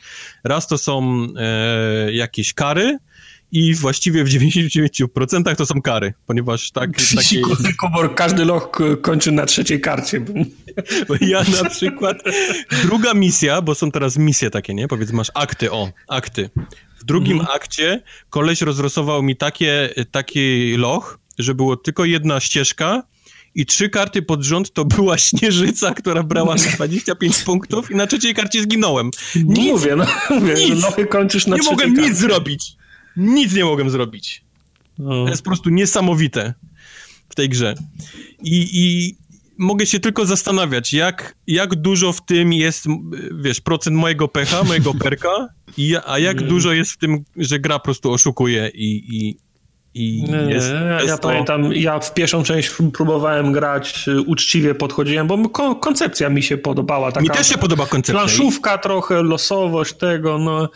raz to są e, jakieś kary, i właściwie w 99% to są kary, ponieważ tak... Takie... Komor, każdy loch kończy na trzeciej karcie. Bo ja na przykład... Druga misja, bo są teraz misje takie, nie? Powiedz, masz akty, o, akty. W drugim mhm. akcie koleś rozrosował mi takie, taki loch, że było tylko jedna ścieżka i trzy karty pod rząd to była Śnieżyca, która brała 25 punktów i na trzeciej karcie zginąłem. No nic, mówię, no mówię, nic, lochy kończysz na Nie mogłem karcie. nic zrobić. Nic nie mogłem zrobić. No. To jest po prostu niesamowite w tej grze. I, i mogę się tylko zastanawiać, jak, jak dużo w tym jest, wiesz, procent mojego pecha, mojego perka, i, a jak dużo jest w tym, że gra po prostu oszukuje i, i, i nie, jest, nie, ja to... pamiętam, ja w pierwszą część próbowałem grać y, uczciwie, podchodziłem, bo ko koncepcja mi się podobała. Taka mi też się podoba koncepcja. Planszówka trochę, losowość tego, no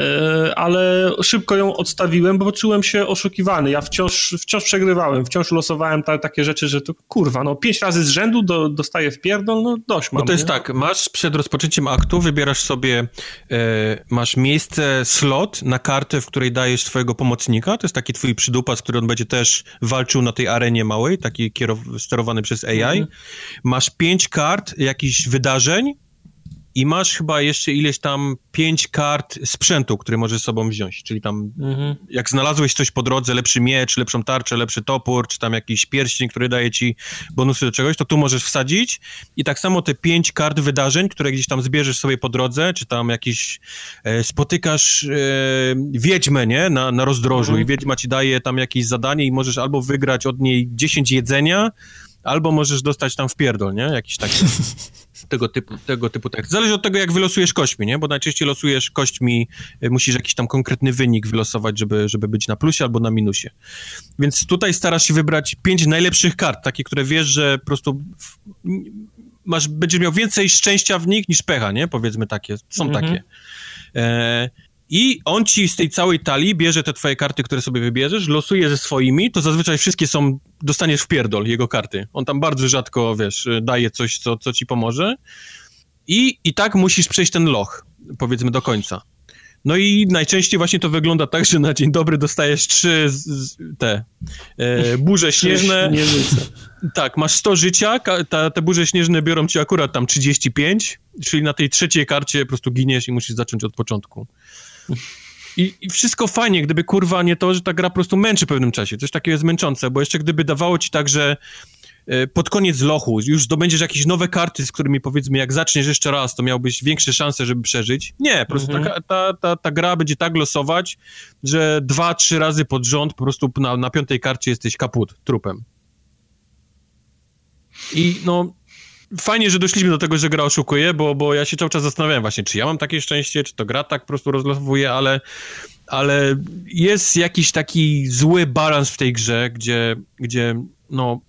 E, ale szybko ją odstawiłem, bo poczułem się oszukiwany. Ja wciąż, wciąż przegrywałem, wciąż losowałem ta, takie rzeczy, że to kurwa, no pięć razy z rzędu do, dostaję w pierdol, no dość mam. No to jest nie? tak, masz przed rozpoczęciem aktu, wybierasz sobie, e, masz miejsce, slot na kartę, w której dajesz swojego pomocnika, to jest taki twój przydupas, który on będzie też walczył na tej arenie małej, taki kierow- sterowany przez AI. Mhm. Masz pięć kart, jakichś wydarzeń, i masz chyba jeszcze ileś tam pięć kart sprzętu, które możesz sobą wziąć, czyli tam mhm. jak znalazłeś coś po drodze, lepszy miecz, lepszą tarczę, lepszy topór, czy tam jakiś pierścień, który daje ci bonusy do czegoś, to tu możesz wsadzić i tak samo te pięć kart wydarzeń, które gdzieś tam zbierzesz sobie po drodze, czy tam jakiś e, spotykasz e, wiedźmę, nie, na, na rozdrożu mhm. i wiedźma ci daje tam jakieś zadanie i możesz albo wygrać od niej 10 jedzenia, albo możesz dostać tam w pierdol, nie? Jakiś taki tego typu, tego typu tekst. Zależy od tego, jak wylosujesz kośćmi, nie? Bo najczęściej losujesz kośćmi, y, musisz jakiś tam konkretny wynik wylosować, żeby, żeby być na plusie albo na minusie. Więc tutaj starasz się wybrać pięć najlepszych kart, takie, które wiesz, że po prostu masz, będziesz miał więcej szczęścia w nich niż pecha, nie? Powiedzmy takie, są mhm. takie. E, I on ci z tej całej talii bierze te twoje karty, które sobie wybierzesz, losuje ze swoimi, to zazwyczaj wszystkie są, dostaniesz w pierdol jego karty. On tam bardzo rzadko, wiesz, daje coś, co, co ci pomoże. I, I tak musisz przejść ten loch, powiedzmy, do końca. No i najczęściej właśnie to wygląda tak, że na dzień dobry dostajesz trzy z, te e, burze śnieżne. Tak, masz 100 życia, ta, te burze śnieżne biorą ci akurat tam 35, czyli na tej trzeciej karcie po prostu giniesz i musisz zacząć od początku. I, I, wszystko fajnie, gdyby kurwa nie to, że ta gra po prostu męczy w pewnym czasie. Coś takiego jest męczące, bo jeszcze gdyby dawało ci tak, że E, pod koniec lochu już zdobędziesz jakieś nowe karty, z którymi powiedzmy, jak zaczniesz jeszcze raz, to miałbyś większe szanse, żeby przeżyć. Nie, po prostu mhm. ta, ta, ta, ta, gra będzie tak losować, że dwa, trzy razy pod rząd po prostu na, na piątej karcie jesteś kaput, trupem. I no, fajnie, że doszliśmy do tego, że gra oszukuje, bo, bo ja się cały czas zastanawiałem właśnie, czy ja mam takie szczęście, czy to gra tak po prostu rozlosowuje, ale, ale jest jakiś taki zły balans w tej grze, gdzie, gdzie no,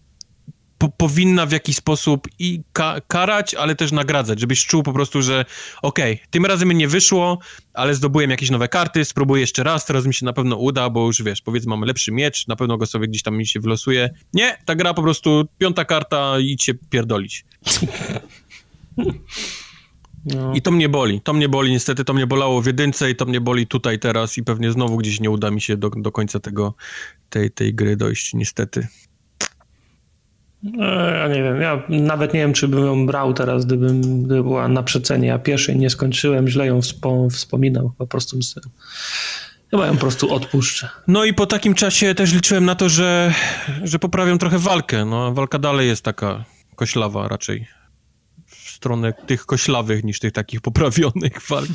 po, powinna w jakiś sposób i ka karać, ale też nagradzać, żebyś czuł po prostu, że okej, okay, tym razem mi nie wyszło, ale zdobyłem jakieś nowe karty, spróbuję jeszcze raz, teraz mi się na pewno uda, bo już wiesz, powiedzmy mamy lepszy miecz, na pewno go sobie gdzieś tam mi się wylosuje. Nie, ta gra po prostu, piąta karta i cię pierdolić. No. I to mnie boli, to mnie boli, niestety to mnie bolało w jedynce i to mnie boli tutaj teraz i pewnie znowu gdzieś nie uda mi się do, do końca tego, tej, tej gry dojść, niestety. No, ja nie wiem, ja nawet nie wiem, czy bym ją brał teraz, gdybym, gdyby była na przecenie. Ja pierwszej nie skończyłem, źle ją wspom wspominał, po prostu chyba ją po prostu odpuszczę. No i po takim czasie też liczyłem na to, że, że poprawią trochę walkę. No, walka dalej jest taka koślawa raczej w stronę tych koślawych niż tych takich poprawionych walk.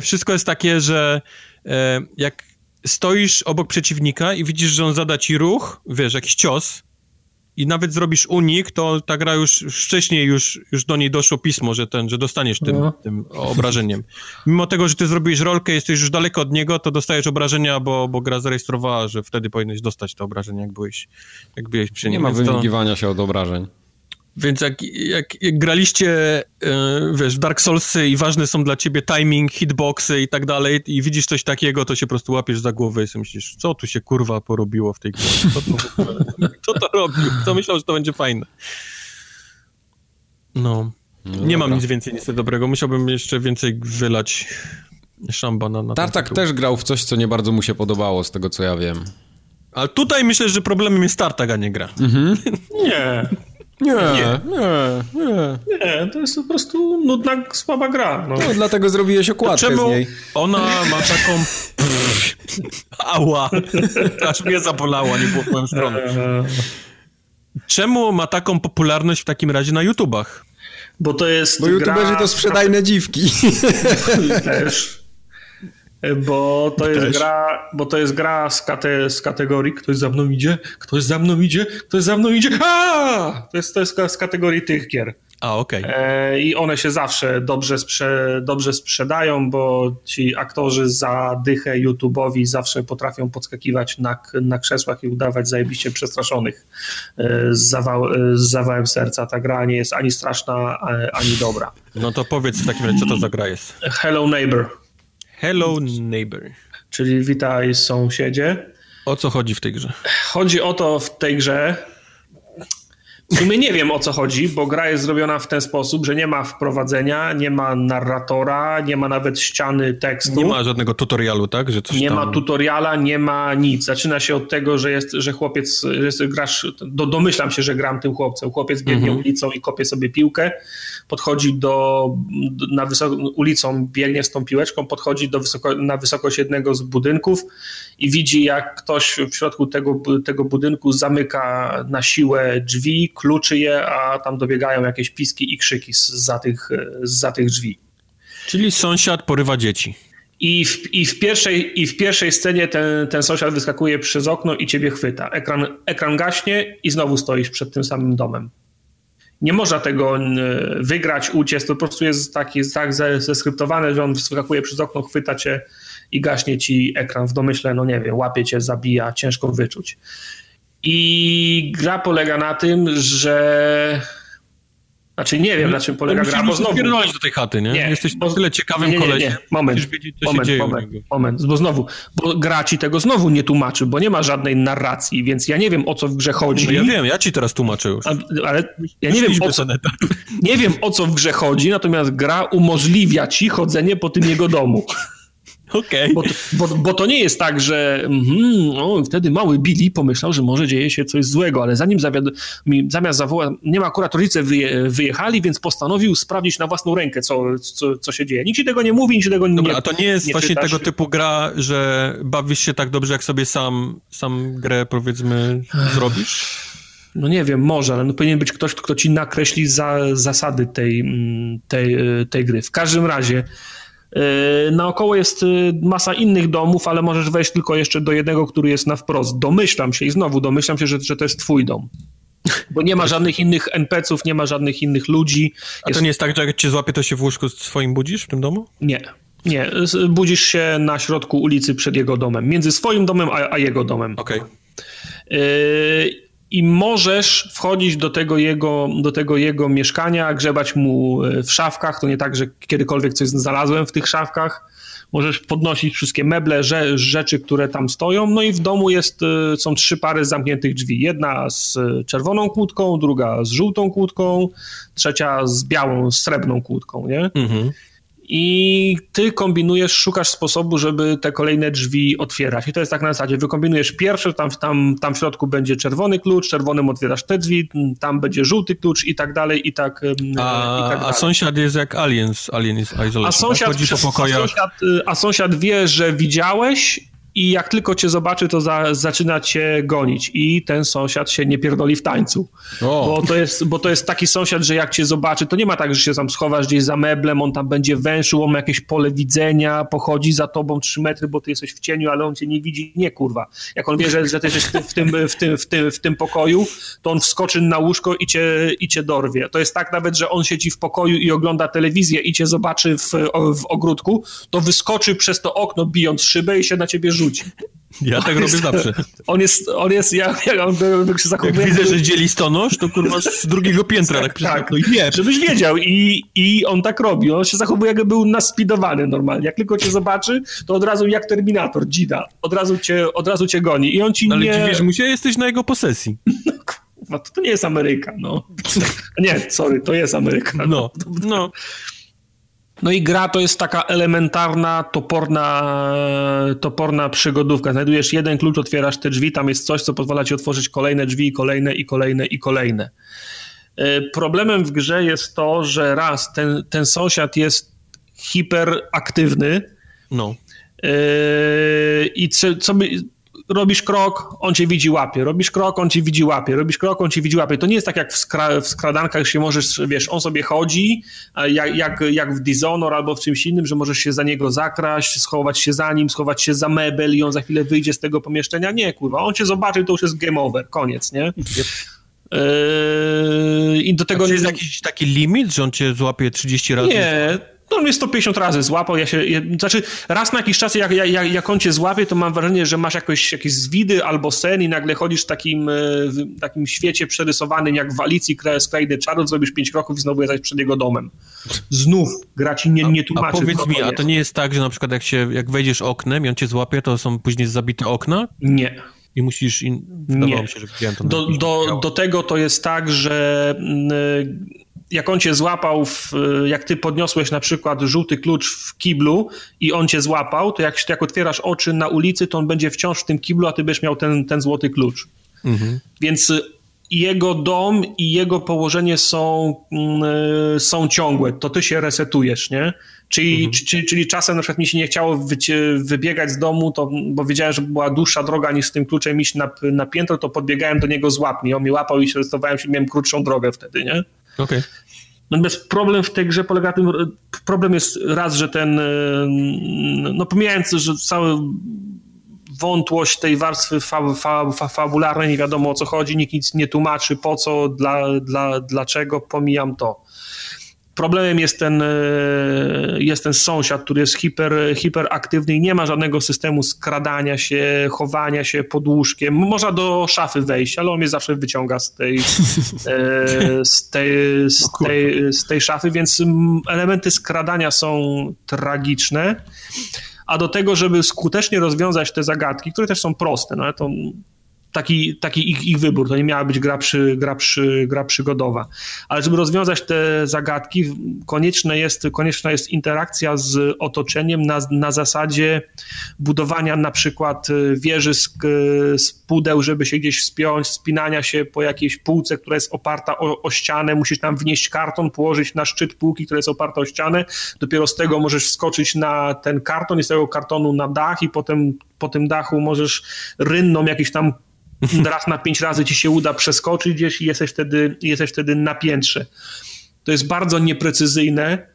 Wszystko jest takie, że e, jak stoisz obok przeciwnika i widzisz, że on zada ci ruch, wiesz, jakiś cios, i nawet zrobisz unik, to ta gra już wcześniej już, już do niej doszło pismo, że ten, że dostaniesz tym, no. tym obrażeniem. Mimo tego, że ty zrobiłeś rolkę, jesteś już daleko od niego, to dostajesz obrażenia, bo, bo gra zarejestrowała, że wtedy powinieneś dostać te obrażenia, jak byłeś, jak byłeś przy nim. Nie ma wymigiwania to... się od obrażeń. Więc jak, jak, jak graliście, yy, wiesz, w Dark Soulsy i ważne są dla ciebie timing, hitboxy i tak dalej i widzisz coś takiego, to się po prostu łapiesz za głowę i sobie myślisz, co tu się kurwa porobiło w tej grze? Co to, kto to robił? Kto myślał, że to będzie fajne? No. no nie dobra. mam nic więcej niestety dobrego. Musiałbym jeszcze więcej wylać szamba na, na Tartak też grał w coś, co nie bardzo mu się podobało, z tego co ja wiem. Ale tutaj myślę, że problemem jest Tartak, a nie gra. Mhm. nie. Nie, nie, nie, nie. Nie, to jest po prostu nudna, słaba gra. No, no dlatego zrobiłeś okładkę czemu z niej. ona ma taką... Ała, aż mnie zabolało, nie było w moją stronę. Czemu ma taką popularność w takim razie na YouTubach? Bo to jest Bo youtuberzy to sprzedajne dziwki. Też bo to jest gra, bo to jest gra z, kate, z kategorii ktoś za mną idzie, ktoś za mną idzie, ktoś za mną idzie, a to jest, to jest z kategorii tych gier. A, okej. Okay. E, I one się zawsze dobrze, sprze dobrze sprzedają, bo ci aktorzy za dychę YouTube'owi zawsze potrafią podskakiwać na, na krzesłach i udawać zajebiście przestraszonych e, z, zawał, e, z zawałem serca. Ta gra nie jest ani straszna, ani dobra. No to powiedz w takim razie, co to za gra jest? Hello Neighbor. Hello Neighbor. Czyli witaj sąsiedzie. O co chodzi w tej grze? Chodzi o to w tej grze, w sumie nie wiem o co chodzi, bo gra jest zrobiona w ten sposób, że nie ma wprowadzenia, nie ma narratora, nie ma nawet ściany tekstu. Nie ma żadnego tutorialu, tak? Że nie tam... ma tutoriala, nie ma nic. Zaczyna się od tego, że jest, że chłopiec, że grasz, do, domyślam się, że gram tym chłopcem. Chłopiec biegnie mhm. ulicą i kopie sobie piłkę, podchodzi do, na wysoko, ulicą, biegnie z tą piłeczką, podchodzi do wysoko, na wysokość jednego z budynków i widzi jak ktoś w środku tego, tego budynku zamyka na siłę drzwi, kluczy je, a tam dobiegają jakieś piski i krzyki za tych, za tych drzwi. Czyli sąsiad porywa dzieci. I w, i w, pierwszej, i w pierwszej scenie ten, ten sąsiad wyskakuje przez okno i ciebie chwyta. Ekran, ekran gaśnie i znowu stoisz przed tym samym domem. Nie można tego wygrać, uciec, to po prostu jest tak, jest tak zeskryptowane, że on wyskakuje przez okno, chwyta cię i gaśnie ci ekran w domyśle, no nie wiem, łapie cię, zabija, ciężko wyczuć. I gra polega na tym, że Znaczy nie wiem, na czym polega gra, bo znowu... do tej chaty, nie? nie Jesteś bo... tyle ciekawym nie, nie, nie, Moment, wiedzieć, moment, moment, moment, bo znowu, bo gra ci tego znowu nie tłumaczy, bo nie ma żadnej narracji, więc ja nie wiem, o co w grze chodzi. No ja wiem, ja ci teraz tłumaczę już. A, ale ja nie wiem, o co, nie wiem, o co w grze chodzi, natomiast gra umożliwia ci chodzenie po tym jego domu. Okay. Bo, bo, bo, to nie jest tak, że mm, o, wtedy mały Billy pomyślał, że może dzieje się coś złego, ale zanim zawiad- zamiast zawołać, nie ma akurat rodzice wyje, wyjechali, więc postanowił sprawdzić na własną rękę, co, co, co się dzieje. Nikt ci tego nie mówi, nikt ci tego Dobra, nie A to nie jest nie właśnie czytasz. tego typu gra, że bawisz się tak dobrze, jak sobie sam, sam grę, powiedzmy, zrobisz? No nie wiem, może, ale no powinien być ktoś, kto ci nakreśli za, zasady tej, mm, tej, tej gry. W każdym razie naokoło jest yy, masa innych domów, ale możesz wejść tylko jeszcze do jednego, który jest na wprost. Domyślam się i znowu domyślam się, że, że to jest twój dom. Bo nie ma żadnych innych NPC-ów, nie ma żadnych innych ludzi. A jest... to nie jest tak, że jak cię złapie, to się w łóżku swoim budzisz w tym domu? Nie. Nie, budzisz się na środku ulicy przed jego domem, między swoim domem a, a jego domem. Okej. Okay. Yy, i możesz wchodzić do tego, jego, do tego jego mieszkania, grzebać mu e, w szafkach. To nie tak, że kiedykolwiek coś znalazłem w tych szafkach. Możesz podnosić wszystkie meble, rzeczy, które tam stoją. No i w domu jest, e, są trzy pary zamkniętych drzwi. Jedna z czerwoną kłódką, druga z żółtą kłódką, trzecia z białą, srebrną kłódką, nie? Mhm i ty kombinujesz, szukasz sposobu, żeby te kolejne drzwi otwierać. I to jest tak na zasadzie, wykombinujesz pierwszy, tam, tam, tam w środku będzie czerwony klucz, czerwonym otwierasz te drzwi, tam będzie żółty klucz i tak dalej, i tak, a, i tak A sąsiad jest jak Alien z Alien Isolation, a sąsiad, tak? Po pokojach. A sąsiad, y, a sąsiad wie, że widziałeś i jak tylko cię zobaczy, to za, zaczyna cię gonić i ten sąsiad się nie pierdoli w tańcu. Bo to, jest, bo to jest taki sąsiad, że jak cię zobaczy, to nie ma tak, że się tam schowasz gdzieś za meblem, on tam będzie węszył, on ma jakieś pole widzenia, pochodzi za tobą trzy metry, bo ty jesteś w cieniu, ale on cię nie widzi. Nie, kurwa. Jak on wie, że, że ty jesteś w tym, w, tym, w, tym, w, tym, w tym pokoju, to on wskoczy na łóżko i cię, i cię dorwie. To jest tak nawet, że on siedzi w pokoju i ogląda telewizję i cię zobaczy w, w ogródku, to wyskoczy przez to okno, bijąc szybę i się na ciebie rzuci. Ja on tak jest, robię zawsze. On jest, on jest, jak, jak on jak się zachowuje. Jak widzę, że dzieli stonoż, to kurwa z drugiego piętra. Tak, tak, tak. No nie. żebyś wiedział. I, I on tak robi. On się zachowuje, jakby był naspidowany normalnie. Jak tylko cię zobaczy, to od razu jak Terminator, dzida. Od razu cię, od razu cię goni. I on ci no, ale nie... Ale dziwisz mu się, jesteś na jego posesji. No, to, to nie jest Ameryka, no. Nie, sorry, to jest Ameryka. No, no. No i gra to jest taka elementarna, toporna, toporna przygodówka. Znajdujesz jeden klucz, otwierasz te drzwi, tam jest coś, co pozwala ci otworzyć kolejne drzwi, kolejne i kolejne i kolejne. E, problemem w grze jest to, że raz, ten, ten sąsiad jest hiperaktywny. No. E, I co, co by robisz krok, on cię widzi, łapie, robisz krok, on cię widzi, łapie, robisz krok, on cię widzi, łapie. To nie jest tak jak w, skra w skradankach, się możesz, wiesz, on sobie chodzi, jak, jak, jak w Dishonor albo w czymś innym, że możesz się za niego zakraść, schować się za nim, schować się za mebel i on za chwilę wyjdzie z tego pomieszczenia. Nie, kurwa, on cię zobaczy, to już jest game over, koniec, nie? Yy, I do tego... A czy jest jakiś taki limit, że on cię złapie 30 razy? Nie, on mnie 150 razy złapał, ja się, ja, znaczy raz na jakiś czas jak, jak, jak on cię złapie, to mam wrażenie, że masz jakoś, jakieś zwidy albo sen i nagle chodzisz w takim, e, w takim świecie przerysowanym jak w Alicji z Krainy Czarów, zrobisz pięć kroków i znowu jesteś przed jego domem. Znów gra ci nie, nie tłumaczy. A, a powiedz mi, a to nie jest tak, że na przykład jak się, jak wejdziesz oknem i on cię złapie, to są później zabite okna? Nie. I musisz. In... Nie. Się, że to do, do, do tego to jest tak, że mm, jak on cię złapał, w, jak ty podniosłeś na przykład żółty klucz w kiblu i on cię złapał, to jak, jak otwierasz oczy na ulicy, to on będzie wciąż w tym kiblu, a ty będziesz miał ten, ten złoty klucz. Mhm. Więc jego dom i jego położenie są, y, są ciągłe. To ty się resetujesz, nie? Czyli, mhm. czyli, czyli czasem na przykład mi się nie chciało wycie, wybiegać z domu, to, bo wiedziałem, że była dłuższa droga niż z tym kluczem iść na, na piętro, to podbiegałem do niego z łapmi. On mnie łapał i się resetowałem się, miałem krótszą drogę wtedy, nie? Okay. Natomiast problem w tej grze polega na tym, problem jest raz, że ten, e, no pomijając, że cały wątłość tej warstwy fa, fa, fa, fabularnej, nie wiadomo o co chodzi, nikt nic nie tłumaczy, po co, dla, dla, dlaczego, pomijam to. Problemem jest ten, jest ten sąsiad, który jest hiper, hiperaktywny i nie ma żadnego systemu skradania się, chowania się pod łóżkiem. Można do szafy wejść, ale on mnie zawsze wyciąga z tej, z tej, z tej, z tej szafy, więc elementy skradania są tragiczne a do tego, żeby skutecznie rozwiązać te zagadki, które też są proste, no ale to taki, taki ich, ich wybór, to nie miała być gra, przy, gra, przy, gra przygodowa. Ale żeby rozwiązać te zagadki, konieczne jest, konieczna jest interakcja z otoczeniem na, na zasadzie budowania na przykład y, wieży z, z pudeł, żeby się gdzieś spiąć, spinania się po jakiejś półce, która jest oparta o, o ścianę, musisz tam wnieść karton, położyć na szczyt półki, która jest oparta o ścianę, dopiero z tego możesz wskoczyć na ten karton i z tego kartonu na dach i potem po tym dachu możesz rynną jakiś tam raz na pięć razy ci się uda przeskoczyć gdzieś i jesteś wtedy, jesteś wtedy na piętrze. To jest bardzo nieprecyzyjne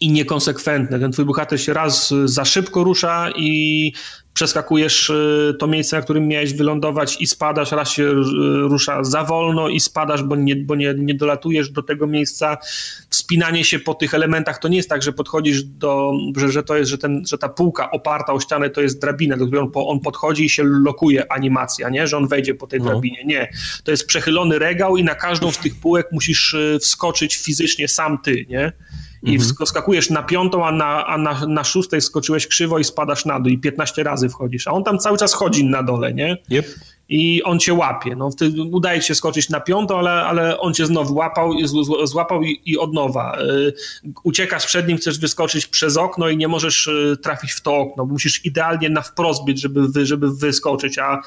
i niekonsekwentne. Ten twój bohater się raz za szybko rusza i przeskakujesz y, to miejsce, na którym miałeś wylądować i spadasz, raz się y, rusza za wolno i spadasz, bo nie, bo nie, nie dolatujesz do tego miejsca. Wspinanie się po tych elementach to nie jest tak, że podchodzisz do, że, że to jest, że, ten, że ta półka oparta o ścianę to jest drabina, do której on, on podchodzi i się lokuje animacja, nie? że on wejdzie po tej no. drabinie. Nie. To jest przechylony regał i na każdą z tych półek musisz y, wskoczyć fizycznie sam ty, nie? I mhm. skakujesz na piątą, a, na, a na, na szóstej skoczyłeś krzywo i spadasz na dół i 15 razy wchodzisz, a on tam cały czas chodzi na dole, nie? Yep i on cię łapie. No, wtedy udaje się skoczyć na piątą, ale, ale on cię znowu łapał, złapał i, i od nowa. Y, uciekasz przed nim, chcesz wyskoczyć przez okno i nie możesz y, trafić w to okno. Musisz idealnie na wprost być, żeby, żeby wyskoczyć, a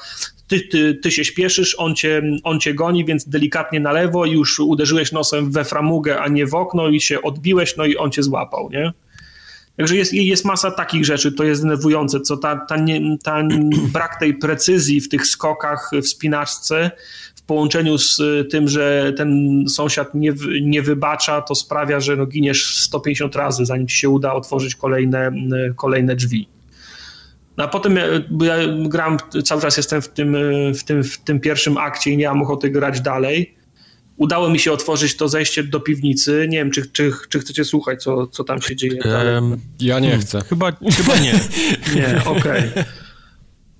ty, ty, ty się śpieszysz, on cię, on cię goni, więc delikatnie na lewo i już uderzyłeś nosem we framugę, a nie w okno i się odbiłeś, no i on cię złapał, nie? Także jest, jest masa takich rzeczy, to jest denerwujące, co ta, ta, nie, ta brak tej precyzji w tych skokach, w spinaczce, w połączeniu z tym, że ten sąsiad nie, nie wybacza, to sprawia, że no giniesz 150 razy, zanim ci się uda otworzyć kolejne, kolejne drzwi. No a potem ja, ja gram, cały czas jestem w tym, w, tym, w tym pierwszym akcie i nie mam ochoty grać dalej udało mi się otworzyć to zejście do piwnicy. Nie wiem, czy, czy, czy chcecie słuchać, co, co tam się dzieje. Um, ja nie hmm, chcę. Chyba, chyba nie. nie, okej. Okay.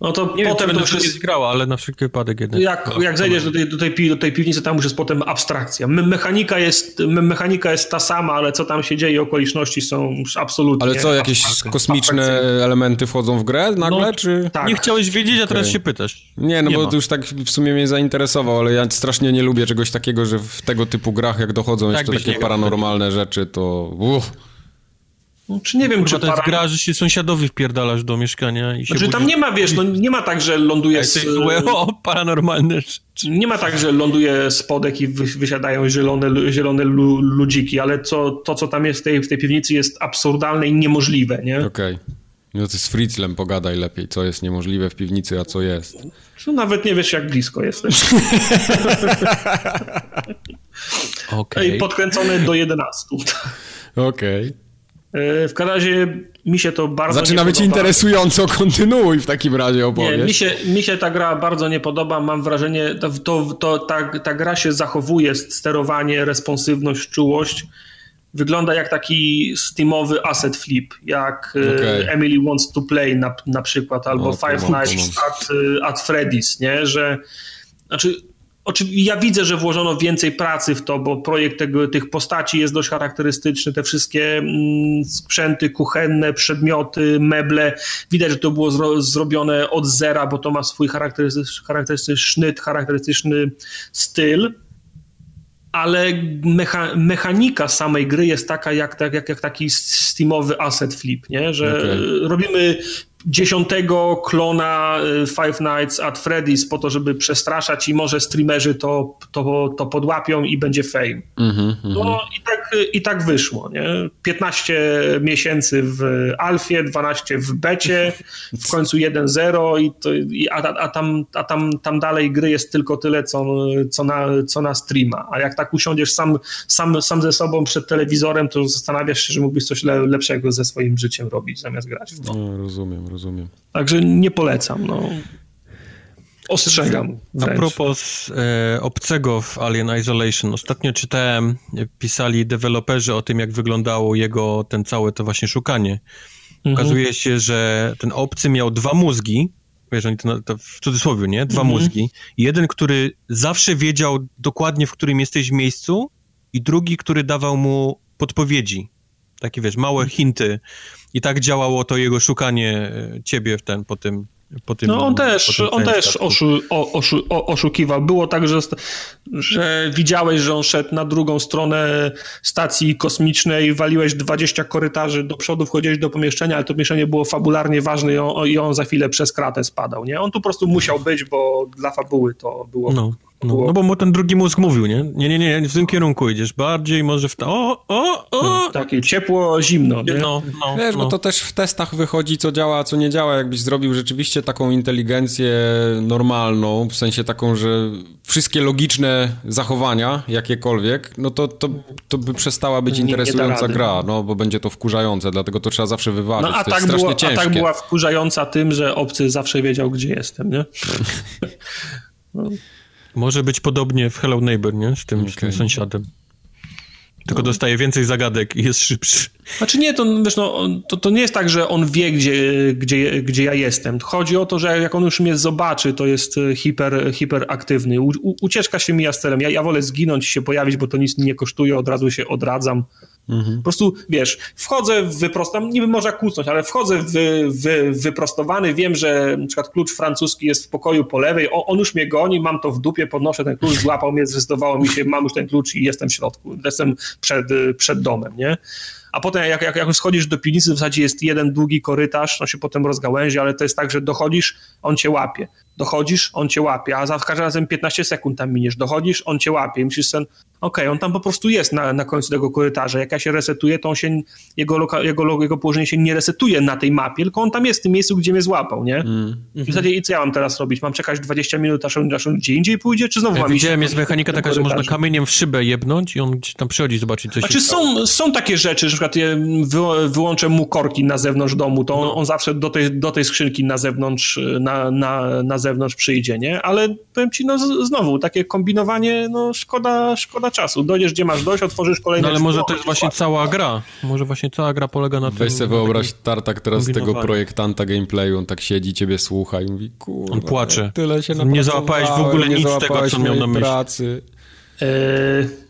No to nie potem wiem, to grała, ale na wszelki wypadek jednak. Jak, no, jak zejdziesz do tej, do, tej, do tej piwnicy, tam już jest potem abstrakcja. Me mechanika, jest, me mechanika jest ta sama, ale co tam się dzieje, okoliczności są już absolutnie... Ale co, jakieś kosmiczne elementy wchodzą w grę nagle, no, czy... Tak. Nie chciałeś wiedzieć, a teraz okay. się pytasz. Nie, no nie bo to już tak w sumie mnie zainteresował, ale ja strasznie nie lubię czegoś takiego, że w tego typu grach, jak dochodzą tak jeszcze takie paranormalne rzeczy, to... Uff. No, czy nie wiem, Kurwa, czy to jest gra, że się sąsiadowi wpierdalasz do mieszkania i się Znaczy tam nie ma, wiesz, no nie ma tak, że ląduje z... O, paranormalne Nie ma tak, że ląduje spodek i wysiadają zielone, zielone ludziki, ale co, to, co tam jest w tej, w tej piwnicy jest absurdalne i niemożliwe, nie? Okej. Okay. No ty z Fritzlem pogadaj lepiej, co jest niemożliwe w piwnicy, a co jest. No, nawet nie wiesz, jak blisko jesteś. okay. I podkręcony do 11. Okej. Okay. E, w każdym razie mi się to bardzo Zaczyna być interesująco, kontynuuj w takim razie opowieść. Nie, mi się, mi się ta gra bardzo nie podoba, mam wrażenie, to, to, to ta, ta gra się zachowuje, sterowanie, responsywność, czułość. Wygląda jak taki steamowy asset flip, jak e, okay. Emily Wants to Play na, na przykład, albo o, Five Nights at, at Freddy's, nie? że znaczy ja widzę, że włożono więcej pracy w to, bo projekt tego, tych postaci jest dość charakterystyczny, te wszystkie mm, sprzęty kuchenne, przedmioty, meble, widać, że to było zro, zrobione od zera, bo to ma swój charakterystyczny, charakterystyczny sznyt, charakterystyczny styl, ale mecha, mechanika samej gry jest taka jak, jak, jak taki steamowy asset flip, nie? że okay. robimy dziesiątego klona y, Five Nights at Freddy's po to, żeby przestraszać i może streamerzy to, to, to podłapią i będzie fame. Mm -hmm, no i tak, i tak wyszło. Nie? 15 miesięcy w alfie, 12 w becie, w końcu 1.0 i, to, i a, a, tam, a tam, tam dalej gry jest tylko tyle, co, co, na, co na streama. A jak tak usiądziesz sam, sam, sam ze sobą przed telewizorem, to zastanawiasz się, że mógłbyś coś le, lepszego ze swoim życiem robić, zamiast grać w to. No, rozumiem, rozumiem. Także nie polecam. No. Ostrzegam. A propos e, obcego w Alien Isolation. Ostatnio czytałem, pisali deweloperzy o tym, jak wyglądało jego ten całe to właśnie szukanie. Mhm. Okazuje się, że ten obcy miał dwa mózgi, wiesz, oni to, to w cudzysłowie, nie? Dwa mhm. mózgi. Jeden, który zawsze wiedział dokładnie, w którym jesteś w miejscu i drugi, który dawał mu podpowiedzi. Takie, wiesz, małe hinty. I tak działało to jego szukanie e, ciebie w ten, po tym, tym, no on też, on też oszu, oszu, oszukiwał. Było tak, że, że widziałeś, że on szedł na drugą stronę stacji kosmicznej, waliłeś 20 korytarzy do przodu, wchodziłeś do pomieszczenia, ale to pomieszczenie było fabularnie ważne i on, i on za chwilę przez kratę spadał. Nie? On tu po prostu musiał być, bo dla fabuły to było... No. No, no, bo mu ten drugi mózg mówił, nie? Nie, nie, nie, w tym kierunku idziesz, bardziej może w to, o, o, o! Takie ciepło, zimno, nie? No, no, Wiesz, no. bo to też w testach wychodzi, co działa, a co nie działa. Jakbyś zrobił rzeczywiście taką inteligencję normalną, w sensie taką, że wszystkie logiczne zachowania, jakiekolwiek, no to, to, to by przestała być interesująca nie gra, no bo będzie to wkurzające, dlatego to trzeba zawsze wyważyć, no, a to tak jest było, ciężkie. A tak była wkurzająca tym, że obcy zawsze wiedział, gdzie jestem, nie? no. Może być podobnie w Hello Neighbor, nie? Z tym, okay. z tym sąsiadem. Tylko no. dostaje więcej zagadek i jest szybszy. Znaczy nie, to, wiesz, no, to, to nie jest tak, że on wie, gdzie, gdzie, gdzie ja jestem. Chodzi o to, że jak on już mnie zobaczy, to jest e, hiper, hiperaktywny. U, u, ucieczka się mija z celem. Ja, ja wolę zginąć się pojawić, bo to nic nie kosztuje, od razu się odradzam. Mhm. Po prostu, wiesz, wchodzę w wyprostowany, niby można kłócnąć, ale wchodzę w, w, wyprostowany, wiem, że na przykład klucz francuski jest w pokoju po lewej, o, on już mnie goni, mam to w dupie, podnoszę ten klucz, złapał mnie, zdecydowało mi się, mam już ten klucz i jestem w środku, jestem przed, przed domem, nie? A potem jak, jak, jak schodzisz do piwnicy, w zasadzie jest jeden długi korytarz, on się potem rozgałęzi, ale to jest tak, że dochodzisz, on cię łapie. Dochodzisz, on cię łapie, a za każdym razem 15 sekund tam miniesz. Dochodzisz, on cię łapie i myślisz sobie, okej, okay, on tam po prostu jest na, na końcu tego korytarza. Jak ja się resetuję, to on się, jego, loka, jego, jego położenie się nie resetuje na tej mapie, tylko on tam jest w tym miejscu, gdzie mnie złapał, nie? Mm. I w zasadzie i co ja mam teraz robić? Mam czekać 20 minut, aż on, aż on gdzie indziej pójdzie, czy znowu ja mam Widziałem, jest mechanika taka, że można kamieniem w szybę jebnąć i on tam przychodzi zobaczyć, co znaczy, się są, są takie rzeczy, że przykład wy, wyłączę mu korki na zewnątrz domu, to on, no. on zawsze do tej, do tej skrzynki na zewnątrz, na, na, na zewnątrz przyjdzie, nie? Ale powiem ci, no znowu, takie kombinowanie, no szkoda, szkoda czasu. Dojdziesz, gdzie masz dojść, otworzysz kolejne... No ale może to jest właśnie cała gra. Może właśnie cała gra polega na tym... Weź sobie wyobraź Tartak teraz tego projektanta gameplayu, on tak siedzi, ciebie słucha i mówi, kurwa... On płacze. Tyle się Nie załapałeś w ogóle nic z tego, co miał na myśli. Pracy. Yy...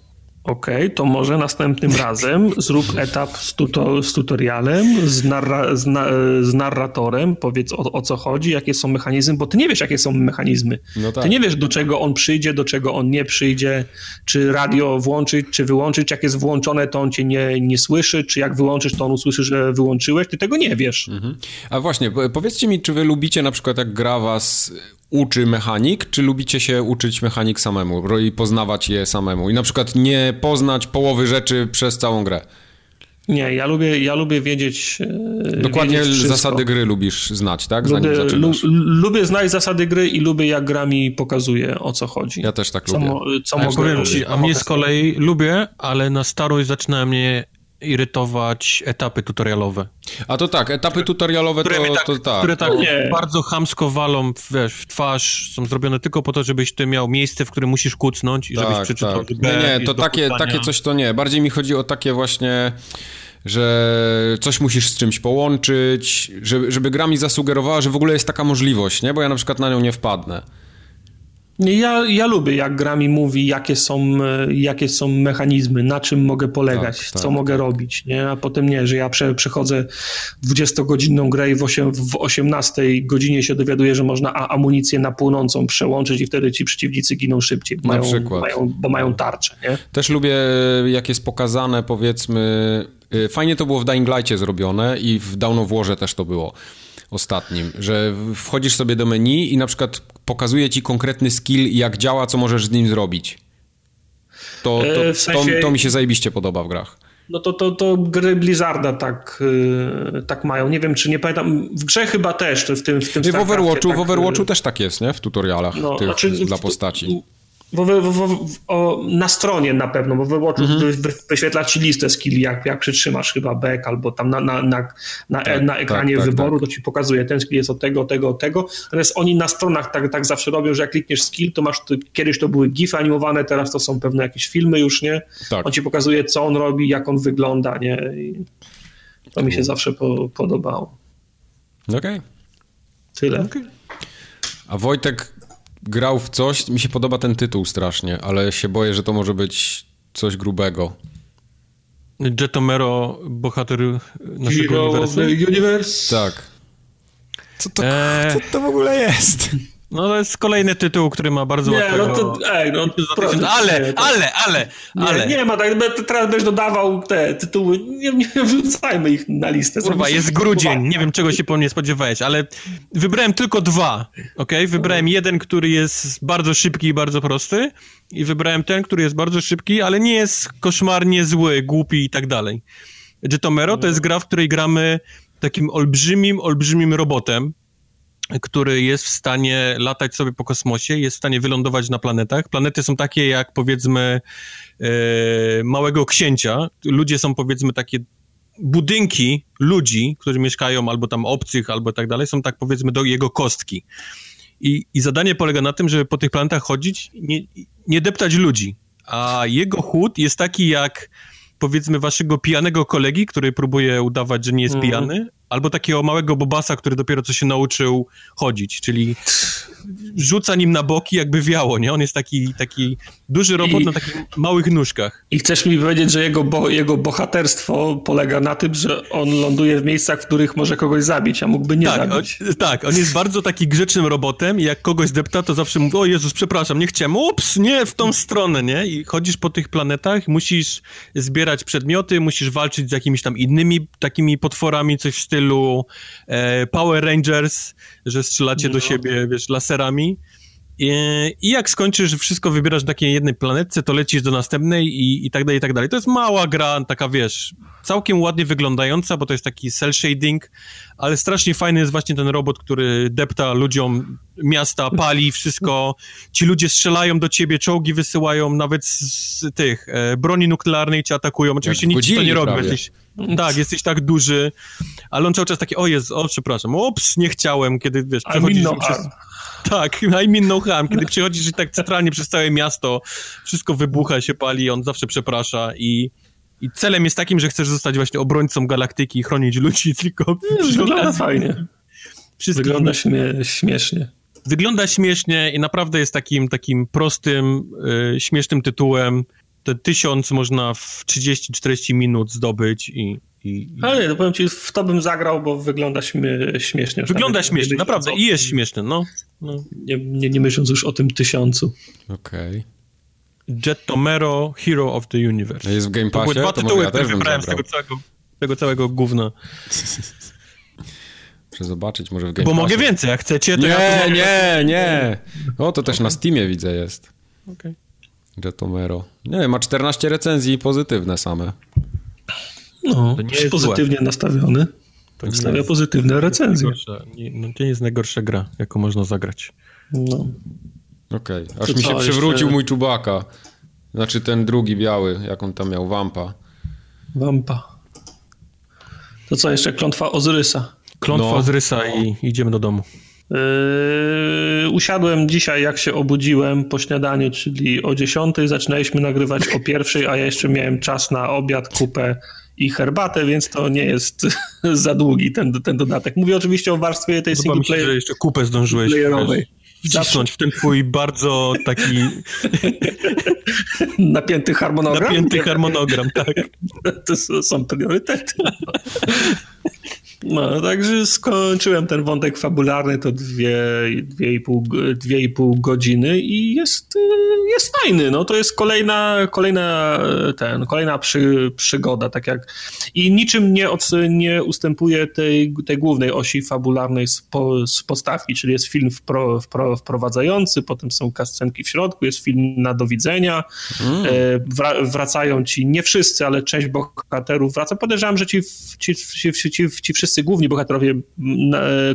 Okej, okay, to może następnym razem zrób etap z, tuto, z tutorialem, z, narra, z, na, z, narratorem, powiedz o, o, co chodzi, jakie są mechanizmy, bo ty nie wiesz, jakie są mechanizmy. No tak. Ty nie wiesz, do czego on przyjdzie, do czego on nie przyjdzie, czy radio włączyć, czy wyłączyć, jak jest włączone, to on cię nie, nie słyszy, czy jak wyłączysz, to on usłyszy, że wyłączyłeś, ty tego nie wiesz. Mhm. A właśnie, powiedzcie mi, czy wy lubicie na przykład, jak gra was uczy mechanik, czy lubicie się uczyć mechanik samemu i poznawać je samemu? I na przykład nie poznać połowy rzeczy przez całą grę. Nie, ja lubię, ja lubię wiedzieć. E, Dokładnie wiedzieć zasady gry lubisz znać, tak? Zanim lubię, lu, lubię znać zasady gry i lubię, jak gra mi pokazuje, o co chodzi. Ja też tak co lubię. Mo, co a mogę ci, a mnie z kolei lubię, ale na starość zaczyna mnie irytować etapy tutorialowe. A to tak, etapy tutorialowe które to, tak, to tak. Które tak nie. bardzo chamsko walą wiesz, w twarz, są zrobione tylko po to, żebyś ty miał miejsce, w którym musisz kucnąć i tak, żebyś przeczytał tak. Nie, nie, to takie, takie coś to nie. Bardziej mi chodzi o takie właśnie że coś musisz z czymś połączyć, żeby, żeby gra mi zasugerowała, że w ogóle jest taka możliwość, nie? Bo ja na przykład na nią nie wpadnę. Ja, ja lubię, jak gra mi mówi, jakie są, jakie są mechanizmy, na czym mogę polegać, tak, co tak, mogę tak. robić, nie? A potem nie, że ja prze, przechodzę 20-godzinną grę i w, 8, w 18 godzinie się dowiaduję, że można amunicję na płonącą przełączyć i wtedy ci przeciwnicy giną szybciej, bo, mają, mają, bo mają tarczę, nie? Też lubię, jak jest pokazane, powiedzmy, y, fajnie to było w Dying Light'cie zrobione i w Dawn of Warze też to było ostatnim, że wchodzisz sobie do menu i na przykład pokazuje ci konkretny skill, jak działa, co możesz z nim zrobić. To, to, e, w sensie... to, to mi się zajebiście podoba w grach. No to, to, to gry Blizzarda tak, yy, tak mają. Nie wiem, czy nie pamiętam. W grze chyba też, w tym w tym W Overwatchu, tak, w Overwatchu też tak jest, nie? W tutorialach no, tych, znaczy, dla postaci. Bo wy, o, na stronie na pewno, bo wyłączył, mhm. wy, wyświetla ci listę skilli, jak, jak przytrzymasz chyba back albo tam na, na, na, na, tak, na ekranie tak, tak, wyboru, tak. to ci pokazuje, ten skill jest od tego, tego, tego. Natomiast oni na stronach tak, tak zawsze robią, że jak klikniesz skill, to masz, to, kiedyś to były gify animowane, teraz to są pewne jakieś filmy już, nie? Tak. On ci pokazuje, co on robi, jak on wygląda, nie? I to mi się zawsze po, podobało. Okej. Okay. Tyle. Okay. A Wojtek grał w coś, mi się podoba ten tytuł strasznie, ale się boję, że to może być coś grubego. Jetomero, bohater naszego uniwersum? Universe? Tak. Co to, eee... co to w ogóle jest? No to jest kolejny tytuł, który ma bardzo nie, łatwego... No to, ej, no, proszę, ale, ale, ale, ale. Nie, nie ma tak, teraz będziesz dodawał te tytuły, nie, nie wrzucajmy ich na listę. Kurwa, jest grudzień, nie wiem czego się po mnie spodziewałeś, ale wybrałem tylko dwa, ok? Wybrałem jeden, który jest bardzo szybki i bardzo prosty i wybrałem ten, który jest bardzo szybki, ale nie jest koszmarnie zły, głupi i tak dalej. Jetomero to jest gra, w której gramy takim olbrzymim, olbrzymim robotem, który jest w stanie latać sobie po kosmosie, jest w stanie wylądować na planetach. Planety są takie jak powiedzmy e, Małego Księcia. Ludzie są powiedzmy takie budynki ludzi, którzy mieszkają albo tam obcych, albo tak dalej, są tak powiedzmy do jego kostki. I, I zadanie polega na tym, żeby po tych planetach chodzić, nie, nie deptać ludzi. A jego chód jest taki jak powiedzmy waszego pijanego kolegi, który próbuje udawać, że nie jest mm. pijany, albo takiego małego bobasa, który dopiero co się nauczył chodzić, czyli rzuca nim na boki, jakby wiało, nie? On jest taki, taki duży robot I, na takich małych nóżkach. I chcesz mi powiedzieć, że jego, bo, jego bohaterstwo polega na tym, że on ląduje w miejscach, w których może kogoś zabić, a mógłby nie tak, zabić. On, tak, on jest bardzo taki grzecznym robotem i jak kogoś depta, to zawsze mówi, o Jezus, przepraszam, nie chciałem, ups, nie, w tą stronę, nie? I chodzisz po tych planetach, musisz zbierać przedmioty, musisz walczyć z jakimiś tam innymi takimi potworami, coś w stylu e, Power Rangers, że strzelacie no. do siebie, wiesz, laserami. I, I, jak skończysz, wszystko wybierasz na takiej jednej planetce, to lecisz do następnej i, i tak dalej, i tak dalej. To jest mała gra, taka wiesz, całkiem ładnie wyglądająca, bo to jest taki cel shading, ale strasznie fajny jest właśnie ten robot, który depta ludziom miasta, pali wszystko. Ci ludzie strzelają do ciebie, czołgi wysyłają, nawet z, z tych e, broni nuklearnej cię atakują. Oczywiście nic ci to nie robi. Jesteś, tak, jesteś tak duży, ale on cały czas taki, o jest, o przepraszam, ups, nie chciałem, kiedy wiesz, przechodzisz no przez... Tak, no harm. Kiedy przechodzisz i tak centralnie przez całe miasto, wszystko wybucha, się pali, on zawsze przeprasza i, i celem jest takim, że chcesz zostać właśnie obrońcą galaktyki i chronić ludzi, tylko... Wygląda fajnie. Wygląda śmie śmiesznie. Wygląda śmiesznie i naprawdę jest takim, takim prostym, y, śmiesznym tytułem. Te tysiąc można w 30-40 minut zdobyć i, i, Ale nie, to powiem ci, w to bym zagrał, bo wygląda śmie śmiesznie. Wygląda śmiesznie, naprawdę i jest śmieszny, no. no. Nie, nie, nie myśląc już o tym tysiącu. Okej. Okay. Jet Tomero, Hero of the Universe. Jest w Game Passie? To były dwa tytuły, ja które wybrałem z tego całego, tego całego gówna. Muszę zobaczyć, może w Game Bo Passie. mogę więcej, jak chcecie, to nie, ja... Nie, nie, O, to też okay. na Steamie widzę jest. Okej. Okay. Jetomero. Nie, ma 14 recenzji pozytywne same. No, to nie jest pozytywnie złe. nastawiony. To Nastawia jest, pozytywne recenzje. Nie, no, to nie jest najgorsza gra, jaką można zagrać. No. Okej, okay. aż to mi się przewrócił jeszcze... mój czubaka. Znaczy ten drugi biały, jak on tam miał, Wampa. Wampa. To co, jeszcze klątwa Ozyrysa. Klątwa no. Ozyrysa i idziemy do domu. Yy, usiadłem dzisiaj, jak się obudziłem po śniadaniu, czyli o 10. Zaczynaliśmy nagrywać o pierwszej, a ja jeszcze miałem czas na obiad, kupę i herbatę, więc to nie jest za długi ten, ten dodatek. Mówię oczywiście o warstwie tej single player. że jeszcze kupę zdążyłeś wcisnąć w ten twój bardzo taki... Napięty harmonogram? Napięty harmonogram, tak. To są priorytety. No, także skończyłem ten wątek fabularny, to dwie, dwie, i pół, dwie i pół godziny i jest, jest fajny. No, to jest kolejna, kolejna, ten, kolejna przy, przygoda, tak jak i niczym nie, od, nie ustępuje tej, tej głównej osi fabularnej z, po, z postawki, czyli jest film wpro, wpro, wprowadzający, potem są kascenki w środku, jest film na do widzenia, mm. E, wracają ci, nie wszyscy, ale część bohaterów wraca. Podejrzewam, że ci, ci, ci, ci, ci wszyscy wszyscy główni bohaterowie,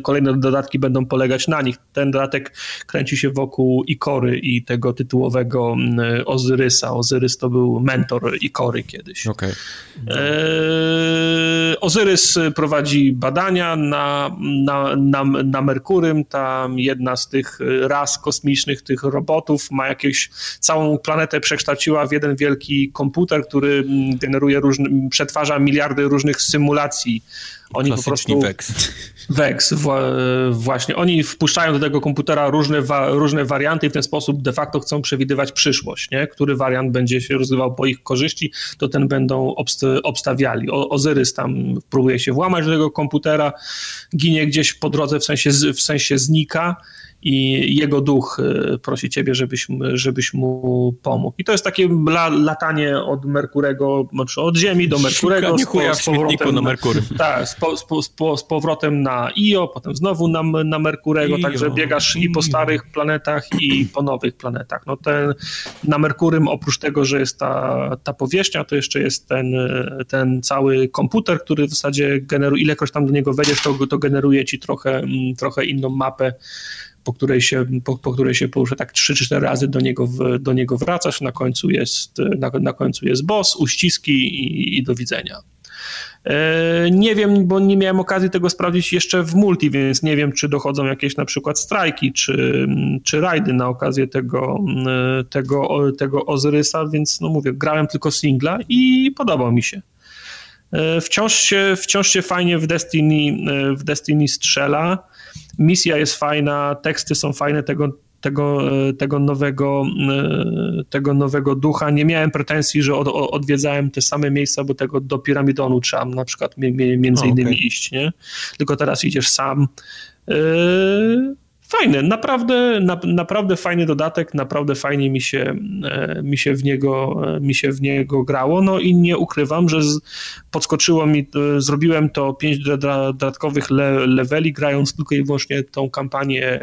kolejne dodatki będą polegać na nich. Ten dodatek kręci się wokół Ikory i tego tytułowego Ozyrysa. Ozyrys to był mentor Ikory kiedyś. Okay. Ozyrys prowadzi badania na, na, na, na Merkurym, tam jedna z tych ras kosmicznych, tych robotów ma jakieś, całą planetę przekształciła w jeden wielki komputer, który generuje różne, przetwarza miliardy różnych symulacji. Oni po prostu... Vex. Vex, właśnie. Oni wpuszczają do tego komputera różne, wa różne warianty i w ten sposób de facto chcą przewidywać przyszłość, nie? Który wariant będzie się rozgrywał po ich korzyści, to ten będą obst obstawiali. O Ozyrys tam próbuje się włamać do tego komputera, ginie gdzieś po drodze, w sensie, w sensie znika i jego duch e, prosi ciebie, żebyś, żebyś mu pomógł. I to jest takie la, latanie od Merkurego, znaczy od Ziemi do Merkurego. z, z powrotem na Merkury. Tak, z, po, z, po, z, powrotem na Io, potem znowu na, na Merkurego, Io, także biegasz i po starych planetach i po nowych planetach. No ten, na Merkurym oprócz tego, że jest ta, ta powierzchnia, to jeszcze jest ten, ten cały komputer, który w zasadzie generuje, ilekroć tam do niego wejdziesz, to, to generuje ci trochę, trochę inną mapę po której się, po, po której się porusza tak 3 czy 4 razy do niego, w, do niego wracasz, na końcu jest, na, na końcu jest boss, uściski i, i do widzenia. E, nie wiem, bo nie miałem okazji tego sprawdzić jeszcze w multi, więc nie wiem, czy dochodzą jakieś na przykład strajki, czy, czy rajdy na okazję tego, tego, tego Ozyrysa, więc no mówię, grałem tylko singla i podobał mi się. E, wciąż się, wciąż się fajnie w Destiny, e, w Destiny strzela misja jest fajna, teksty są fajne tego, tego, tego, nowego, tego nowego ducha. Nie miałem pretensji, że od, odwiedzałem te same miejsca, bo tego do piramidonu trzeba na przykład między innymi okay. iść, nie? Tylko teraz idziesz sam. Yy, fajny, naprawdę, na, naprawdę fajny dodatek, naprawdę fajnie mi się, e, mi, się w niego, e, mi się w niego grało, no i nie ukrywam, że z, podskoczyło mi, e, zrobiłem to pięć dodatkowych le, leveli, grając tylko i wyłącznie tą kampanię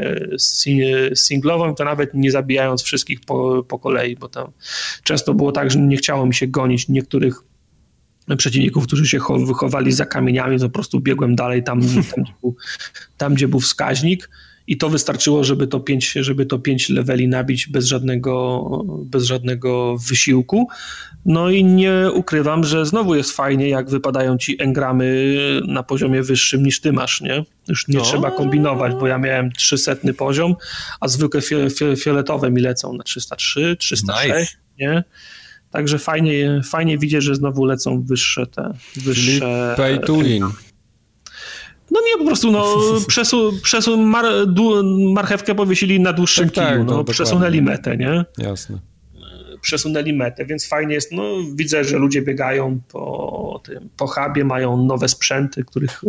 singlową, to nawet nie zabijając wszystkich po, po kolei, bo tam często było tak, że nie chciało mi się gonić niektórych przeciwników, którzy się wychowali za kamieniami, to po prostu biegłem dalej tam, tam, gdzie, był, tam gdzie był wskaźnik i to wystarczyło, żeby to pięć, żeby to pięć leveli nabić bez żadnego, bez żadnego wysiłku. No i nie ukrywam, że znowu jest fajnie, jak wypadają ci engramy na poziomie wyższym niż ty masz, nie? Już nie no. trzeba kombinować, bo ja miałem 300 poziom, a zwykłe fioletowe mi lecą na 303, 306, nice. nie? Także fajnie, fajnie widzieć, że znowu lecą wyższe te wyższe. Pay to win. No nie, po prostu no, przesu, przesu mar, du, marchewkę powiesili na dłuższym tak, kiju, tak, no, przesunęli metę, nie? Jasne. Przesunęli metę, więc fajnie jest, no widzę, że ludzie biegają po tym, po hubie, mają nowe sprzęty, których,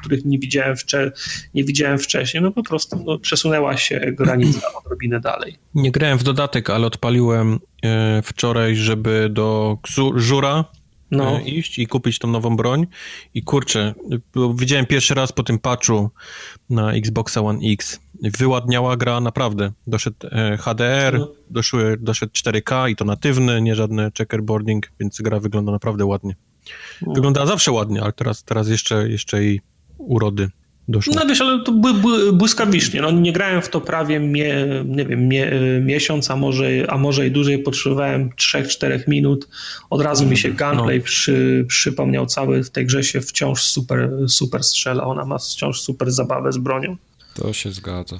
których nie widziałem, wcze, nie widziałem wcześniej, no po prostu no, przesunęła się granica odrobinę dalej. Nie grałem w dodatek, ale odpaliłem e, wczoraj, żeby do Żura no. E, iść i kupić tą nową broń. I kurczę, widziałem pierwszy raz po tym patchu na Xboxa One X. Wyładniała gra naprawdę. Doszedł e, HDR, no. doszły, doszedł 4K i to natywny, nie żadny checkerboarding, więc gra wygląda naprawdę ładnie. No. Wyglądała zawsze ładnie, ale teraz, teraz jeszcze, jeszcze i urody doszło. No wiesz, ale to bły, błyskawicznie. No, nie grałem w to prawie mie, nie wiem, mie, miesiąc, a może, a może i dłużej. Potrzebowałem 3-4 minut. Od razu mi się no. gameplay no. przy, przypomniał cały. W tej grze się wciąż super, super strzela. Ona ma wciąż super zabawę z bronią. To się zgadza.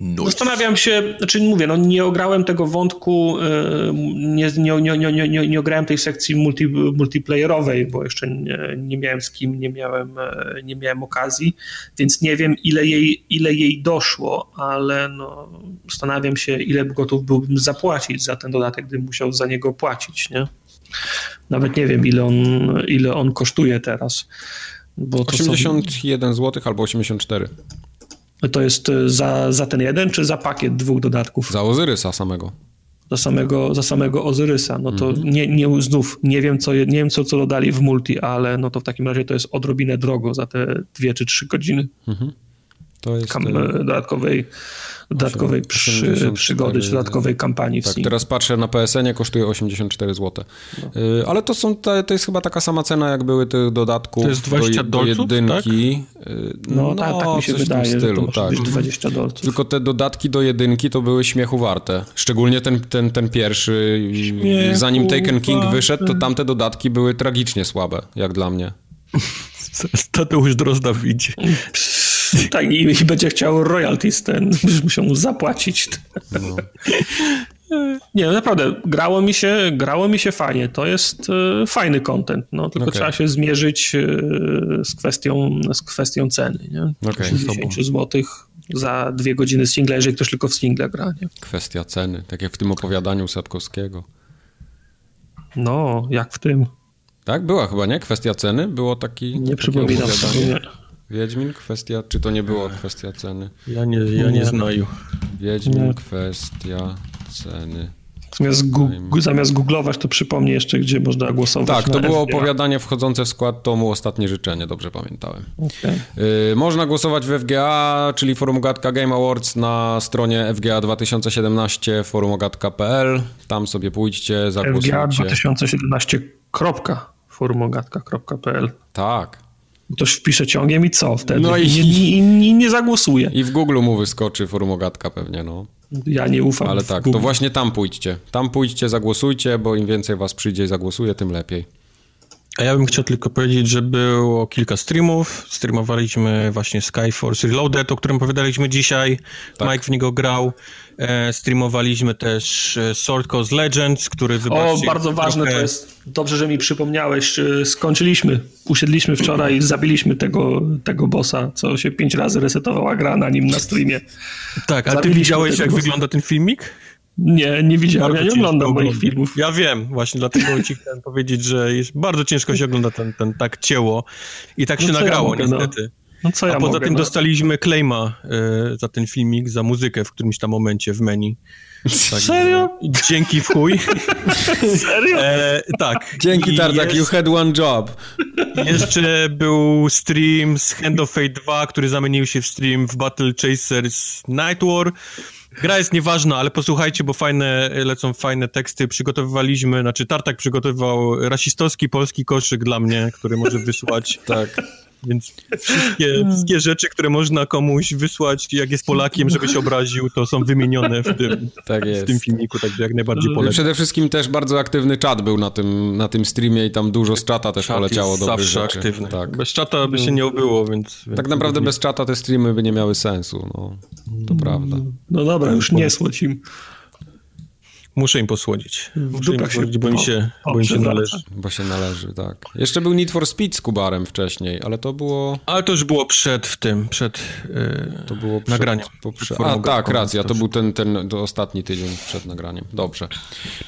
No Zastanawiam się, znaczy mówię, no nie ograłem tego wątku, e, nie, nie, nie, nie, nie, nie ograłem tej sekcji multi, multiplayerowej, bo jeszcze nie, nie miałem z kim, nie miałem, e, nie miałem okazji, więc nie wiem ile jej, ile jej doszło, ale no, zastanawiam się ile gotów byłbym zapłacić za ten dodatek, gdybym musiał za niego płacić, nie? Nawet nie wiem ile on, ile on kosztuje teraz. Bo 81 są... zł albo 84. To jest e, za, za ten jeden, czy za pakiet dwóch dodatków? Za Ozyrysa samego. Za samego, za samego Ozyrysa. No to mm-hmm. nie, nie, znów nie wiem, co, nie wiem co, co dodali w multi, ale no to w takim razie to jest odrobinę drogo za te dwie czy trzy godziny. Mm-hmm. To jest kam- dodatkowej dodatkowej przy, przygody, czy dodatkowej kampanii w Tak, teraz patrzę na PSN-ie, kosztuje 84 zł. No. ale to są, to jest chyba taka sama cena, jak były tych dodatków to jest 20 do, do jedynki. Tak? No, no tak, tak mi się wydaje, stylu, że to tak. 20 dolców. Tylko te dodatki do jedynki to były śmiechu warte. Szczególnie ten, ten, ten pierwszy, śmiechu zanim Taken King wyszedł, to tamte dodatki były tragicznie słabe, jak dla mnie. Tadeusz Drozda widzi. tak, i, i, będzie chciał royalties, ten, musiał mu zapłacić. No. Nie, naprawdę, grało mi się, grało mi się fajnie. To jest e, fajny content, no, tylko okay. trzeba się zmierzyć e, z, kwestią, z kwestią ceny, nie? Okay, 60 zł za dwie godziny singla, jeżeli ktoś tylko w single gra, nie? Kwestia ceny, tak jak w tym opowiadaniu Sadkowskiego. No, jak w tym. Tak, była chyba, nie? Kwestia ceny? Było taki. Nie przypominam sobie. Wiedźmin, kwestia, czy to nie było kwestia ceny? Ja nie, ja nie, znaju. Wiedźmin, nie. kwestia ceny. Zamiast, gu zamiast googlować, to przypomnij jeszcze, gdzie można głosować. Tak, to było opowiadanie wchodzące w skład tomu Ostatnie Życzenie, dobrze pamiętałem. Okay. Y można głosować w FGA, czyli Forum Gatka Game Awards na stronie FGA 2017 forumogatka.pl. Tam sobie pójdźcie, zagłosujcie. FGA 2017. forumogatka.pl Tak. Ktoś wpisze ciągiem i co wtedy? No i, I, i, i nie zagłosuje. I w Google mu wyskoczy forumogatka pewnie, no. Ja nie ufam. Ale tak, to właśnie tam pójdźcie. Tam pójdźcie, zagłosujcie, bo im więcej was przyjdzie i zagłosuje, tym lepiej. A ja bym chciał tylko powiedzieć, że było kilka streamów. Streamowaliśmy właśnie Skyforce Reloaded, o którym opowiadaliśmy dzisiaj. Tak. Mike w niego grał. E, streamowaliśmy też e, Sword Coast Legends, który wybaczcie... O, bardzo ważne trochę... to jest. Dobrze, że mi przypomniałeś. E, skończyliśmy, usiedliśmy wczoraj, zabiliśmy tego, tego bossa, co się pięć razy resetowała gra na nim na streamie. Tak, a ty widziałeś, jak bossa. wygląda ten filmik? Nie, nie widziałem, bardzo ja nie oglądam moich filmów. Ja wiem, właśnie dlatego ci chciałem powiedzieć, że jest bardzo ciężko się ogląda ten, ten tak cięło i tak no się nagrało ja mogę, no. niestety. No. No co ja A poza mogę, tym no? dostaliśmy claima y, za ten filmik, za muzykę w którymś tam momencie w menu. Tak, Serio? Dzięki w chuj. Serio? E, tak. Dzięki Tartak, you had one job. Jeszcze był stream z Hand of Fate 2, który zamienił się w stream w Battle Chasers Night War. Gra jest nieważna, ale posłuchajcie, bo fajne, lecą fajne teksty. Przygotowywaliśmy, znaczy Tartak przygotowywał rasistowski polski koszyk dla mnie, który może wysłać. tak. Więc wszystkie, wszystkie rzeczy, które można komuś wysłać, jak jest Polakiem, żeby się obraził, to są wymienione w tym, tak w tym filmiku, także jak najbardziej polecam. Przede wszystkim też bardzo aktywny czat był na tym, na tym streamie i tam dużo z czata też czat poleciało dobrych zawsze rzeczy. aktywny. Tak. Bez czata by się nie obyło, więc... więc tak naprawdę bez czata te streamy by nie miały sensu, no. To prawda. No dobra, już nie słodź im. Muszę im posłodzić. Muszę im posłodzić, bo, mi się, bo mi się należy. Bo się należy, tak. Jeszcze był Need for Speed z Kubarem wcześniej, ale to było... Ale to już było przed w tym, przed yy, to było przed, nagraniem. Przed, a tak, racja, to był ten, ten to ostatni tydzień przed nagraniem. Dobrze.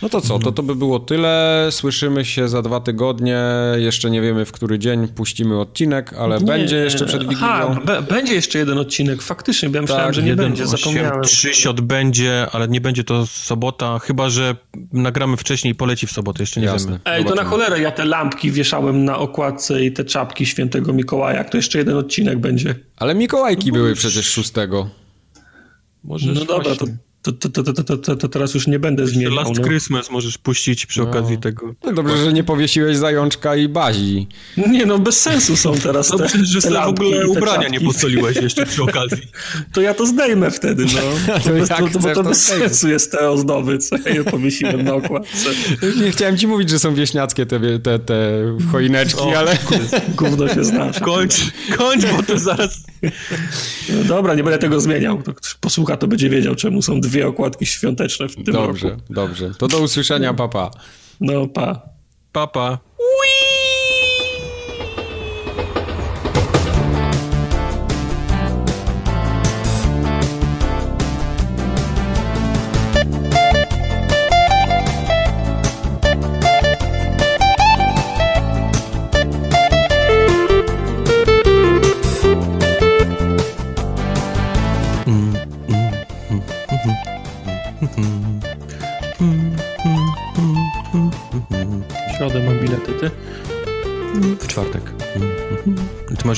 No to co, to to by było tyle. Słyszymy się za dwa tygodnie. Jeszcze nie wiemy, w który dzień puścimy odcinek, ale nie. będzie jeszcze przed Wigilią. Aha, będzie jeszcze jeden odcinek, faktycznie, bo ja myślałem, tak, że nie będzie, zapomniałem. Trzy będzie, ale nie będzie to sobota, chyba chyba, że nagramy wcześniej i poleci w sobotę, jeszcze nie Jasne. wiemy. Ej, to na cholerę ja te lampki wieszałem na okładce i te czapki świętego Mikołaja, to jeszcze jeden odcinek będzie. Ale Mikołajki no były przecież szóstego. Może no dobra, to to, to, to, to, to, to, teraz już nie będę zmieniał. Last no. Christmas możesz puścić przy no. okazji tego. No dobrze, że nie powiesiłeś zajączka i bazi. Nie no, bez sensu są teraz te, Dobrze, że te w ogóle ubrania nie posoliłeś jeszcze przy okazji. To ja to zdejmę wtedy, no. to, bez, to, bo to bez sensu jest te ozdoby, co ja je powiesiłem na okładce. Nie chciałem ci mówić, że są wieśniackie te, te, te choineczki, o, ale... Gówno się znasz. Kończ, kończ, bo to zaraz... No dobra, nie będę tego zmieniał. Ktoś posłucha, to będzie wiedział, czemu są dwie okładki świąteczne w tym dobrze, roku. Dobrze, dobrze. To do usłyszenia, papa. No, pa. Papa. W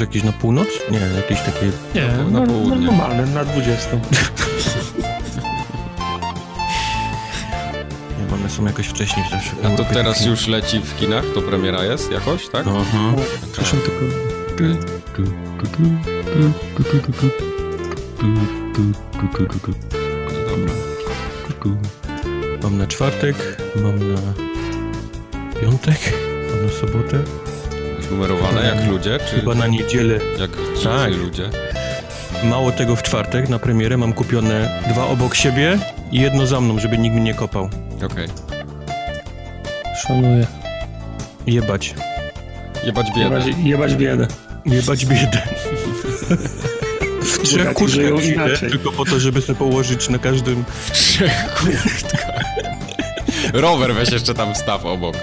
Masz jakieś na północ? Nie, jakieś takie... Nie, na na, południe. na normalne, na 20. Nie, one są jakoś wcześniej zawsze. A to teraz już leci w kinach? To premiera jest jakoś, tak? Aha. Przyszłym tygodniu. Dobra. Mam na czwartek, mam na piątek, mam na sobotę, numerowane jak ludzie, czy chyba na niedzielę. jak Tak. ludzie? Mało tego, w czwartek na premierę mam kupione dwa obok siebie i jedno za mną, żeby nikt mi nie kopał. Okej. Szanuję. Jebać. Jebać biedę. Jebać, jebać biedę. Jebać biedę. W trzech kurtkach inaczej. tylko po to, żeby sobie położyć na każdym... Trzech kurtkach. Rower weź jeszcze tam wstaw obok.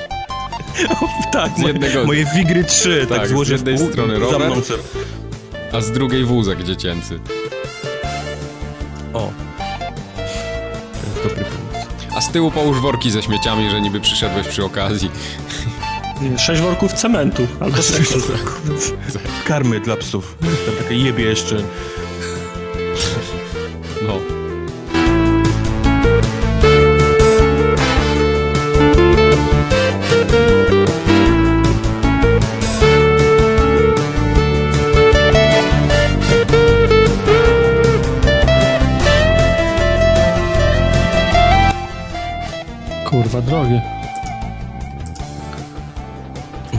tak, Z jednego- moje Wigry 3, tak, Tak, z złożę jednej w pół strony rower. A z drugiej wózek dziecięcy. O. A z tyłu połóż worki ze śmieciami, że niby przyszedłeś przy okazji. Sześć worków cementu. Albo sekol. Karmy dla psów. Tam takie jebie jeszcze.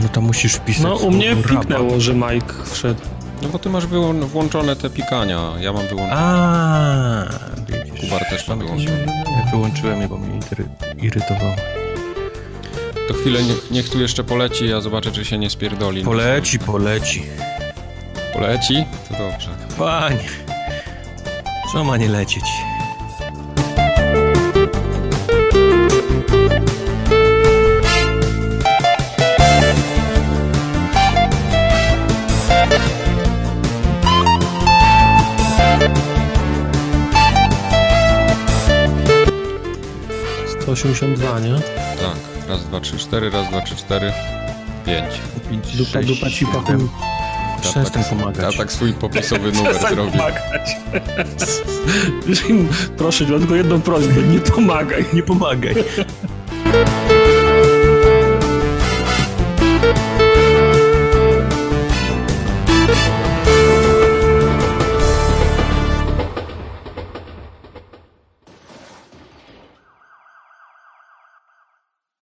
No tam musisz wpisać No, u mnie piknęło, że Mike wszedł. No bo ty masz włączone te pikania. Ja mam wyłączone. A. Kubar też ma wyłączone. Ja wyłączyłem je, bo mnie iry- irytowało. To chwilę niech, niech tu jeszcze poleci, ja zobaczę, czy się nie spierdoli. Poleci, poleci. Poleci? To dobrze. Panie, co ma nie lecieć? Sto 182, nie? Tak. Raz, dwa, trzy, cztery, raz, dwa, trzy, cztery, pięć. Dupa, dupa ci pachuj. Przestań Ja pomagać. tak swój popisowy numer zrobię. pomagać. Proszę, mam tylko jedną prośbę, nie pomagaj. Nie pomagaj.